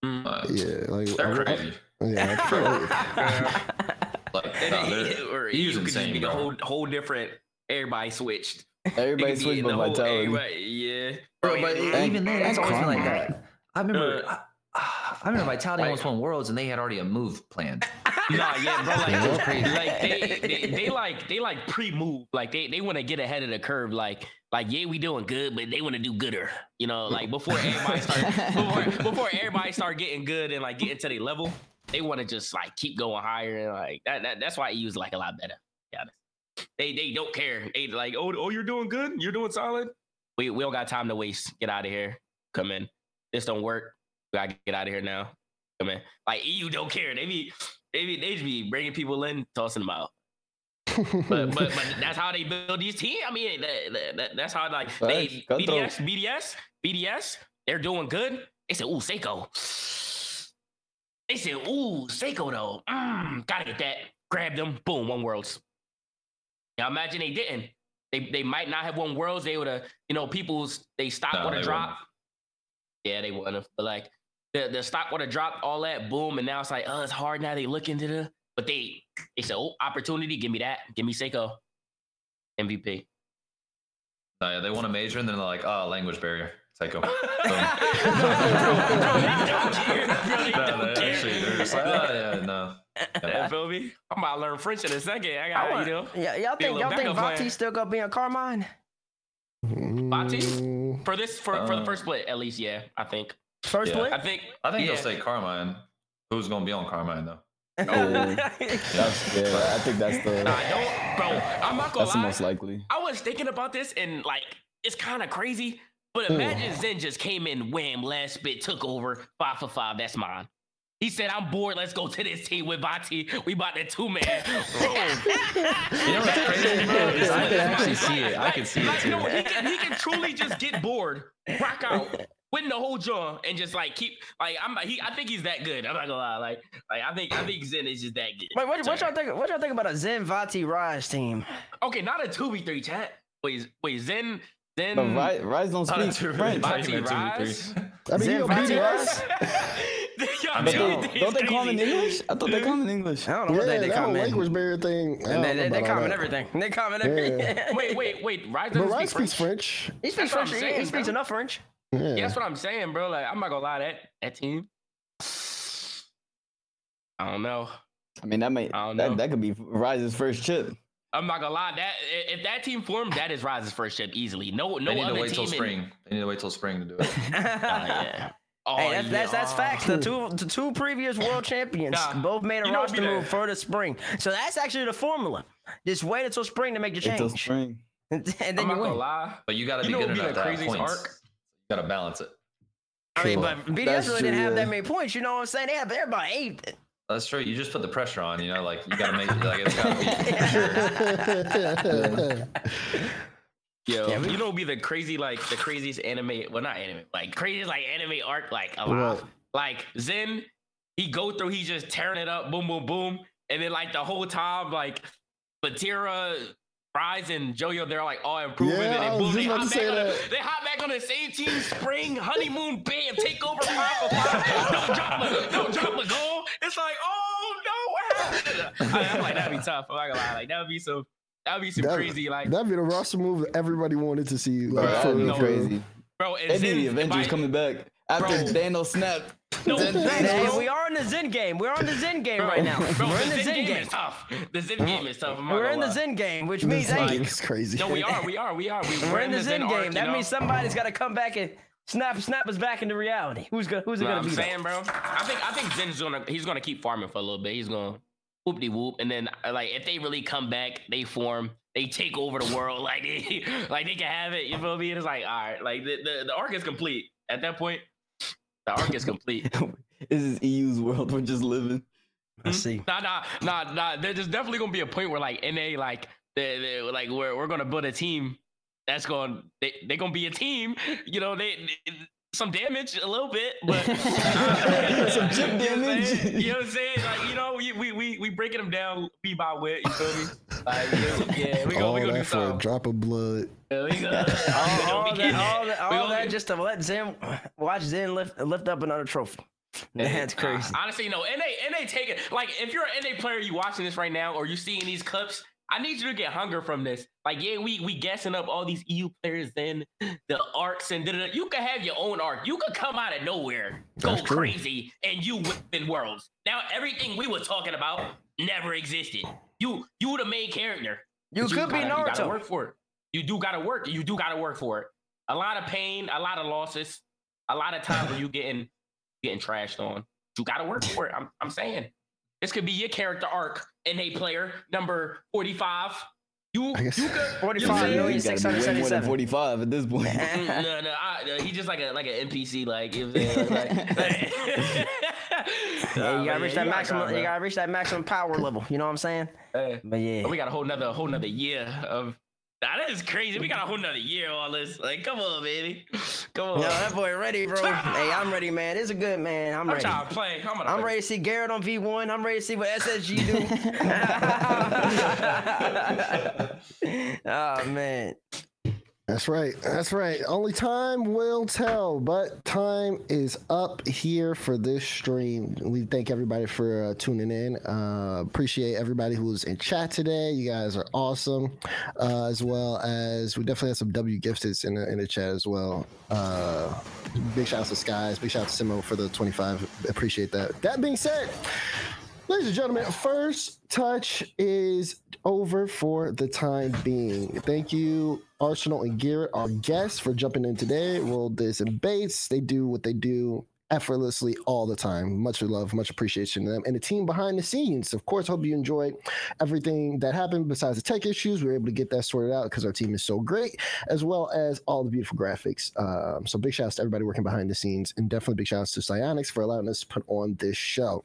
Mm. Uh, Yeah, like They're I- I- yeah, I feel like- Like, And no, or he's you could just insane, be a whole whole different. Everybody switched. Everybody could be switched in but the whole- vitality. everybody- Yeah. Bro, but yeah. even then, it's always been like that. I remember, Uh, I, I remember Vitality like- almost won Worlds, and they had already a move planned. Nah, yeah, bro. Like, That was crazy. like they, they, they like they like pre-move. Like they, they want to get ahead of the curve. Like like yeah, we doing good, but they want to do gooder. You know, like before everybody start before, before everybody start getting good and like getting to their level, they want to just like keep going higher and like that, that that's why EU's like a lot better. Yeah, they they don't care. They like oh oh you're doing good, you're doing solid. We we don't got time to waste. Get out of here. Come in. This don't work. We gotta get out of here now. Come in. Like EU don't care. They be they be they just be bringing people in, tossing them out. But but but that's how they build these teams. I mean, that, that, that- that's how like they BDS BDS BDS. They're doing good. They said, "Ooh, Seikoo." They said, "Ooh, Seikoo though. Mm, gotta get that." Grab them. Boom. One worlds. Now imagine they didn't. They they might not have won worlds. They would have. You know, people's they stopped No, would have dropped. Yeah, they wouldn't have. But like the the stock would have dropped all that boom, and now it's like, oh, it's hard now. They look into the, but they they said, oh, opportunity, give me that, give me Seikoo, MVP. No, yeah, they want a major and then they're like, oh, language barrier. Psycho. Boom. don't care. Bro, they no, don't they care. actually, they're just like, oh, yeah, no. Yeah, feel me? I'm about to learn French in a second. I I got want- you know yeah, y'all think y'all think backup. Vati still gonna be on Karmine? Bati? Mm, for this for, for the first split at least. Yeah, I think. First Yeah. play? I think. I think yeah. he'll say Karmine. Who's going to be on Karmine, though? Oh, that's yeah. I think that's the Nah, don't, bro. I'm not gonna that's the lie. most likely. I was thinking about this and like it's kind of crazy. But hmm. imagine Zen just came in, wham, last bit, took over, five for five. That's mine. He said, "I'm bored. Let's go to this team with Vati. We bought the two man." You know what's crazy, bro? is I can actually see it. I can see it, like, too. No, he can, he can truly just get bored, rock out, win the whole jaw, and just like keep like I'm. He, I think he's that good. I'm not gonna lie. Like, like I think I think Zen is just that good. Wait, what, what y'all think? What y'all think about a Zen Vati Rise team? Okay, not a two v three chat. Wait, wait, Zen, Zen. But Rise, Rise don't speak two- French. I you Bati meant two v Rise? I mean, Zen he'll beat us. I But mean, they, don't they come in English? I thought they come in English. I don't know Yeah, what they, they that whole comment. language barrier thing. I don't They, know they, they about all comment that. everything. They comment everything. Wait, wait, wait. Rise But doesn't Rice speak French. French. He speaks That's what I'm French. He, saying, he speaks bro. enough French. Yeah. Yeah, that's what I'm saying, bro. Like, I'm not gonna lie, that that team. I don't know. I mean, that may I don't know. that, that could be Rise's first chip. I'm not gonna lie. That if that team formed, that is Rise's first chip easily. No, no They need other to wait team. till in- spring. They need to wait till spring to do it. Ah, yeah. Oh, hey, that's, that's that's facts. The two the two previous world champions Nah, both made a you know roster move for the spring. So that's actually the formula. Just wait until spring to make the Until change, spring. and then I'm you not gonna win. lie. But you got to You be know good be enough the to have points. arc? You got to balance it. I mean, True. but BDS That's really true, didn't have yeah. that many points. You know what I'm saying? They have they're about eight. That's true. You just put the pressure on. You know, like you got to make like it's got to be. Yo, Yeah, we- you know, what would be the crazy, like the craziest anime. Well, not anime, like craziest like anime arc, like alive. What? Like Zen, he go through, he's just tearing it up, boom, boom, boom, and then like the whole time, like Vatira, Rise, and Jojo, they're like oh, all improving, Yeah, and I boom, they hop back on the, that. they hop back on the same team, spring, honeymoon, bam, take over five for five. Don't drop a, don't drop a goal. It's like, oh no, what happened? I, am like that'd be tough. I'm not gonna lie, like that would be some, that would be some That- crazy, like. That'd be the roster move that everybody wanted to see. Like, Bro, that'd be real, for real. crazy. Bro, and They Zen, the Avengers by- coming back after Bro. Daniel snap. No, we are in the Zen game. We're on the Zen game Bro, right now. Bro, We're in the Zen, Zen game, game. is tough. The Zen game is tough. We're in the. Zen game, which This means hey, game is crazy. No, we are, we are, we are. We, we're in the Zen arc, game. you That know? means somebody's got to come back and snap snap us back into reality. Who's gonna Who's it gonna I'm be? saying, bro. I think I think Zen's gonna he's gonna keep farming for a little bit. He's gonna whoop de whoop, and then uh, like if they really come back, they form, they take over the world, like they like they can have it. You feel me? It's like all right, like the the, the arc is complete at that point. The arc is complete. This is EU's world. We're just living. Let's hmm? see. Nah, nah, nah, nah. There's definitely gonna be a point where like NA, like they, they like we're we're gonna build a team that's going they they gonna be a team. You know, they, they- some damage a little bit, but Some chip You know what I'm damage. You know what I'm saying? Like you know, we we we, we breaking them down beat by wit. You feel me? Like yeah, yeah we gonna all we gonna do that for a drop of blood. Yeah, we gonna, All, all be that, getting all that, all gonna- that just to let Zen watch Zen lift lift up another trophy. That's crazy. Uh, honestly, no. NA, NA take it. Like, if you're an NA player, you watching this right now, or you seeing these clips, I need you to get hunger from this. Like, yeah, we we guessing up all these EU players, then the arcs and da da. da. You could have your own arc. You could come out of nowhere, go That's true. crazy, and you win worlds. Now, everything we were talking about never existed. You you the main character. You could be gotta, You gotta Naruto. work for it. You do gotta work. You do gotta work for it. A lot of pain, a lot of losses, a lot of times where you getting getting trashed on. You gotta work for it. I'm I'm saying. This could be your character arc, NA player number 45. You I guess- you could 45 you million, You gotta be way more than 677. 45 at this point. Mm, no, no, I, no, he just like a like an NPC, like you know what I'm saying? Like, like- Yeah, you gotta reach that you maximum. gotta You gotta reach that maximum power level. You know what I'm saying? Hey. But yeah, But we got a whole nother whole nother year of Nah, that is crazy. We got a whole nother year on this. Like, come on, baby. Come on. Yo, that boy ready, bro. hey, I'm ready, man. This is good, man. I'm I'm ready. trying to play. I'm, I'm play. ready to see Garrett on V1. I'm ready to see what SSG do. oh man. That's right. That's right. Only time will tell, but time is up here for this stream. We thank everybody for uh, tuning in. Uh, appreciate everybody who's in chat today. You guys are awesome, uh, as well as we definitely have some W gifteds in the in the chat as well. Uh, big shout out to Skies. Big shout out to Simo for the twenty five. Appreciate that. That being said. Ladies and gentlemen, first touch is over for the time being. Thank you, Arsenal and Garrett, our guests, for jumping in today. Will this and Bates, they do what they do effortlessly all the time. Much love, much appreciation to them. And the team behind the scenes. Of course, hope you enjoyed everything that happened besides the tech issues. We were able to get that sorted out because our team is so great, as well as all the beautiful graphics. Um, so big shout shouts to everybody working behind the scenes, and definitely big shout shouts to Psyonix for allowing us to put on this show.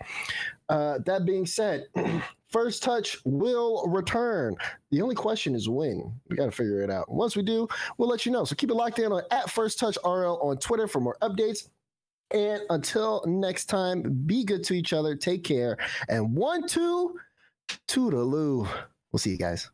Uh, that being said, First Touch will return. The only question is when. We got to figure it out. Once we do, we'll let you know. So keep it locked in on at First Touch RL on Twitter for more updates. And until next time, be good to each other. Take care. And one, two, toodaloo. We'll see you guys.